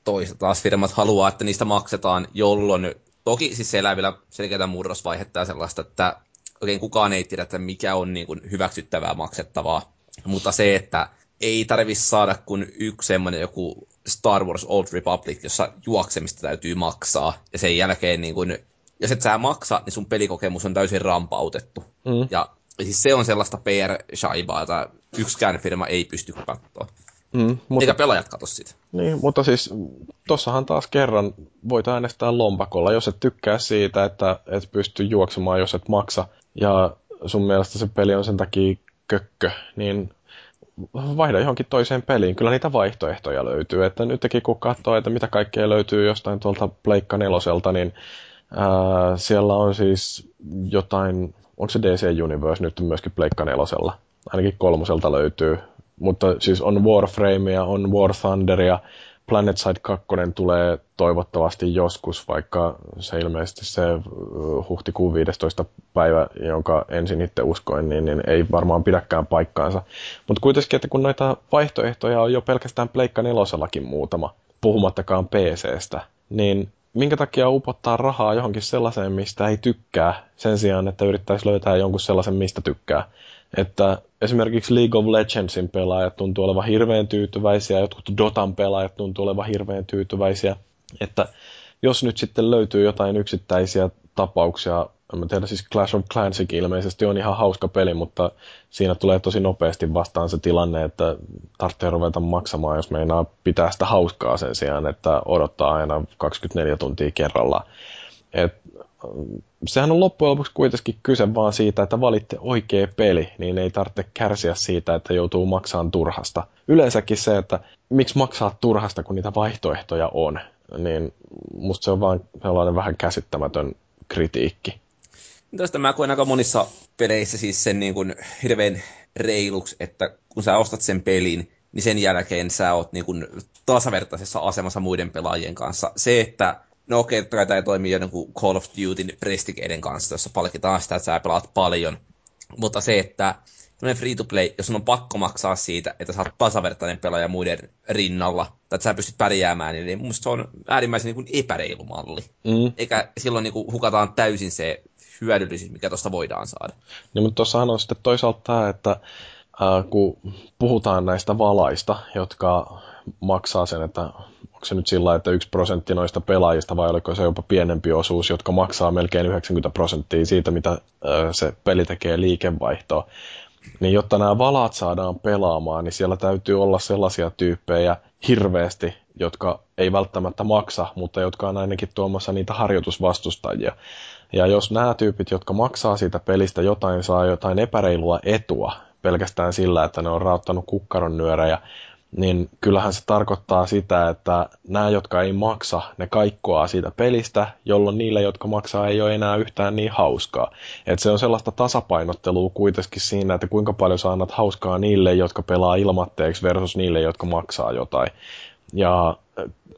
Toista taas firmat haluaa, että niistä maksetaan, jolloin toki siis elää vielä selkeää murrosvaihetta ja sellaista, että oikein kukaan ei tiedä, että mikä on niin kuin hyväksyttävää maksettavaa. Mutta se, että ei tarvitse saada kuin yksi semmoinen joku Star Wars Old Republic, jossa juoksemista täytyy maksaa. Ja sen jälkeen, niin kun, jos et sä maksa, niin sun pelikokemus on täysin rampautettu. Mm. Ja siis se on sellaista PR-shaibaa, että yksikään firma ei pysty katsoa. Mm, mutta, Eikä pelaajat katso sitä. Niin, mutta siis tossahan taas kerran voit äänestää lompakolla, jos et tykkää siitä, että et pysty juoksemaan, jos et maksa. Ja sun mielestä se peli on sen takia kökkö, niin vaihda johonkin toiseen peliin. Kyllä niitä vaihtoehtoja löytyy. Että nytkin kun katsoo, että mitä kaikkea löytyy jostain tuolta Pleikka neloselta, niin ää, siellä on siis jotain, onko se DC Universe nyt myöskin Pleikka nelosella? Ainakin kolmoselta löytyy. Mutta siis on Warframea, on War Thunderia, PlanetSide 2 tulee toivottavasti joskus, vaikka se ilmeisesti se huhtikuun 15. päivä, jonka ensin itse uskoin, niin, niin ei varmaan pidäkään paikkaansa. Mutta kuitenkin, että kun noita vaihtoehtoja on jo pelkästään Pleikka nelosellakin muutama, puhumattakaan PCstä, niin minkä takia upottaa rahaa johonkin sellaiseen, mistä ei tykkää, sen sijaan, että yrittäisi löytää jonkun sellaisen, mistä tykkää. Että esimerkiksi League of Legendsin pelaajat tuntuu olevan hirveän tyytyväisiä, jotkut Dotan pelaajat tuntuu olevan hirveän tyytyväisiä. Että jos nyt sitten löytyy jotain yksittäisiä tapauksia, en tiedä, siis Clash of Clansikin ilmeisesti on ihan hauska peli, mutta siinä tulee tosi nopeasti vastaan se tilanne, että tarvitsee ruveta maksamaan, jos meinaa pitää sitä hauskaa sen sijaan, että odottaa aina 24 tuntia kerrallaan. Et sehän on loppujen lopuksi kuitenkin kyse vaan siitä, että valitte oikea peli, niin ei tarvitse kärsiä siitä, että joutuu maksamaan turhasta. Yleensäkin se, että miksi maksaa turhasta, kun niitä vaihtoehtoja on, niin musta se on vaan sellainen vähän käsittämätön kritiikki. Tästä mä koen aika monissa peleissä siis sen niin kuin hirveän reiluksi, että kun sä ostat sen pelin, niin sen jälkeen sä oot niin kuin tasavertaisessa asemassa muiden pelaajien kanssa. Se, että no okei, okay, tämä toimii jonkun Call of Dutyn prestigeiden kanssa, jossa palkitaan sitä, että sä pelaat paljon. Mutta se, että free to play, jos on pakko maksaa siitä, että sä oot tasavertainen pelaaja muiden rinnalla, tai että sä pystyt pärjäämään, niin mun se on äärimmäisen niin kuin epäreilu malli. Mm. Eikä silloin niin kuin hukataan täysin se hyödyllisyys, mikä tuosta voidaan saada. Niin, mutta tuossahan on sitten toisaalta tämä, että äh, kun puhutaan näistä valaista, jotka maksaa sen, että onko se nyt sillä että yksi prosentti noista pelaajista vai oliko se jopa pienempi osuus, jotka maksaa melkein 90 prosenttia siitä, mitä se peli tekee liikevaihtoa. Niin jotta nämä valaat saadaan pelaamaan, niin siellä täytyy olla sellaisia tyyppejä hirveästi, jotka ei välttämättä maksa, mutta jotka on ainakin tuomassa niitä harjoitusvastustajia. Ja jos nämä tyypit, jotka maksaa siitä pelistä jotain, saa jotain epäreilua etua pelkästään sillä, että ne on rauttanut kukkaron nyörejä, niin kyllähän se tarkoittaa sitä, että nämä, jotka ei maksa, ne kaikkoaa siitä pelistä, jolloin niille, jotka maksaa, ei ole enää yhtään niin hauskaa. Et se on sellaista tasapainottelua kuitenkin siinä, että kuinka paljon sä annat hauskaa niille, jotka pelaa ilmatteeksi versus niille, jotka maksaa jotain. Ja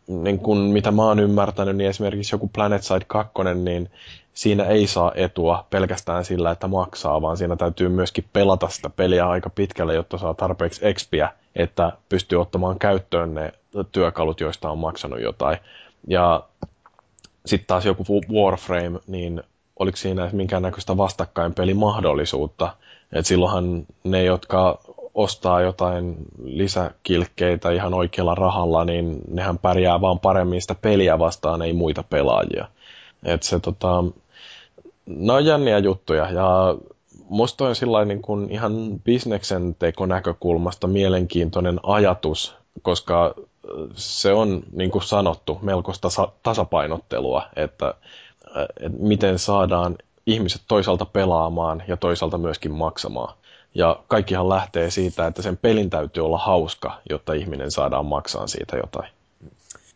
niin kun, mitä mä oon ymmärtänyt, niin esimerkiksi joku PlanetSide 2, niin siinä ei saa etua pelkästään sillä, että maksaa, vaan siinä täytyy myöskin pelata sitä peliä aika pitkälle, jotta saa tarpeeksi expiä, että pystyy ottamaan käyttöön ne työkalut, joista on maksanut jotain. Ja sitten taas joku Warframe, niin oliko siinä minkäännäköistä vastakkainpelimahdollisuutta. että silloinhan ne, jotka ostaa jotain lisäkilkkeitä ihan oikealla rahalla, niin nehän pärjää vaan paremmin sitä peliä vastaan, ei muita pelaajia. Et se tota, ne on jänniä juttuja ja musta on sillä niin kuin ihan bisneksen näkökulmasta mielenkiintoinen ajatus, koska se on, niin kuin sanottu, melkoista tasapainottelua, että, että miten saadaan ihmiset toisaalta pelaamaan ja toisaalta myöskin maksamaan. Ja kaikkihan lähtee siitä, että sen pelin täytyy olla hauska, jotta ihminen saadaan maksaa siitä jotain.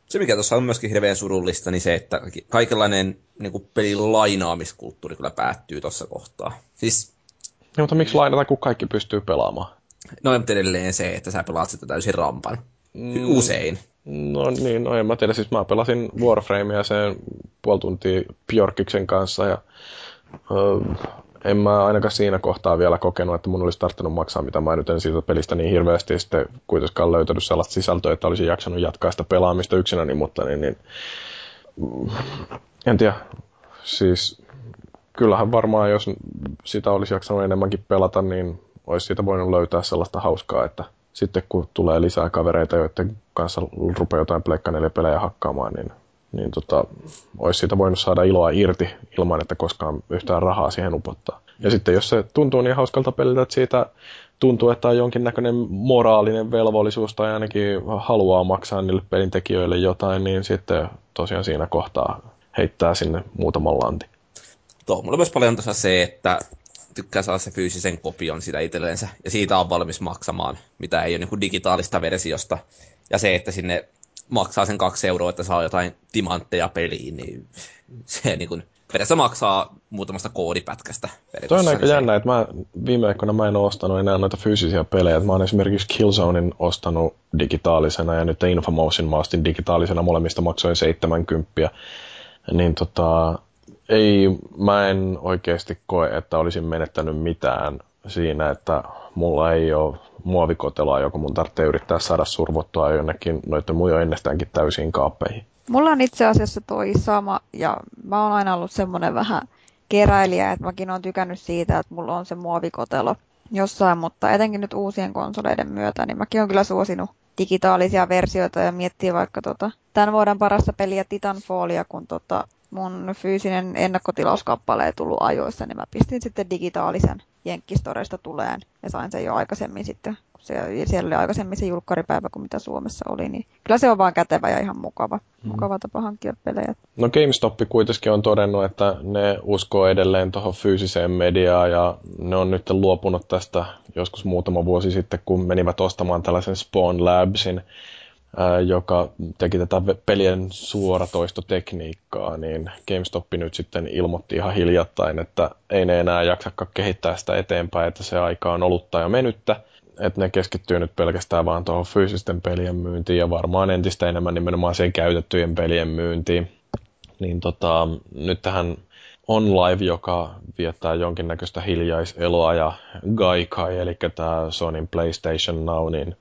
Se, mikä tuossa on myöskin hirveän surullista, niin se, että kaikenlainen niin kuin pelin lainaamiskulttuuri kyllä päättyy tuossa kohtaa. Siis, no, mutta miksi lainata, kun kaikki pystyy pelaamaan? No, mutta edelleen se, että sä pelaat sitä täysin rampan. Mm. Usein. No niin, no en mä tiedä. Siis mä pelasin Warframea sen puoli tuntia Bjorkiksen kanssa ja öö, en mä ainakaan siinä kohtaa vielä kokenut, että mun olisi tarttunut maksaa, mitä mä nyt en siitä pelistä niin hirveästi ja sitten kuitenkaan löytänyt sellaista sisältöä, että olisin jaksanut jatkaa sitä pelaamista yksinäni, mutta niin, niin mm, en tiedä. Siis kyllähän varmaan, jos sitä olisi jaksanut enemmänkin pelata, niin olisi siitä voinut löytää sellaista hauskaa, että sitten kun tulee lisää kavereita, joiden kanssa rupeaa jotain Pleikka 4 pelejä hakkaamaan, niin niin tota, olisi siitä voinut saada iloa irti ilman, että koskaan yhtään rahaa siihen upottaa. Ja sitten jos se tuntuu niin hauskalta peliltä, että siitä tuntuu, että on jonkinnäköinen moraalinen velvollisuus tai ainakin haluaa maksaa niille pelintekijöille jotain, niin sitten tosiaan siinä kohtaa heittää sinne muutaman lanti. Tuo, mulla on myös paljon tässä se, että tykkää saada se fyysisen kopion sitä itsellensä, ja siitä on valmis maksamaan, mitä ei ole niin digitaalista versiosta. Ja se, että sinne maksaa sen kaksi euroa, että saa jotain timantteja peliin, niin se niin kuin, periaatteessa maksaa muutamasta koodipätkästä. Toi on aika jännä, että mä viime aikoina mä en ole ostanut enää noita fyysisiä pelejä. Mä oon esimerkiksi Killzonein ostanut digitaalisena ja nyt Infamousin mä ostin digitaalisena, molemmista maksoin 70. Niin tota, ei, mä en oikeasti koe, että olisin menettänyt mitään siinä, että mulla ei ole muovikoteloa, joku mun tarvitsee yrittää saada survottua jonnekin noiden muiden ennestäänkin täysiin kaappeihin. Mulla on itse asiassa toi sama, ja mä oon aina ollut semmoinen vähän keräilijä, että mäkin oon tykännyt siitä, että mulla on se muovikotelo jossain, mutta etenkin nyt uusien konsoleiden myötä, niin mäkin on kyllä suosinut digitaalisia versioita ja miettii vaikka tota, tämän vuoden parasta peliä Titanfallia, kun tota, mun fyysinen ennakkotilauskappale ei tullut ajoissa, niin mä pistin sitten digitaalisen Jenkkistoresta tuleen ja sain sen jo aikaisemmin sitten, kun se, siellä oli aikaisemmin se julkkaripäivä kuin mitä Suomessa oli, niin kyllä se on vaan kätevä ja ihan mukava, mm. mukava tapa hankkia pelejä. No GameStop kuitenkin on todennut, että ne uskoo edelleen tuohon fyysiseen mediaan ja ne on nyt luopunut tästä joskus muutama vuosi sitten, kun menivät ostamaan tällaisen Spawn Labsin, joka teki tätä pelien suoratoistotekniikkaa, niin GameStop nyt sitten ilmoitti ihan hiljattain, että ei ne enää jaksakaan kehittää sitä eteenpäin, että se aika on olutta ja menyttä, että ne keskittyy nyt pelkästään vaan tuohon fyysisten pelien myyntiin ja varmaan entistä enemmän nimenomaan siihen käytettyjen pelien myyntiin. Niin tota, nyt tähän OnLive, joka viettää jonkinnäköistä hiljaiseloa ja Gaikai, eli tämä Sonyn PlayStation Now, niin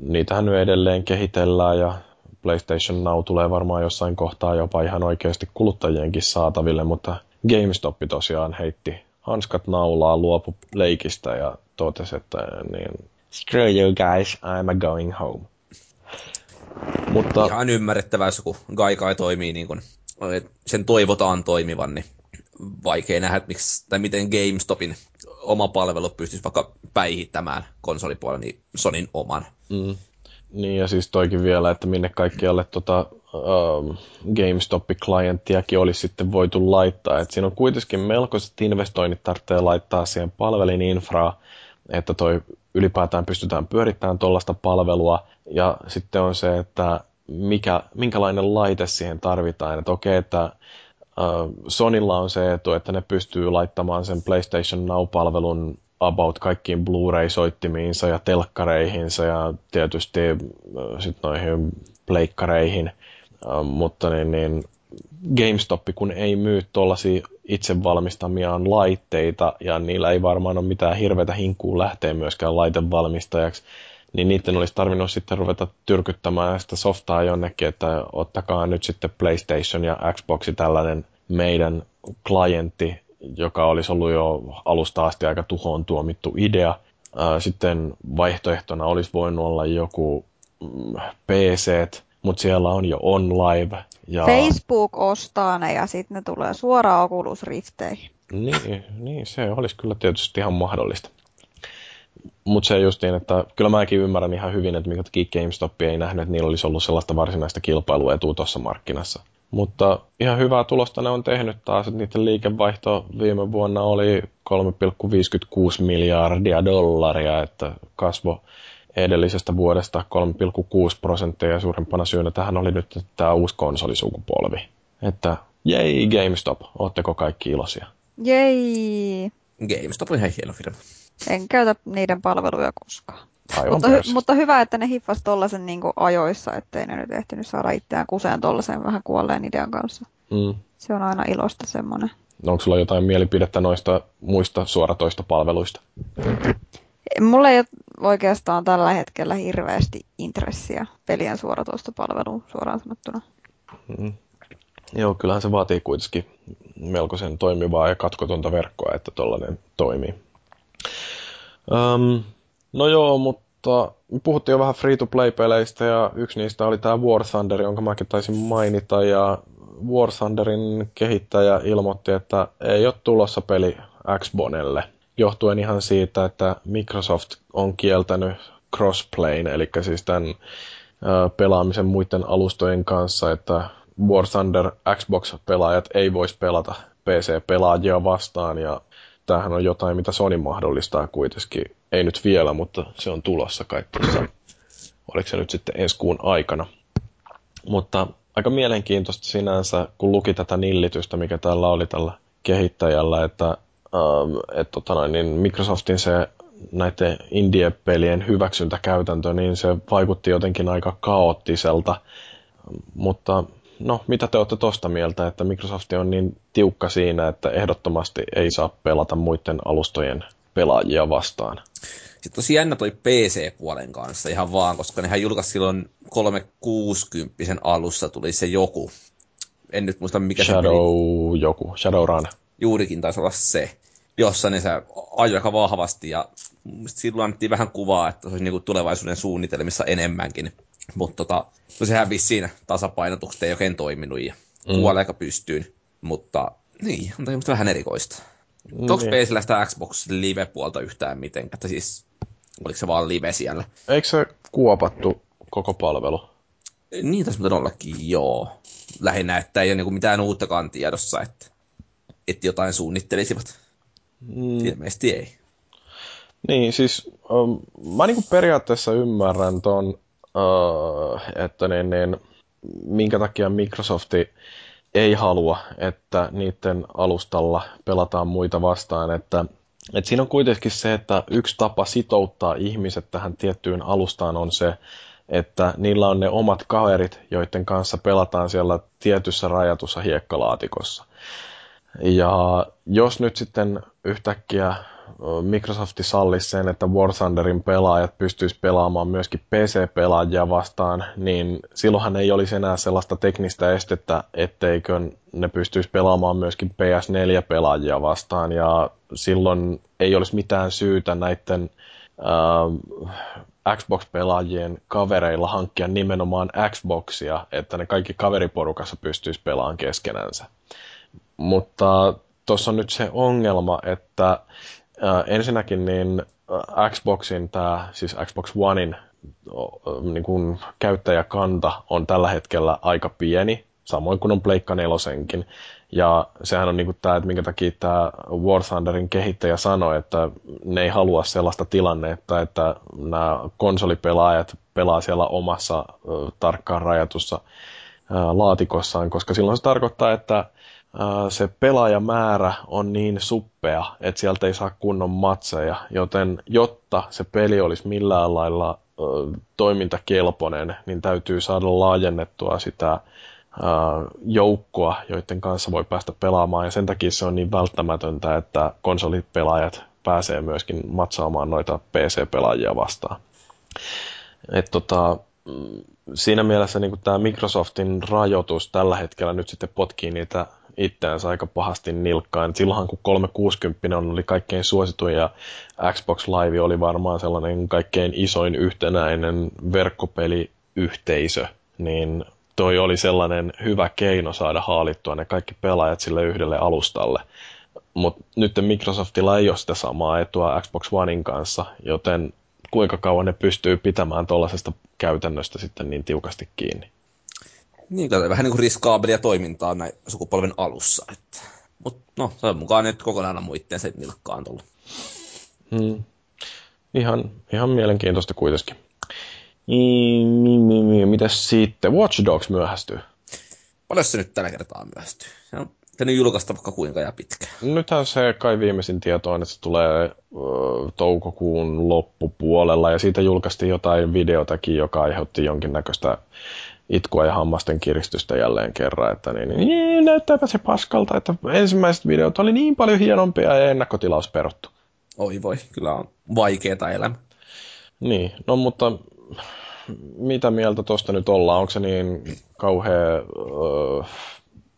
niitähän nyt edelleen kehitellään ja PlayStation Now tulee varmaan jossain kohtaa jopa ihan oikeasti kuluttajienkin saataville, mutta GameStop tosiaan heitti hanskat naulaa, luopu leikistä ja totesi, että niin, screw you guys, I'm going home. Mutta... Ihan ymmärrettävää, jos joku Gaikai toimii niin kuin sen toivotaan toimivan, niin vaikea nähdä, että miksi, tai miten GameStopin oma palvelu pystyisi vaikka päihittämään konsolipuolella niin Sonin oman. Mm. Niin ja siis toikin vielä, että minne kaikkialle tota, uh, GameStop-klienttiakin olisi sitten voitu laittaa. Et siinä on kuitenkin melkoiset investoinnit tarvitsee laittaa siihen palvelin infraa, että toi ylipäätään pystytään pyörittämään tuollaista palvelua. Ja sitten on se, että mikä, minkälainen laite siihen tarvitaan. Että okei, että Uh, Sonilla on se etu, että ne pystyy laittamaan sen PlayStation Now-palvelun about kaikkiin Blu-ray-soittimiinsa ja telkkareihinsa ja tietysti uh, sit noihin pleikkareihin. Uh, mutta niin, niin GameStop, kun ei myy tuollaisia itse valmistamiaan laitteita ja niillä ei varmaan ole mitään hirveätä hinkkuun lähteä myöskään laitevalmistajaksi, niin niiden olisi tarvinnut sitten ruveta tyrkyttämään sitä softaa jonnekin, että ottakaa nyt sitten PlayStation ja Xboxi tällainen meidän klientti, joka olisi ollut jo alusta asti aika tuhoon tuomittu idea. Sitten vaihtoehtona olisi voinut olla joku mm, PC, mutta siellä on jo OnLive. Ja... Facebook ostaa ne ja sitten ne tulee suoraan Oculus Rifteihin. Niin, niin, se olisi kyllä tietysti ihan mahdollista. Mutta se justiin, että kyllä mäkin ymmärrän ihan hyvin, että minkä takia GameStop ei nähnyt, että niillä olisi ollut sellaista varsinaista kilpailuetua tuossa markkinassa. Mutta ihan hyvää tulosta ne on tehnyt taas, että niiden liikevaihto viime vuonna oli 3,56 miljardia dollaria, että kasvo edellisestä vuodesta 3,6 prosenttia ja suurimpana syynä tähän oli nyt tämä uusi konsolisukupolvi. Että jei GameStop, ootteko kaikki iloisia? Jei! GameStop on ihan hieno firma. En käytä niiden palveluja koskaan. Aivan mutta, hy- mutta hyvä, että ne hiffas tollasen niin ajoissa, ettei ne nyt ehtinyt saada itseään kuseen tollasen vähän kuolleen idean kanssa. Mm. Se on aina ilosta semmoinen. No, onko sulla jotain mielipidettä noista muista suoratoista palveluista? Mulla ei ole oikeastaan tällä hetkellä hirveästi intressiä pelien suoratoistopalveluun suoraan sanottuna. Mm. Joo, kyllähän se vaatii kuitenkin melkoisen toimivaa ja katkotonta verkkoa, että tollainen toimii. Um, no joo, mutta puhuttiin jo vähän free-to-play-peleistä ja yksi niistä oli tämä War Thunder, jonka mäkin taisin mainita. Ja War Thunderin kehittäjä ilmoitti, että ei ole tulossa peli Xbonelle. Johtuen ihan siitä, että Microsoft on kieltänyt crossplayn, eli siis tämän pelaamisen muiden alustojen kanssa, että War Thunder Xbox-pelaajat ei voisi pelata PC-pelaajia vastaan, ja tämähän on jotain, mitä Sony mahdollistaa kuitenkin. Ei nyt vielä, mutta se on tulossa kai tuossa. Oliko se nyt sitten ensi kuun aikana. Mutta aika mielenkiintoista sinänsä, kun luki tätä nillitystä, mikä tällä oli tällä kehittäjällä, että, ähm, et, tota noin, niin Microsoftin se näiden indie-pelien hyväksyntäkäytäntö, niin se vaikutti jotenkin aika kaoottiselta. Mutta no, mitä te olette tuosta mieltä, että Microsoft on niin tiukka siinä, että ehdottomasti ei saa pelata muiden alustojen pelaajia vastaan? Sitten tosi jännä toi PC-puolen kanssa ihan vaan, koska nehän julkaisi silloin 360 alussa tuli se joku. En nyt muista mikä Shadow se Shadow joku, Shadowrun. Juurikin taisi olla se, jossa ne se ajoi aika vahvasti ja silloin annettiin vähän kuvaa, että se olisi niinku tulevaisuuden suunnitelmissa enemmänkin. Mutta tota, no sehän vissiin tasapainotukset ei oikein toiminut ja mm. aika pystyyn. Mutta niin, on tämä vähän erikoista. Niin. Onko sitä Xbox Live-puolta yhtään mitenkään? Että siis, oliko se vaan live siellä? Eikö se kuopattu koko palvelu? Niin tässä muuten ollakin, joo. Lähinnä, että ei ole niinku mitään uuttakaan tiedossa, että, että jotain suunnittelisivat. Mm. Ilmeisesti ei. Niin, siis um, mä niinku periaatteessa ymmärrän ton, uh, että niin, niin, minkä takia Microsofti ei halua, että niiden alustalla pelataan muita vastaan, että et siinä on kuitenkin se, että yksi tapa sitouttaa ihmiset tähän tiettyyn alustaan on se, että niillä on ne omat kaverit, joiden kanssa pelataan siellä tietyssä rajatussa hiekkalaatikossa. Ja jos nyt sitten yhtäkkiä Microsoft sallisi sen, että War Thunderin pelaajat pystyisivät pelaamaan myöskin PC-pelaajia vastaan, niin silloinhan ei olisi enää sellaista teknistä estettä, etteikö ne pystyisi pelaamaan myöskin PS4-pelaajia vastaan, ja silloin ei olisi mitään syytä näiden äh, Xbox-pelaajien kavereilla hankkia nimenomaan Xboxia, että ne kaikki kaveriporukassa pystyisi pelaamaan keskenänsä. Mutta tuossa on nyt se ongelma, että ensinnäkin niin äh, Xboxin tämä, siis Xbox Onein niin kuin käyttäjäkanta on tällä hetkellä aika pieni, samoin kuin on Pleikka nelosenkin. Ja sehän on niin kuin tämä, että minkä takia tämä War Thunderin kehittäjä sanoi, että ne ei halua sellaista tilannetta, että nämä konsolipelaajat pelaa siellä omassa tarkkaan rajatussa laatikossaan, koska silloin se tarkoittaa, että se pelaajamäärä on niin suppea, että sieltä ei saa kunnon matseja, joten jotta se peli olisi millään lailla toimintakelpoinen, niin täytyy saada laajennettua sitä joukkoa, joiden kanssa voi päästä pelaamaan, ja sen takia se on niin välttämätöntä, että konsolipelaajat pääsee myöskin matsaamaan noita PC-pelaajia vastaan. Et tota, mm, siinä mielessä niin tämä Microsoftin rajoitus tällä hetkellä nyt sitten potkii niitä itseänsä aika pahasti nilkkaan. Silloinhan kun 360 oli kaikkein suosituin ja Xbox Live oli varmaan sellainen kaikkein isoin yhtenäinen verkkopeliyhteisö, niin toi oli sellainen hyvä keino saada haalittua ne kaikki pelaajat sille yhdelle alustalle. Mutta nyt Microsoftilla ei ole sitä samaa etua Xbox Onein kanssa, joten kuinka kauan ne pystyy pitämään tuollaisesta käytännöstä sitten niin tiukasti kiinni. Niin, vähän niin kuin riskaabelia toimintaa näin sukupolven alussa. Että. Mut no, se on mukaan nyt kokonaan ammu itteensä nilkkaan tullut. Hmm. Ihan, ihan mielenkiintoista kuitenkin. Mitäs sitten? Watch Dogs myöhästyy. Paljon se nyt tällä kertaa myöhästyy? Se on pitänyt julkaista vaikka kuinka ja pitkä. Nythän se kai viimeisin tieto on, että se tulee ö, toukokuun loppupuolella ja siitä julkaistiin jotain videotakin, joka aiheutti jonkinnäköistä itkua ja hammasten kiristystä jälleen kerran, että niin, niin, niin näyttääpä se paskalta, että ensimmäiset videot oli niin paljon hienompia ja ennakkotilaus peruttu. Oi voi, kyllä on vaikeeta elämä. Niin, no mutta mitä mieltä tuosta nyt ollaan? Onko se niin kauhea öö,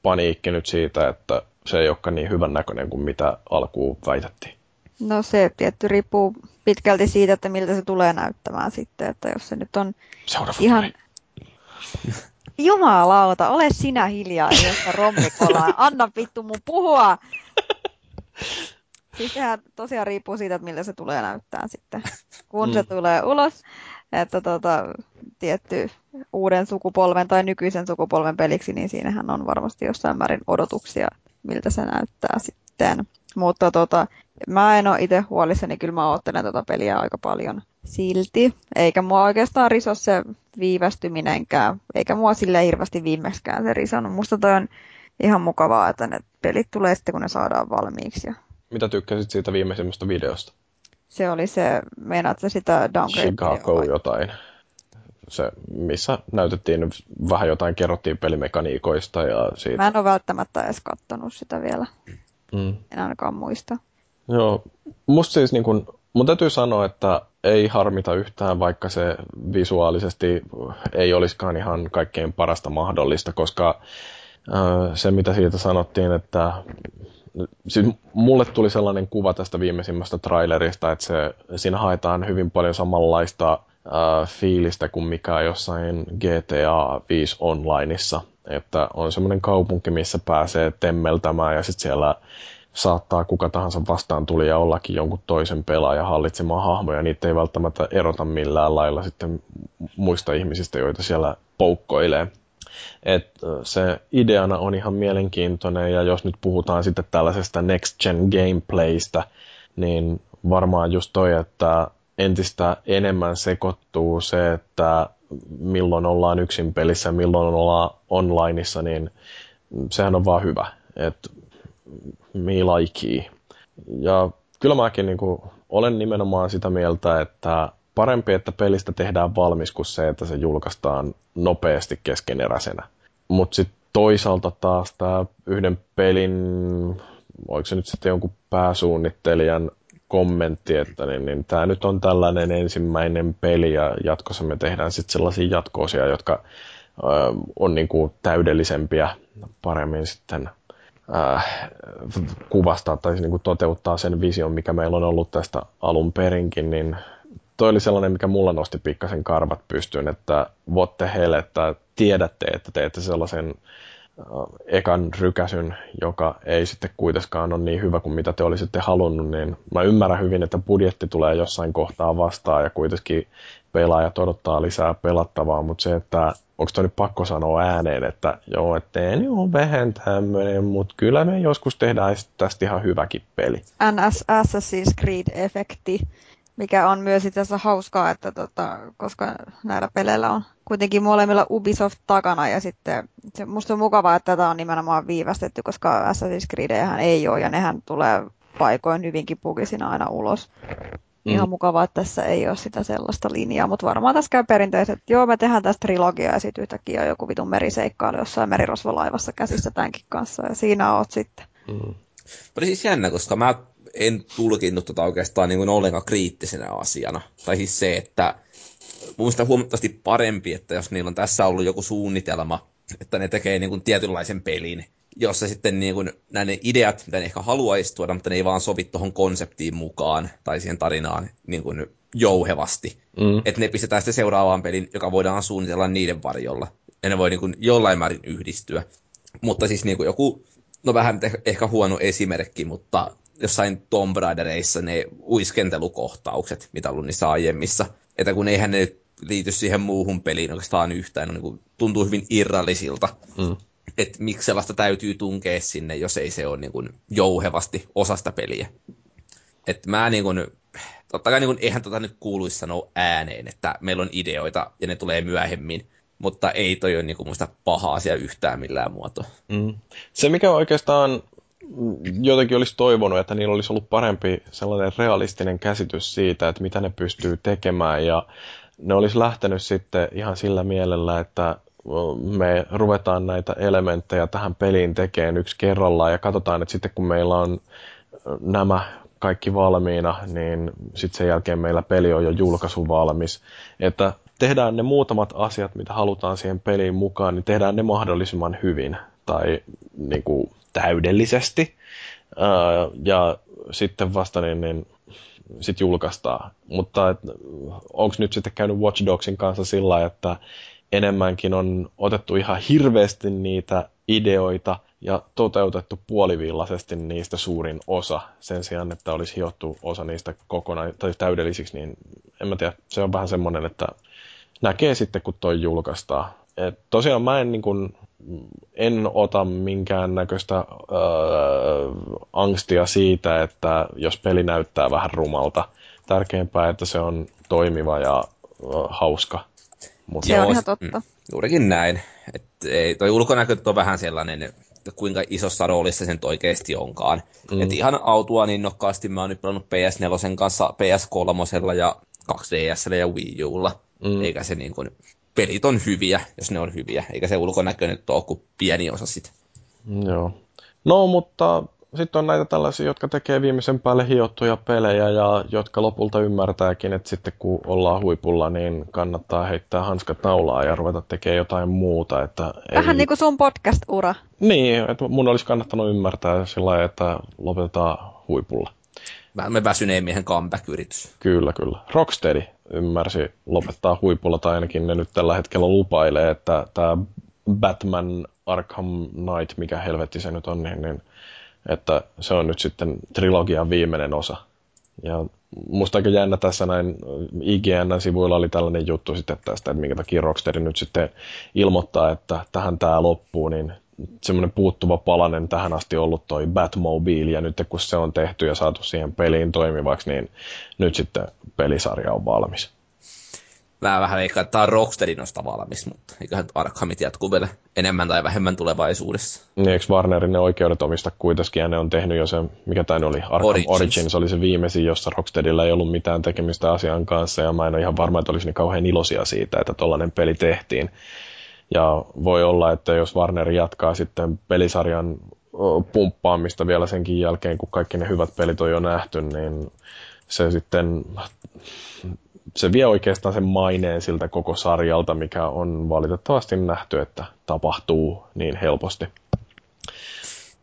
paniikki nyt siitä, että se ei olekaan niin hyvän näköinen kuin mitä alkuun väitettiin? No se tietty riippuu pitkälti siitä, että miltä se tulee näyttämään sitten, että jos se nyt on ihan, Jumalauta, ole sinä hiljaa, josta rommikolla. Anna vittu mun puhua. Siis sehän tosiaan riippuu siitä, että miltä se tulee näyttää sitten, kun mm. se tulee ulos. Että tota, tietty uuden sukupolven tai nykyisen sukupolven peliksi, niin siinähän on varmasti jossain määrin odotuksia, miltä se näyttää sitten. Mutta tota, mä en ole itse huolissani, kyllä mä oottelen tota peliä aika paljon silti. Eikä mua oikeastaan riso se viivästyminenkään, eikä mua sille hirveästi viimeiskään se risonut. Musta toi on ihan mukavaa, että ne pelit tulee sitten, kun ne saadaan valmiiksi. Mitä tykkäsit siitä viimeisimmästä videosta? Se oli se, meinaat sitä downgrade Chicago vai? jotain. Se, missä näytettiin vähän jotain, kerrottiin pelimekaniikoista ja siitä. Mä en ole välttämättä edes kattonut sitä vielä. Mm. En ainakaan muista. Joo, musta siis niin kun, mun täytyy sanoa, että ei harmita yhtään, vaikka se visuaalisesti ei olisikaan ihan kaikkein parasta mahdollista, koska se, mitä siitä sanottiin, että siis mulle tuli sellainen kuva tästä viimeisimmästä trailerista, että se, siinä haetaan hyvin paljon samanlaista äh, fiilistä kuin mikä jossain GTA 5 Onlineissa. Että on semmoinen kaupunki, missä pääsee temmeltämään ja sitten siellä saattaa kuka tahansa vastaan tuli ja ollakin jonkun toisen pelaajan hallitsemaan hahmoja. Niitä ei välttämättä erota millään lailla sitten muista ihmisistä, joita siellä poukkoilee. Et se ideana on ihan mielenkiintoinen ja jos nyt puhutaan sitten tällaisesta next gen gameplaystä, niin varmaan just toi, että entistä enemmän sekoittuu se, että milloin ollaan yksin pelissä, milloin ollaan onlineissa, niin sehän on vaan hyvä. Et me like. Ja kyllä mäkin niin kuin, olen nimenomaan sitä mieltä, että parempi, että pelistä tehdään valmis kuin se, että se julkaistaan nopeasti keskeneräisenä. Mutta sitten toisaalta taas tämä yhden pelin, oliko se nyt sitten jonkun pääsuunnittelijan kommentti, että niin, niin tämä nyt on tällainen ensimmäinen peli ja jatkossa me tehdään sitten sellaisia jatkoosia, jotka ö, on niin kuin täydellisempiä paremmin sitten äh, kuvastaa tai niin kuin toteuttaa sen vision, mikä meillä on ollut tästä alun perinkin, niin toi oli sellainen, mikä mulla nosti pikkasen karvat pystyyn, että what the hell, että tiedätte, että teette sellaisen äh, ekan rykäsyn, joka ei sitten kuitenkaan ole niin hyvä kuin mitä te olisitte halunnut, niin mä ymmärrän hyvin, että budjetti tulee jossain kohtaa vastaan ja kuitenkin pelaajat odottaa lisää pelattavaa, mutta se, että onko toi nyt pakko sanoa ääneen, että joo, että en ole vähän tämmöinen, mutta kyllä me joskus tehdään tästä ihan hyväkin peli. NS Assassin's Creed-efekti, mikä on myös itse asiassa hauskaa, että tota, koska näillä peleillä on kuitenkin molemmilla Ubisoft takana ja sitten se, musta on mukavaa, että tätä on nimenomaan viivästetty, koska Assassin's Creed ei ole ja nehän tulee paikoin hyvinkin pugisina aina ulos. Mm. Ihan mukavaa, että tässä ei ole sitä sellaista linjaa, mutta varmaan tässä käy perinteiset, että joo, me tehdään tästä trilogia ja sitten yhtäkkiä on joku vitun meriseikkailu jossain merirosvolaivassa käsissä tämänkin kanssa ja siinä oot sitten. Mm. Oli siis jännä, koska mä en tulkinnut tota oikeastaan niin kuin ollenkaan kriittisenä asiana. Tai siis se, että mun mielestä huomattavasti parempi, että jos niillä on tässä ollut joku suunnitelma, että ne tekee niin kuin tietynlaisen pelin, jossa sitten niin kuin, näiden ideat, mitä ne ehkä haluaisi tuoda, mutta ne ei vaan sovi tuohon konseptiin mukaan tai siihen tarinaan niin kuin jouhevasti. Mm. Että ne pistetään sitten seuraavaan pelin, joka voidaan suunnitella niiden varjolla. Ja ne voi niin kuin jollain määrin yhdistyä. Mutta siis niin kuin joku, no vähän ehkä huono esimerkki, mutta jossain Tomb Raidereissa ne uiskentelukohtaukset, mitä on ollut niissä aiemmissa. Että kun eihän ne liity siihen muuhun peliin oikeastaan yhtään, niin kuin, tuntuu hyvin irrallisilta. Mm että miksi sellaista täytyy tunkea sinne, jos ei se ole niin kuin jouhevasti osasta peliä. Että mä niin kuin, totta kai niin kuin, eihän tota nyt kuuluisi sanoa ääneen, että meillä on ideoita ja ne tulee myöhemmin, mutta ei toi ole niin kuin muista paha asia yhtään millään muotoa. Mm. Se mikä oikeastaan jotenkin olisi toivonut, että niillä olisi ollut parempi sellainen realistinen käsitys siitä, että mitä ne pystyy tekemään ja ne olisi lähtenyt sitten ihan sillä mielellä, että me ruvetaan näitä elementtejä tähän peliin tekemään yksi kerrallaan ja katsotaan, että sitten kun meillä on nämä kaikki valmiina, niin sitten sen jälkeen meillä peli on jo julkaisu valmis. Että tehdään ne muutamat asiat, mitä halutaan siihen peliin mukaan, niin tehdään ne mahdollisimman hyvin tai niin kuin täydellisesti. ja sitten vasta niin, niin sit julkaistaan. Mutta onko nyt sitten käynyt Watch Dogsin kanssa sillä että enemmänkin on otettu ihan hirveästi niitä ideoita ja toteutettu puolivillaisesti niistä suurin osa sen sijaan, että olisi hiottu osa niistä kokonaan tai täydellisiksi, niin en mä tiedä, se on vähän semmoinen, että näkee sitten, kun toi julkaistaan. Et tosiaan mä en, niin kun, en ota minkään näköistä äh, angstia siitä, että jos peli näyttää vähän rumalta. Tärkeämpää, että se on toimiva ja äh, hauska mutta se on ihan totta. Mm, juurikin näin. Et ei, toi ulkonäkö on vähän sellainen, että kuinka isossa roolissa sen oikeasti onkaan. Mm. Et ihan autua niin nokkaasti mä oon nyt pelannut PS4 kanssa, PS3 ja 2DS ja Wii Ulla. Mm. Eikä se niin kuin, pelit on hyviä, jos ne on hyviä. Eikä se ulkonäkö nyt ole kuin pieni osa sitä. Joo. No, mutta sitten on näitä tällaisia, jotka tekee viimeisen päälle hiottuja pelejä ja jotka lopulta ymmärtääkin, että sitten kun ollaan huipulla, niin kannattaa heittää hanskat naulaa ja ruveta tekemään jotain muuta. Että Vähän ei... niin kuin sun podcast-ura. Niin, että mun olisi kannattanut ymmärtää sillä lailla, että lopetetaan huipulla. Vähän väsyneen miehen comeback-yritys. Kyllä, kyllä. Rocksteady ymmärsi lopettaa huipulla, tai ainakin ne nyt tällä hetkellä lupailee, että tämä Batman Arkham Knight, mikä helvetti se nyt on, niin, niin että se on nyt sitten trilogian viimeinen osa. Ja musta aika jännä tässä näin IGN-sivuilla oli tällainen juttu sitten tästä, että minkä takia Rocksteady nyt sitten ilmoittaa, että tähän tämä loppuu, niin semmoinen puuttuva palanen tähän asti ollut toi Batmobile, ja nyt kun se on tehty ja saatu siihen peliin toimivaksi, niin nyt sitten pelisarja on valmis. Mä vähän veikkaan, että tämä on Rocksteadin nosta valmis, mutta eiköhän Arkhamit jatkuu vielä enemmän tai vähemmän tulevaisuudessa. Niin, eikö Warnerin ne oikeudet omista kuitenkin, ja ne on tehnyt jo se, mikä tämä oli, Arkham Origins. Origins oli se viimeisin, jossa Rocksteadilla ei ollut mitään tekemistä asian kanssa, ja mä en ole ihan varma, että olisi niin kauhean iloisia siitä, että tollainen peli tehtiin. Ja voi olla, että jos Warner jatkaa sitten pelisarjan pumppaamista vielä senkin jälkeen, kun kaikki ne hyvät pelit on jo nähty, niin se sitten se vie oikeastaan sen maineen siltä koko sarjalta, mikä on valitettavasti nähty, että tapahtuu niin helposti.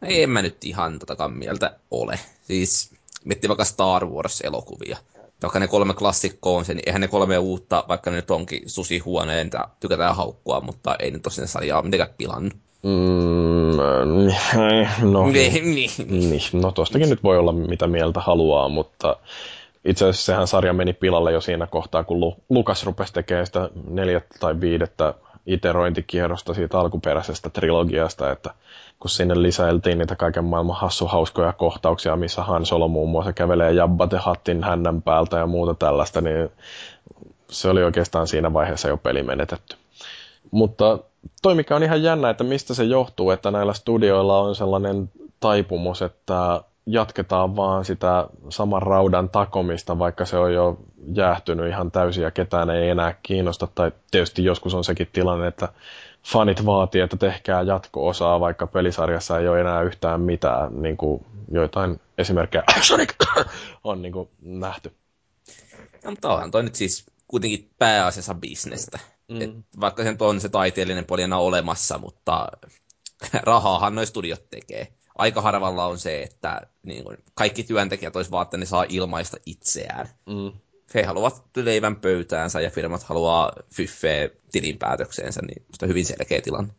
No en mä nyt ihan totakaan mieltä ole. Siis miettii vaikka Star Wars-elokuvia. Vaikka ne kolme klassikkoa on se, niin eihän ne kolme uutta, vaikka ne nyt onkin susihuoneen, tykätään haukkua, mutta ei nyt tosiaan sarjaa mitenkään pilannut. Mm, no, niin, niin. niin, no tostakin nyt voi olla mitä mieltä haluaa, mutta itse asiassa sehän sarja meni pilalle jo siinä kohtaa, kun Lukas rupesi tekemään sitä neljättä tai viidettä iterointikierrosta siitä alkuperäisestä trilogiasta, että kun sinne lisäiltiin niitä kaiken maailman hassuhauskoja kohtauksia, missä Han Solo muun muassa kävelee Jabba hattin hännän päältä ja muuta tällaista, niin se oli oikeastaan siinä vaiheessa jo peli menetetty. Mutta toi mikä on ihan jännä, että mistä se johtuu, että näillä studioilla on sellainen taipumus, että jatketaan vaan sitä saman raudan takomista, vaikka se on jo jäähtynyt ihan täysin ja ketään ei enää kiinnosta. Tai tietysti joskus on sekin tilanne, että fanit vaatii, että tehkää jatko-osaa, vaikka pelisarjassa ei ole enää yhtään mitään, niin kuin joitain esimerkkejä Sonic on niin kuin nähty. No, mutta onhan toi nyt siis kuitenkin pääasiassa bisnestä. Mm. Et vaikka sen on se taiteellinen puoli olemassa, mutta rahaahan noin studiot tekee aika harvalla on se, että niin kuin, kaikki työntekijät olisivat vaan, että ne saa ilmaista itseään. Mm. He haluavat leivän pöytäänsä ja firmat haluaa fyffeä tilinpäätökseensä, niin se on hyvin selkeä tilanne.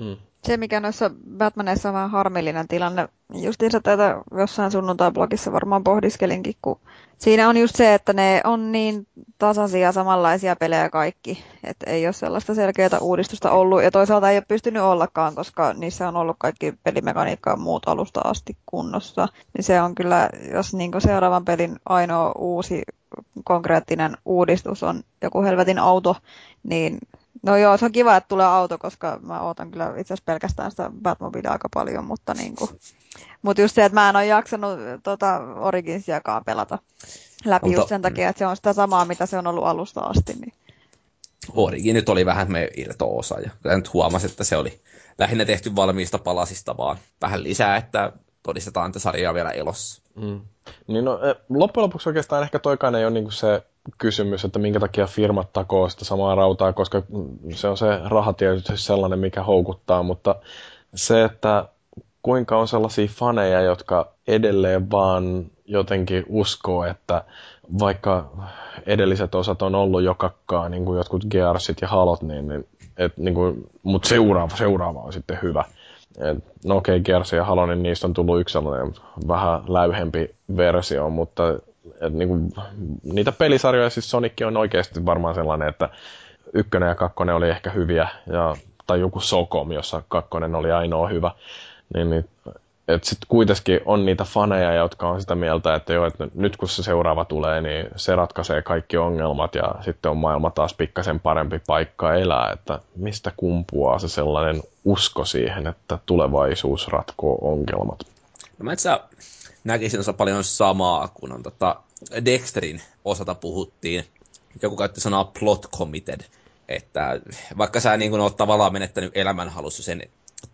Mm. Se, mikä noissa Batmaneissa on vähän harmillinen tilanne, justiinsa tätä jossain sunnuntai-blogissa varmaan pohdiskelinkin, kun siinä on just se, että ne on niin tasaisia samanlaisia pelejä kaikki, että ei ole sellaista selkeää uudistusta ollut, ja toisaalta ei ole pystynyt ollakaan, koska niissä on ollut kaikki pelimekaniikka ja muut alusta asti kunnossa. Niin se on kyllä, jos niin seuraavan pelin ainoa uusi konkreettinen uudistus on joku helvetin auto, niin No joo, se on kiva, että tulee auto, koska mä ootan kyllä itse asiassa pelkästään sitä Batmobilia aika paljon, mutta niin kuin, mutta just se, että mä en ole jaksanut tota Originsiakaan pelata läpi mutta, just sen takia, että se on sitä samaa, mitä se on ollut alusta asti. Niin. Origin nyt oli vähän me irto-osa, ja nyt huomasin, että se oli lähinnä tehty valmiista palasista, vaan vähän lisää, että todistetaan, että sarja on vielä elossa. Mm. Niin no, e, loppujen lopuksi oikeastaan ehkä toikaan ei ole niinku se kysymys, että minkä takia firmat takoo sitä samaa rautaa, koska se on se raha tietysti sellainen, mikä houkuttaa, mutta se, että kuinka on sellaisia faneja, jotka edelleen vaan jotenkin uskoo, että vaikka edelliset osat on ollut jo kakkaa, niin kuin jotkut Gearsit ja Halot, niin, niin, et, niin kuin, mutta seuraava, seuraava on sitten hyvä. Et, no okei, okay, Gears ja Halo, niin niistä on tullut yksi sellainen vähän läyhempi versio, mutta niin kuin, niitä pelisarjoja, siis Sonic on oikeasti varmaan sellainen, että ykkönen ja kakkonen oli ehkä hyviä, ja, tai joku Sokom, jossa kakkonen oli ainoa hyvä niin, niin sitten kuitenkin on niitä faneja, jotka on sitä mieltä, että joo, että nyt kun se seuraava tulee, niin se ratkaisee kaikki ongelmat ja sitten on maailma taas pikkasen parempi paikka elää, että mistä kumpuaa se sellainen usko siihen, että tulevaisuus ratkoo ongelmat. No mä itse näkisin osa paljon samaa, kun on tota Dexterin osalta puhuttiin. Joku käytti sanaa plot committed, että vaikka sä niin kun oot tavallaan menettänyt elämänhalussa sen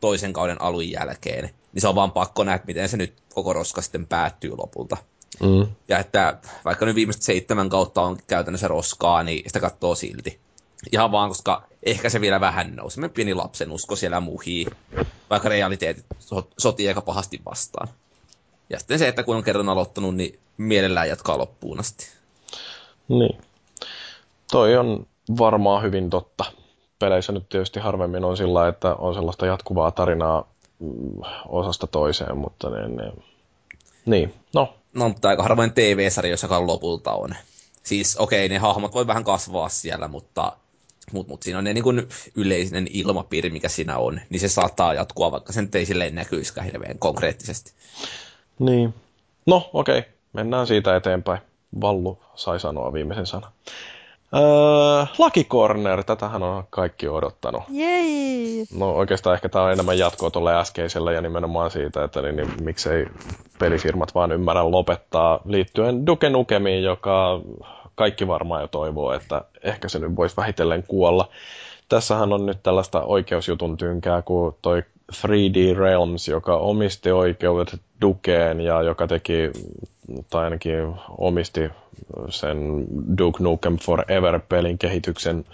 toisen kauden alun jälkeen, niin se on vaan pakko nähdä, miten se nyt koko roska sitten päättyy lopulta. Mm. Ja että vaikka nyt viimeiset seitsemän kautta on käytännössä roskaa, niin sitä katsoo silti. Ihan vaan, koska ehkä se vielä vähän nousi. Me pieni lapsen usko siellä muhii, vaikka realiteetit sotii aika pahasti vastaan. Ja sitten se, että kun on kerran aloittanut, niin mielellään jatkaa loppuun asti. Niin. Toi on varmaan hyvin totta. peleissä nyt tietysti harvemmin on sillä, että on sellaista jatkuvaa tarinaa mm, osasta toiseen, mutta niin, niin, niin no. No, mutta aika harvoin TV-sarjoissakaan lopulta on. Siis okei, okay, ne hahmot voi vähän kasvaa siellä, mutta mutta mut siinä on ne niin kuin yleinen ilmapiiri, mikä siinä on, niin se saattaa jatkua, vaikka sen ei silleen näkyisikään hirveän konkreettisesti. Niin. No, okei. Okay. Mennään siitä eteenpäin. Vallu sai sanoa viimeisen sanan. Öö, Lucky Corner, tätähän on kaikki odottanut. Jei! No oikeastaan ehkä tämä on enemmän jatkoa tuolle äskeiselle ja nimenomaan siitä, että niin, niin, miksei pelifirmat vaan ymmärrä lopettaa liittyen Duke Nukemiin, joka kaikki varmaan jo toivoo, että ehkä se nyt voisi vähitellen kuolla. Tässähän on nyt tällaista oikeusjutun tynkää, kun toi 3D Realms, joka omisti oikeudet Dukeen ja joka teki, tai ainakin omisti sen Duke Nukem Forever-pelin kehityksen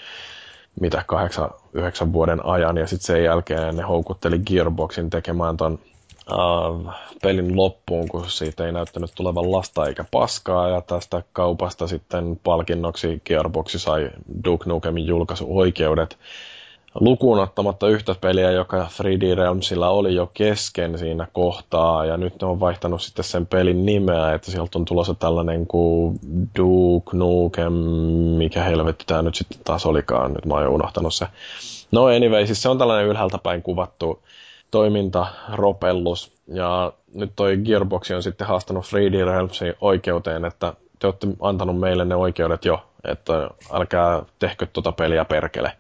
mitä kahdeksan, yhdeksän vuoden ajan, ja sitten sen jälkeen ne houkutteli Gearboxin tekemään ton uh, pelin loppuun, kun siitä ei näyttänyt tulevan lasta eikä paskaa, ja tästä kaupasta sitten palkinnoksi Gearboxi sai Duke Nukemin julkaisuoikeudet lukuun ottamatta yhtä peliä, joka 3D Realmsilla oli jo kesken siinä kohtaa, ja nyt ne on vaihtanut sitten sen pelin nimeä, että sieltä on tulossa tällainen kuin Duke Nukem, mikä helvetti tämä nyt sitten taas olikaan, nyt mä oon jo unohtanut se. No anyway, siis se on tällainen ylhäältä päin kuvattu toimintaropellus, ja nyt toi Gearbox on sitten haastanut 3D Realmsin oikeuteen, että te olette antanut meille ne oikeudet jo, että älkää tehkö tuota peliä perkele.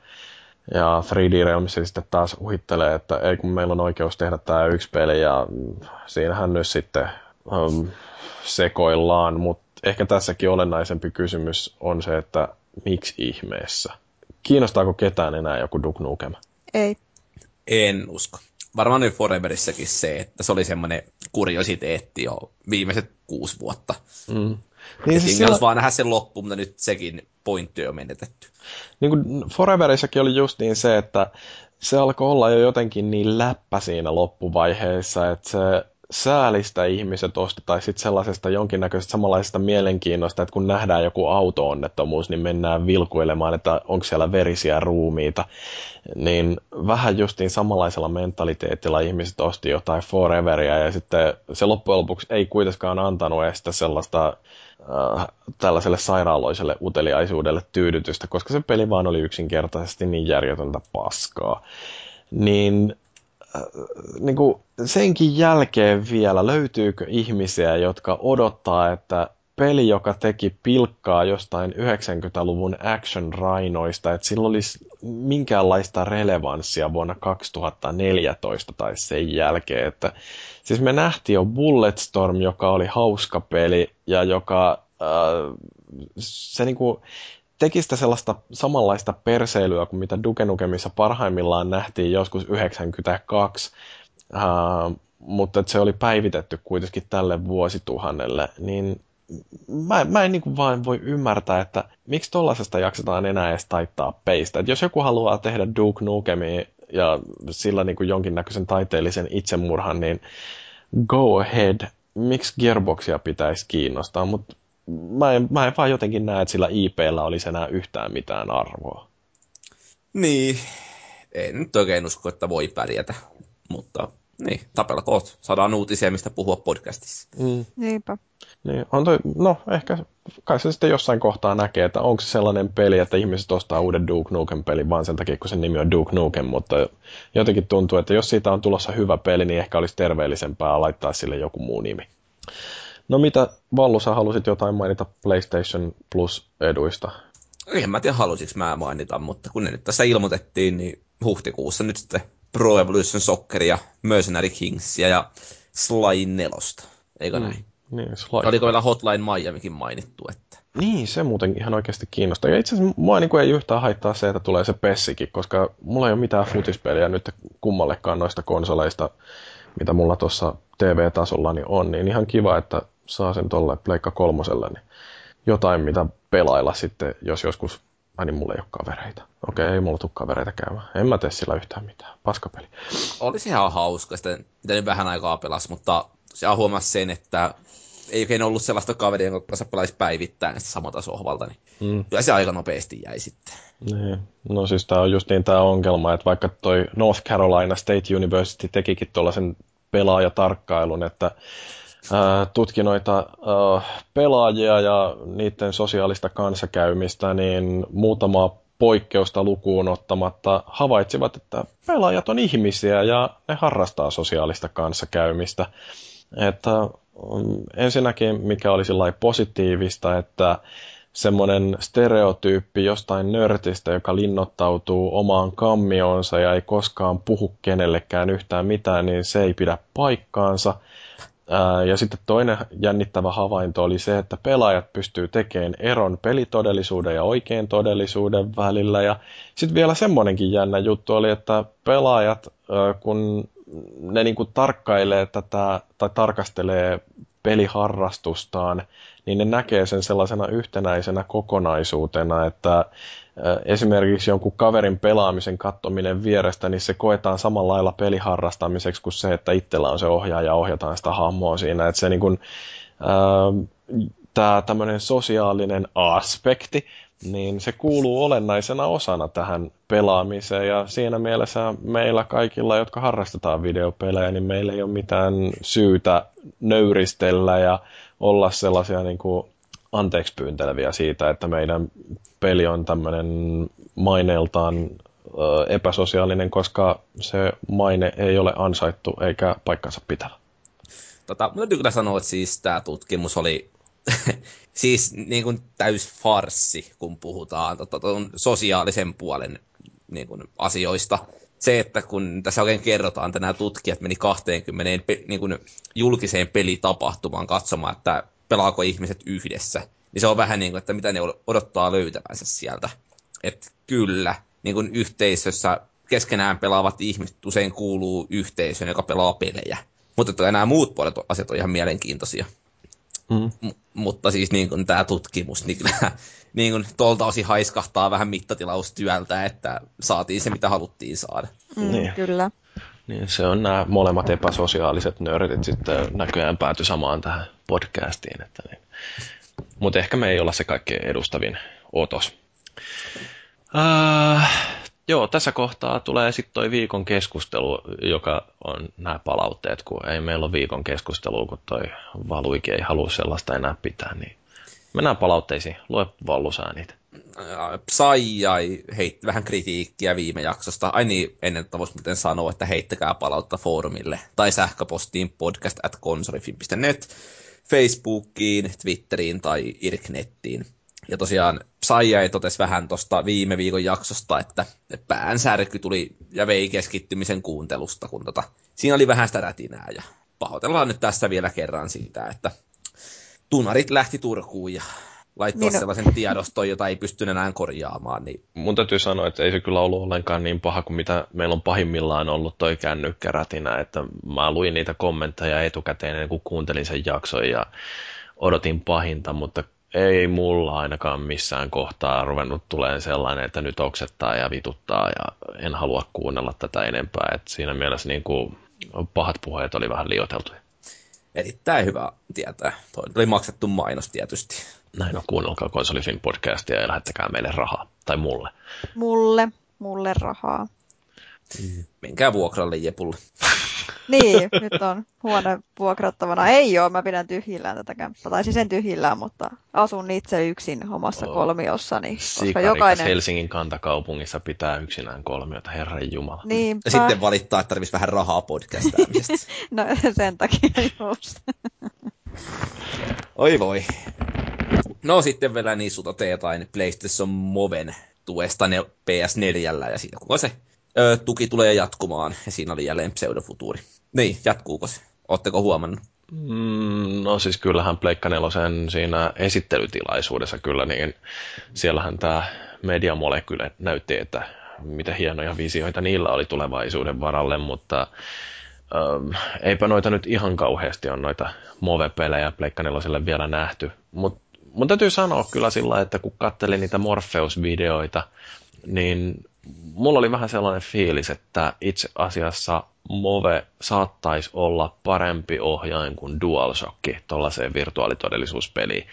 Ja 3D Realms sitten taas uhittelee, että ei kun meillä on oikeus tehdä tämä yksi peli ja siinähän nyt sitten um, sekoillaan, mutta ehkä tässäkin olennaisempi kysymys on se, että miksi ihmeessä? Kiinnostaako ketään enää joku Duke Nukem? Ei. En usko. Varmaan nyt Foreverissakin se, että se oli semmoinen kuriositeetti jo viimeiset kuusi vuotta. Mm. Niin siis sillä... vaan nähdä sen loppu, mutta nyt sekin pointti on menetetty. Niin kuin Foreverissakin oli just niin se, että se alkoi olla jo jotenkin niin läppä siinä loppuvaiheessa, että se säälistä ihmiset osti, tai sitten sellaisesta jonkinnäköisestä samanlaisesta mielenkiinnosta, että kun nähdään joku auto-onnettomuus, niin mennään vilkuilemaan, että onko siellä verisiä ruumiita. Niin vähän justiin samanlaisella mentaliteetilla ihmiset osti jotain Foreveria, ja sitten se loppujen lopuksi ei kuitenkaan antanut edes sellaista äh, tällaiselle sairaaloiselle uteliaisuudelle tyydytystä, koska se peli vaan oli yksinkertaisesti niin järjetöntä paskaa. Niin, äh, niin kuin senkin jälkeen vielä löytyykö ihmisiä, jotka odottaa, että peli, joka teki pilkkaa jostain 90-luvun action rainoista, että sillä olisi minkäänlaista relevanssia vuonna 2014 tai sen jälkeen. Että, siis me nähtiin jo Bulletstorm, joka oli hauska peli ja joka äh, se niinku, teki sitä sellaista samanlaista perseilyä kuin mitä Duke Nukemissa parhaimmillaan nähtiin joskus 92, äh, mutta se oli päivitetty kuitenkin tälle vuosituhannelle, niin mä, mä en niin kuin vaan voi ymmärtää, että miksi tollasesta jaksetaan enää edes taittaa peistä. Et jos joku haluaa tehdä Duke Nukemia ja sillä niin kuin jonkinnäköisen taiteellisen itsemurhan, niin go ahead. Miksi Gearboxia pitäisi kiinnostaa, mutta mä en, mä en vaan jotenkin näe, että sillä IPllä olisi enää yhtään mitään arvoa. Niin, en nyt oikein usko, että voi pärjätä, mutta niin, tapella koot. Saadaan uutisia, mistä puhua podcastissa. Mm. Niinpä. Niin, on toi, no ehkä kai se sitten jossain kohtaa näkee, että onko se sellainen peli, että ihmiset ostaa uuden Duke Nukem pelin vaan sen takia, kun sen nimi on Duke Nukem, mutta jotenkin tuntuu, että jos siitä on tulossa hyvä peli, niin ehkä olisi terveellisempää laittaa sille joku muu nimi. No mitä, Vallu, sä halusit jotain mainita PlayStation Plus-eduista? En mä tiedä, halusinko mä mainita, mutta kun ne nyt tässä ilmoitettiin, niin huhtikuussa nyt sitten Pro Evolution Soccer ja Mercenary Kingsia ja Sly 4. Eikö mm. näin? Niin, Sly. Oliko vielä Hotline Miamikin mainittu? Että... Niin, se muuten ihan oikeasti kiinnostaa. Ja itse asiassa mua niin kuin ei yhtään haittaa se, että tulee se Pessikin, koska mulla ei ole mitään futispeliä nyt kummallekaan noista konsoleista, mitä mulla tuossa TV-tasolla niin on, niin ihan kiva, että saa sen tolle Pleikka kolmoselle, niin jotain mitä pelailla sitten, jos joskus Ai niin, mulla ei ole kavereita. Okei, ei mulla tule kavereita käymään. En mä tee sillä yhtään mitään. Paskapeli. Olisi ihan hauska. Sitten, mitä nyt vähän aikaa pelas, mutta se huomasi sen, että ei oikein ollut sellaista kaveria, jonka kanssa pelaisi päivittäin samalta sohvalta, niin mm. kyllä se aika nopeasti jäi sitten. Niin. No siis tämä on just niin tämä ongelma, että vaikka toi North Carolina State University tekikin tuollaisen pelaajatarkkailun, että tutki noita pelaajia ja niiden sosiaalista kanssakäymistä, niin muutama poikkeusta lukuun ottamatta havaitsivat, että pelaajat on ihmisiä ja ne harrastaa sosiaalista kanssakäymistä. Että mm, ensinnäkin, mikä oli positiivista, että semmoinen stereotyyppi jostain nörtistä, joka linnoittautuu omaan kammioonsa ja ei koskaan puhu kenellekään yhtään mitään, niin se ei pidä paikkaansa – ja sitten toinen jännittävä havainto oli se, että pelaajat pystyy tekemään eron pelitodellisuuden ja oikein todellisuuden välillä. Ja sitten vielä semmoinenkin jännä juttu oli, että pelaajat, kun ne niin kuin tarkkailee tätä tai tarkastelee peliharrastustaan, niin ne näkee sen sellaisena yhtenäisenä kokonaisuutena, että esimerkiksi jonkun kaverin pelaamisen kattominen vierestä, niin se koetaan samalla lailla peliharrastamiseksi kuin se, että itsellä on se ohjaaja ja ohjataan sitä hahmoa siinä. Että se niin kuin, tämä tämmöinen sosiaalinen aspekti, niin se kuuluu olennaisena osana tähän pelaamiseen ja siinä mielessä meillä kaikilla, jotka harrastetaan videopelejä, niin meillä ei ole mitään syytä nöyristellä ja olla sellaisia niin kuin anteeksi pyynteleviä siitä, että meidän peli on tämmöinen maineeltaan epäsosiaalinen, koska se maine ei ole ansaittu eikä paikkansa pitävä. Tota, täytyy kyllä sanoa, että siis tämä tutkimus oli siis niin kuin täys farsi, kun puhutaan tota, sosiaalisen puolen niin kuin, asioista. Se, että kun tässä oikein kerrotaan, että nämä tutkijat meni 20 pe- niin kuin, julkiseen pelitapahtumaan katsomaan, että pelaako ihmiset yhdessä. Niin se on vähän niin kuin, että mitä ne odottaa löytävänsä sieltä. Että kyllä, niin kuin yhteisössä keskenään pelaavat ihmiset usein kuuluu yhteisöön, joka pelaa pelejä. Mutta nämä muut puolet asiat on ihan mielenkiintoisia. Mm. M- mutta siis niin kuin tämä tutkimus, niin kyllä niin kuin tuolta osin haiskahtaa vähän mittatilaustyöltä, että saatiin se, mitä haluttiin saada. Mm, niin. Kyllä. Niin se on nämä molemmat epäsosiaaliset nörtit sitten näköjään pääty samaan tähän podcastiin. Että niin. Mutta ehkä me ei olla se kaikkein edustavin otos. Uh, joo, tässä kohtaa tulee sitten toi viikon keskustelu, joka on nämä palautteet, kun ei meillä ole viikon keskustelua, kun toi Valuike ei halua sellaista enää pitää, niin mennään palautteisiin. Lue Vallusää niitä. Saijai heitti vähän kritiikkiä viime jaksosta. Ai niin, ennen että voisi muuten sanoa, että heittäkää palautta foorumille tai sähköpostiin podcast at Facebookiin, Twitteriin tai Irknettiin. Ja tosiaan Saija ei totesi vähän tuosta viime viikon jaksosta, että päänsärky tuli ja vei keskittymisen kuuntelusta, kun tota, siinä oli vähän sitä rätinää. Ja pahoitellaan nyt tässä vielä kerran siitä, että tunarit lähti Turkuun ja laittaa niin sellaisen tiedoston, jota ei pysty enää korjaamaan. Niin... Mun täytyy sanoa, että ei se kyllä ollut ollenkaan niin paha kuin mitä meillä on pahimmillaan ollut toi kännykkärätinä, että mä luin niitä kommentteja etukäteen ennen kuin kuuntelin sen jakson ja odotin pahinta, mutta ei mulla ainakaan missään kohtaa ruvennut tulee sellainen, että nyt oksettaa ja vituttaa ja en halua kuunnella tätä enempää. Et siinä mielessä niin kuin pahat puheet oli vähän liioteltuja. Erittäin hyvä tietää. Toi oli maksettu mainos tietysti. Näin on, kuunnelkaa Konsolifin podcastia ja lähettäkää meille rahaa. Tai mulle. Mulle, mulle rahaa. Mm. Menkää vuokralle Jepulle. Niin, nyt on huone vuokrattavana. Ei ole, mä pidän tyhjillään tätä kämppää. Tai siis en tyhjillään, mutta asun itse yksin omassa oh. kolmiossa. Niin, koska jokainen... Helsingin kantakaupungissa pitää yksinään kolmiota, herran jumala. Niinpä. Ja sitten valittaa, että tarvitsisi vähän rahaa podcastaamisesta. no sen takia just. Oi voi. No sitten vielä niin sutatte jotain PlayStation Moven tuesta ne PS4 ja siitä kuka se ö, tuki tulee jatkumaan. Ja siinä oli jälleen pseudofutuuri. Niin, jatkuuko se? Oletteko huomannut? Mm, no siis kyllähän Pleikka Nelosen siinä esittelytilaisuudessa kyllä, niin siellähän tämä Media Molecule näytti, että mitä hienoja visioita niillä oli tulevaisuuden varalle, mutta ähm, eipä noita nyt ihan kauheasti on noita Move-pelejä Pleikka Neloselle vielä nähty. Mutta mun täytyy sanoa kyllä sillä että kun katselin niitä Morpheus-videoita, niin mulla oli vähän sellainen fiilis, että itse asiassa Move saattaisi olla parempi ohjain kuin DualShock tuollaiseen virtuaalitodellisuuspeliin.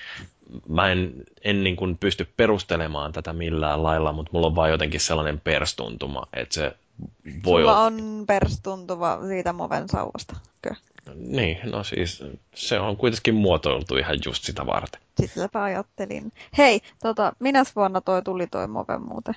Mä en, en niin kuin pysty perustelemaan tätä millään lailla, mutta mulla on vaan jotenkin sellainen perstuntuma, että se voi Sulla olla... on perstuntuva siitä Moven sauvasta. Kö? Niin, no siis se on kuitenkin muotoiltu ihan just sitä varten. Sitäpä ajattelin. Hei, tota, minäs vuonna toi tuli toi Move muuten?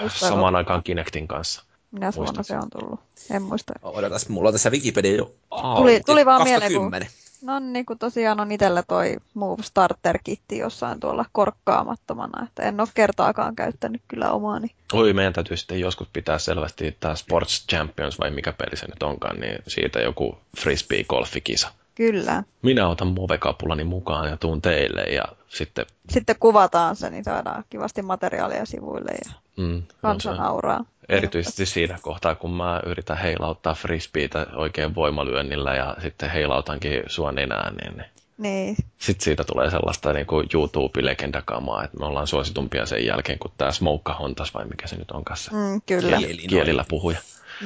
Just samaan aikaan Kinectin kanssa. Minäs vuonna Muistat? se on tullut? En muista. Odotas, mulla on tässä Wikipedia jo. Tuli- tuli vaan mieleen, kun- 2010. No niin, kun tosiaan on itsellä toi Move Starter-kitti jossain tuolla korkkaamattomana, että en ole kertaakaan käyttänyt kyllä omaani. Oi, meidän täytyy sitten joskus pitää selvästi tämä Sports Champions vai mikä peli se nyt onkaan, niin siitä joku frisbee-golfikisa. Kyllä. Minä otan Move-kapulani mukaan ja tuun teille ja sitten Sitten kuvataan se, niin saadaan kivasti materiaalia sivuille ja mm, on kansa nauraa. erityisesti siinä kohtaa, kun mä yritän heilauttaa frisbeitä oikein voimalyönnillä ja sitten heilautankin sua nenään, niin Niin, sitten siitä tulee sellaista niin kuin YouTube-legendakamaa, että me ollaan suositumpia sen jälkeen, kun tämä Smoukka Hontas vai mikä se nyt on kanssa. mm, kyllä. Kieli. Kielillä puhuja.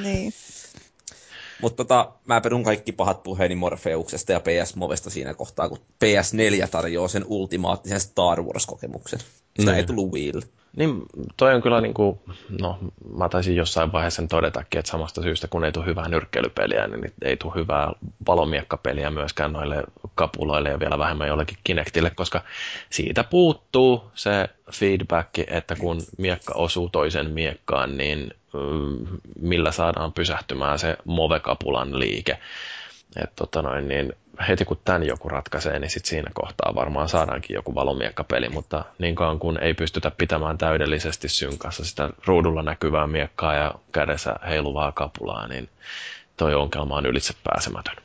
Niin. Mutta tota, mä perun kaikki pahat puheeni Morfeuksesta ja PS Movesta siinä kohtaa, kun PS4 tarjoaa sen ultimaattisen Star Wars-kokemuksen. Sitä Niin. ei tullut Wii. Niin toi on kyllä niin kuin, no mä taisin jossain vaiheessa sen todetakin, että samasta syystä kun ei tule hyvää nyrkkeilypeliä, niin ei tule hyvää valomiekkapeliä myöskään noille kapuloille ja vielä vähemmän jollekin Kinectille, koska siitä puuttuu se feedback, että kun miekka osuu toisen miekkaan, niin mm, millä saadaan pysähtymään se move-kapulan liike. Et tota noin, niin heti kun tämän joku ratkaisee, niin sit siinä kohtaa varmaan saadaankin joku valomiekkapeli, mutta niin kauan kun ei pystytä pitämään täydellisesti synkassa sitä ruudulla näkyvää miekkaa ja kädessä heiluvaa kapulaa, niin toi ongelma on ylitse pääsemätön.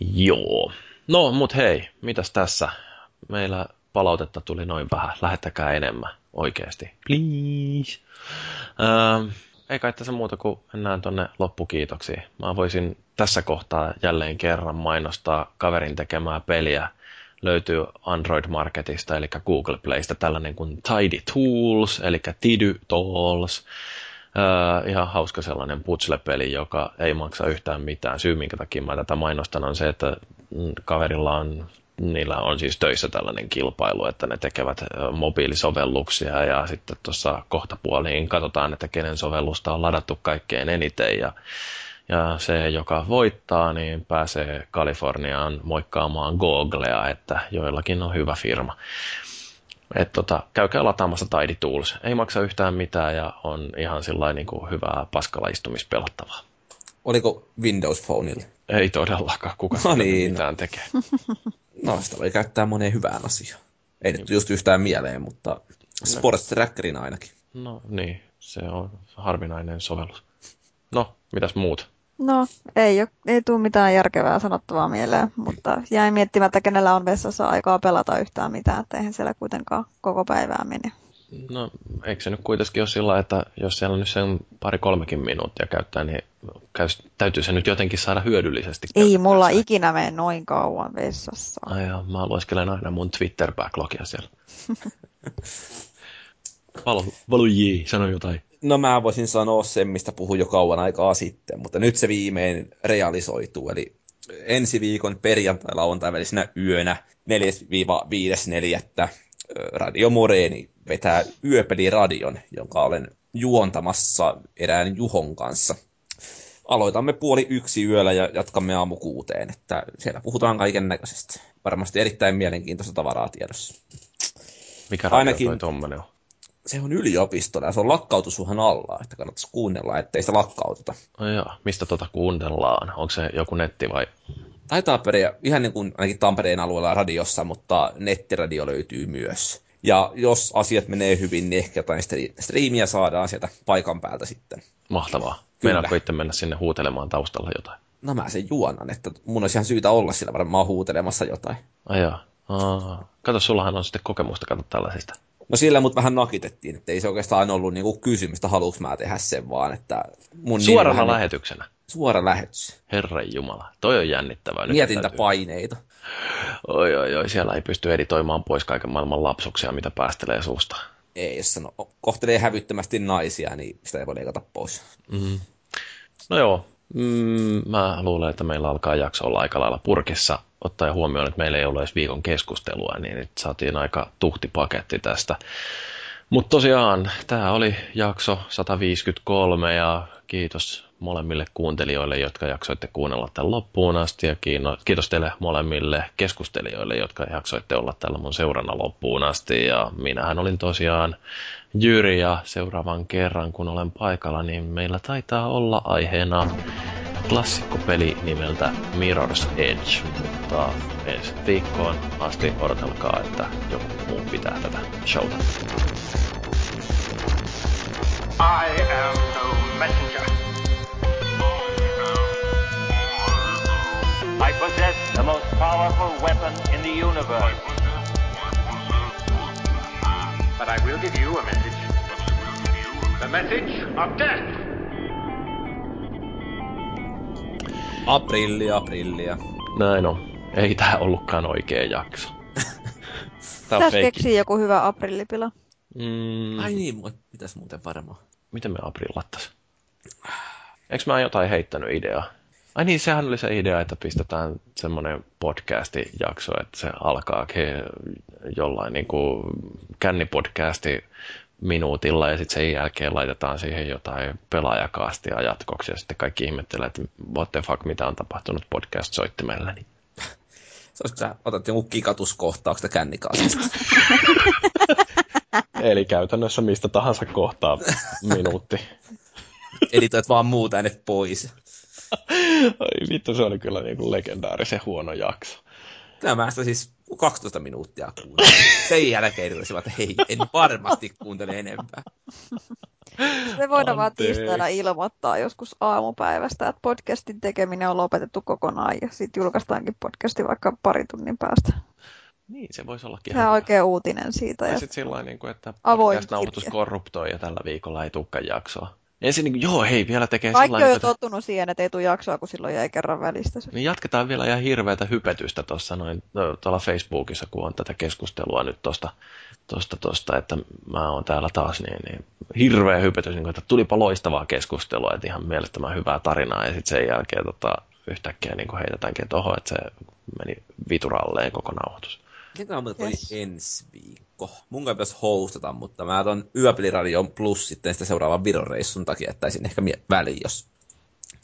Joo. No, mut hei, mitäs tässä? Meillä palautetta tuli noin vähän. Lähettäkää enemmän, oikeasti. Please. Ähm, ei kai tässä muuta kuin mennään tonne loppukiitoksiin. Mä voisin tässä kohtaa jälleen kerran mainostaa kaverin tekemää peliä. Löytyy Android Marketista, eli Google Playsta, tällainen kuin Tidy Tools, eli Tidy Tools. Öö, ihan hauska sellainen putsle-peli, joka ei maksa yhtään mitään. Syy, minkä takia mä tätä mainostan, on se, että mm, kaverilla on niillä on siis töissä tällainen kilpailu, että ne tekevät mobiilisovelluksia ja sitten tuossa kohtapuoliin katsotaan, että kenen sovellusta on ladattu kaikkein eniten ja, ja se, joka voittaa, niin pääsee Kaliforniaan moikkaamaan Googlea, että joillakin on hyvä firma. Et tota, käykää lataamassa Tidy Tools. Ei maksa yhtään mitään ja on ihan sillä niin hyvää paskalaistumispelattavaa. Oliko Windows Phoneilla? Ei todellakaan, kuka No niin, niin, no. mitään tekee. No, sitä voi käyttää moneen hyvään asiaan. Ei nyt just yhtään mieleen, mutta Sports Trackerin ainakin. No niin, se on harvinainen sovellus. No, mitäs muut? No, ei, ole, ei tule mitään järkevää sanottavaa mieleen, mutta jäin miettimään, että kenellä on vessassa aikaa pelata yhtään mitään, että eihän siellä kuitenkaan koko päivää mene. No, eikö se nyt kuitenkin ole sillä, että jos siellä nyt sen pari-kolmekin minuuttia käyttää, niin käys, täytyy se nyt jotenkin saada hyödyllisesti Ei käytettyä mulla se. ikinä mene noin kauan vessassa. Ai joo, mä lueskelen aina mun Twitter-backlogia siellä. Valo, valo jee, sano jotain. No mä voisin sanoa sen, mistä puhuin jo kauan aikaa sitten, mutta nyt se viimein realisoituu. Eli ensi viikon perjantai-lauantai välisenä yönä 4-5.4. Radio Moreeni vetää yöpeliradion, jonka olen juontamassa erään Juhon kanssa. Aloitamme puoli yksi yöllä ja jatkamme aamu kuuteen, että siellä puhutaan kaiken näköisestä. Varmasti erittäin mielenkiintoista tavaraa tiedossa. Mikä radio Ainakin- toi tommonen on? Se on yliopistolla ja se on lakkautusuhan alla, että kannattaisi kuunnella, ettei sitä lakkauteta. Ai joo, mistä tota kuunnellaan? Onko se joku netti vai? Taitaa periä ihan niin kuin ainakin Tampereen alueella radiossa, mutta nettiradio löytyy myös. Ja jos asiat menee hyvin, niin ehkä jotain stri- striimiä saadaan sieltä paikan päältä sitten. Mahtavaa. Meinaatko itse mennä sinne huutelemaan taustalla jotain? No mä sen juonan, että mun olisi ihan syytä olla siellä varmaan huutelemassa jotain. Ai joo. Aa, kato, sullahan on sitten kokemusta kato tällaisista. No sillä mut vähän nakitettiin, että ei se oikeastaan ollut niinku kysymystä, haluuks mä tehdä sen, vaan että mun Suorana lähetyksenä. Suora lähetys. Herran Jumala, toi on jännittävää. Nyt Mietintä täytyy- paineita. Oi, oi, oi, siellä ei pysty editoimaan pois kaiken maailman lapsuksia, mitä päästelee suusta. Ei, jos sano, kohtelee hävyttömästi naisia, niin sitä ei voi leikata pois. Mm. No joo, mm, mä luulen, että meillä alkaa jakso olla aika lailla purkissa. Ottaen huomioon, että meillä ei ole edes viikon keskustelua, niin nyt saatiin aika tuhti paketti tästä. Mutta tosiaan, tämä oli jakso 153 ja kiitos molemmille kuuntelijoille, jotka jaksoitte kuunnella tämän loppuun asti ja kiitos teille molemmille keskustelijoille, jotka jaksoitte olla tällä mun seurana loppuun asti ja minähän olin tosiaan Jyri ja seuraavan kerran kun olen paikalla, niin meillä taitaa olla aiheena klassikkopeli nimeltä Mirror's Edge, mutta ensi viikkoon asti odotelkaa, että joku muu pitää tätä showta. I am no messenger. I possess the most powerful weapon in the universe. But I will give you a message. The message of death. Aprillia, aprillia. Näin on. Ei tää ollutkaan oikea jakso. Tässä keksii joku hyvä aprillipila. Mm. Ai niin, pitäisi muuten varmaan. Miten me aprillattais? Eikö mä jotain heittänyt ideaa? Ai niin, sehän oli se idea, että pistetään semmoinen podcasti-jakso, että se alkaa jollain niin kuin kännipodcasti minuutilla ja sitten sen jälkeen laitetaan siihen jotain pelaajakaastia jatkoksi ja sitten kaikki ihmettelee, että what the fuck, mitä on tapahtunut podcast-soittimella. Niin. Se olisi, kun sä otat jonkun kikatuskohtauksesta kännikaasista. Eli käytännössä mistä tahansa kohtaa minuutti. Editoit vaan muuta äänet pois. Ai vittu, se oli kyllä niin kuin legendaarisen huono jakso. Kyllä mä sitä siis 12 minuuttia kuuntelin. Sen jälkeen yritin, että hei, en varmasti kuuntele enempää. Me voidaan vaan tiistaina ilmoittaa joskus aamupäivästä, että podcastin tekeminen on lopetettu kokonaan ja sitten julkaistaankin podcasti vaikka pari tunnin päästä. Niin, se voisi ollakin. Se on oikein uutinen siitä. Ja sitten sillä niin kuin, että podcast-nauhoitus korruptoi ja tällä viikolla ei tulekaan jaksoa. Ensin niin kuin, joo, hei, vielä tekee Kaikki on jo että... tottunut siihen, että ei tule jaksoa, kun silloin jäi kerran välistä. Niin jatketaan vielä ihan hirveätä hypetystä tuossa noin no, tuolla Facebookissa, kun on tätä keskustelua nyt tuosta, tosta, tosta, että mä oon täällä taas, niin, niin hirveä hypetys, niin kuin, että tulipa loistavaa keskustelua, että ihan mielettömän hyvää tarinaa, ja sitten sen jälkeen tota, yhtäkkiä niin heitetäänkin tuohon, että se meni vituralleen koko nauhoitus. Ketä on muuten yes. ensi viikko? Mun kai pitäisi hostata, mutta mä otan Yöpeliradion plus sitten sitä seuraavan Viron reissun takia, että sinne ehkä väliin, jos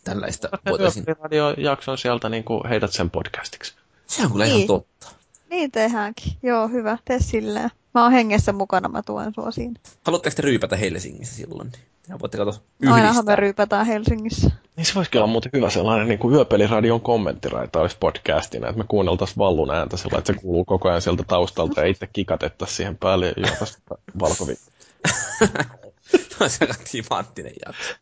tällaista voitaisiin. Yöpeliradio-jakson sieltä niin kuin heität sen podcastiksi. Se on kyllä niin. ihan totta. Niin tehdäänkin. Joo, hyvä. Tee silleen. Mä oon hengessä mukana, mä tuen sua siinä. Haluatteko te ryypätä Helsingissä silloin? Ja voitte katsoa yhdistää. Ainahan me ryypätään Helsingissä. Niin se voisikin olla muuten hyvä sellainen niin kuin yöpeliradion kommenttiraita olisi podcastina, että me kuunneltaisiin vallun ääntä sillä, että se kuuluu koko ajan sieltä taustalta ja itse kikatettaisiin siihen päälle ja juotaisiin valkovin. se on aika timanttinen jakso.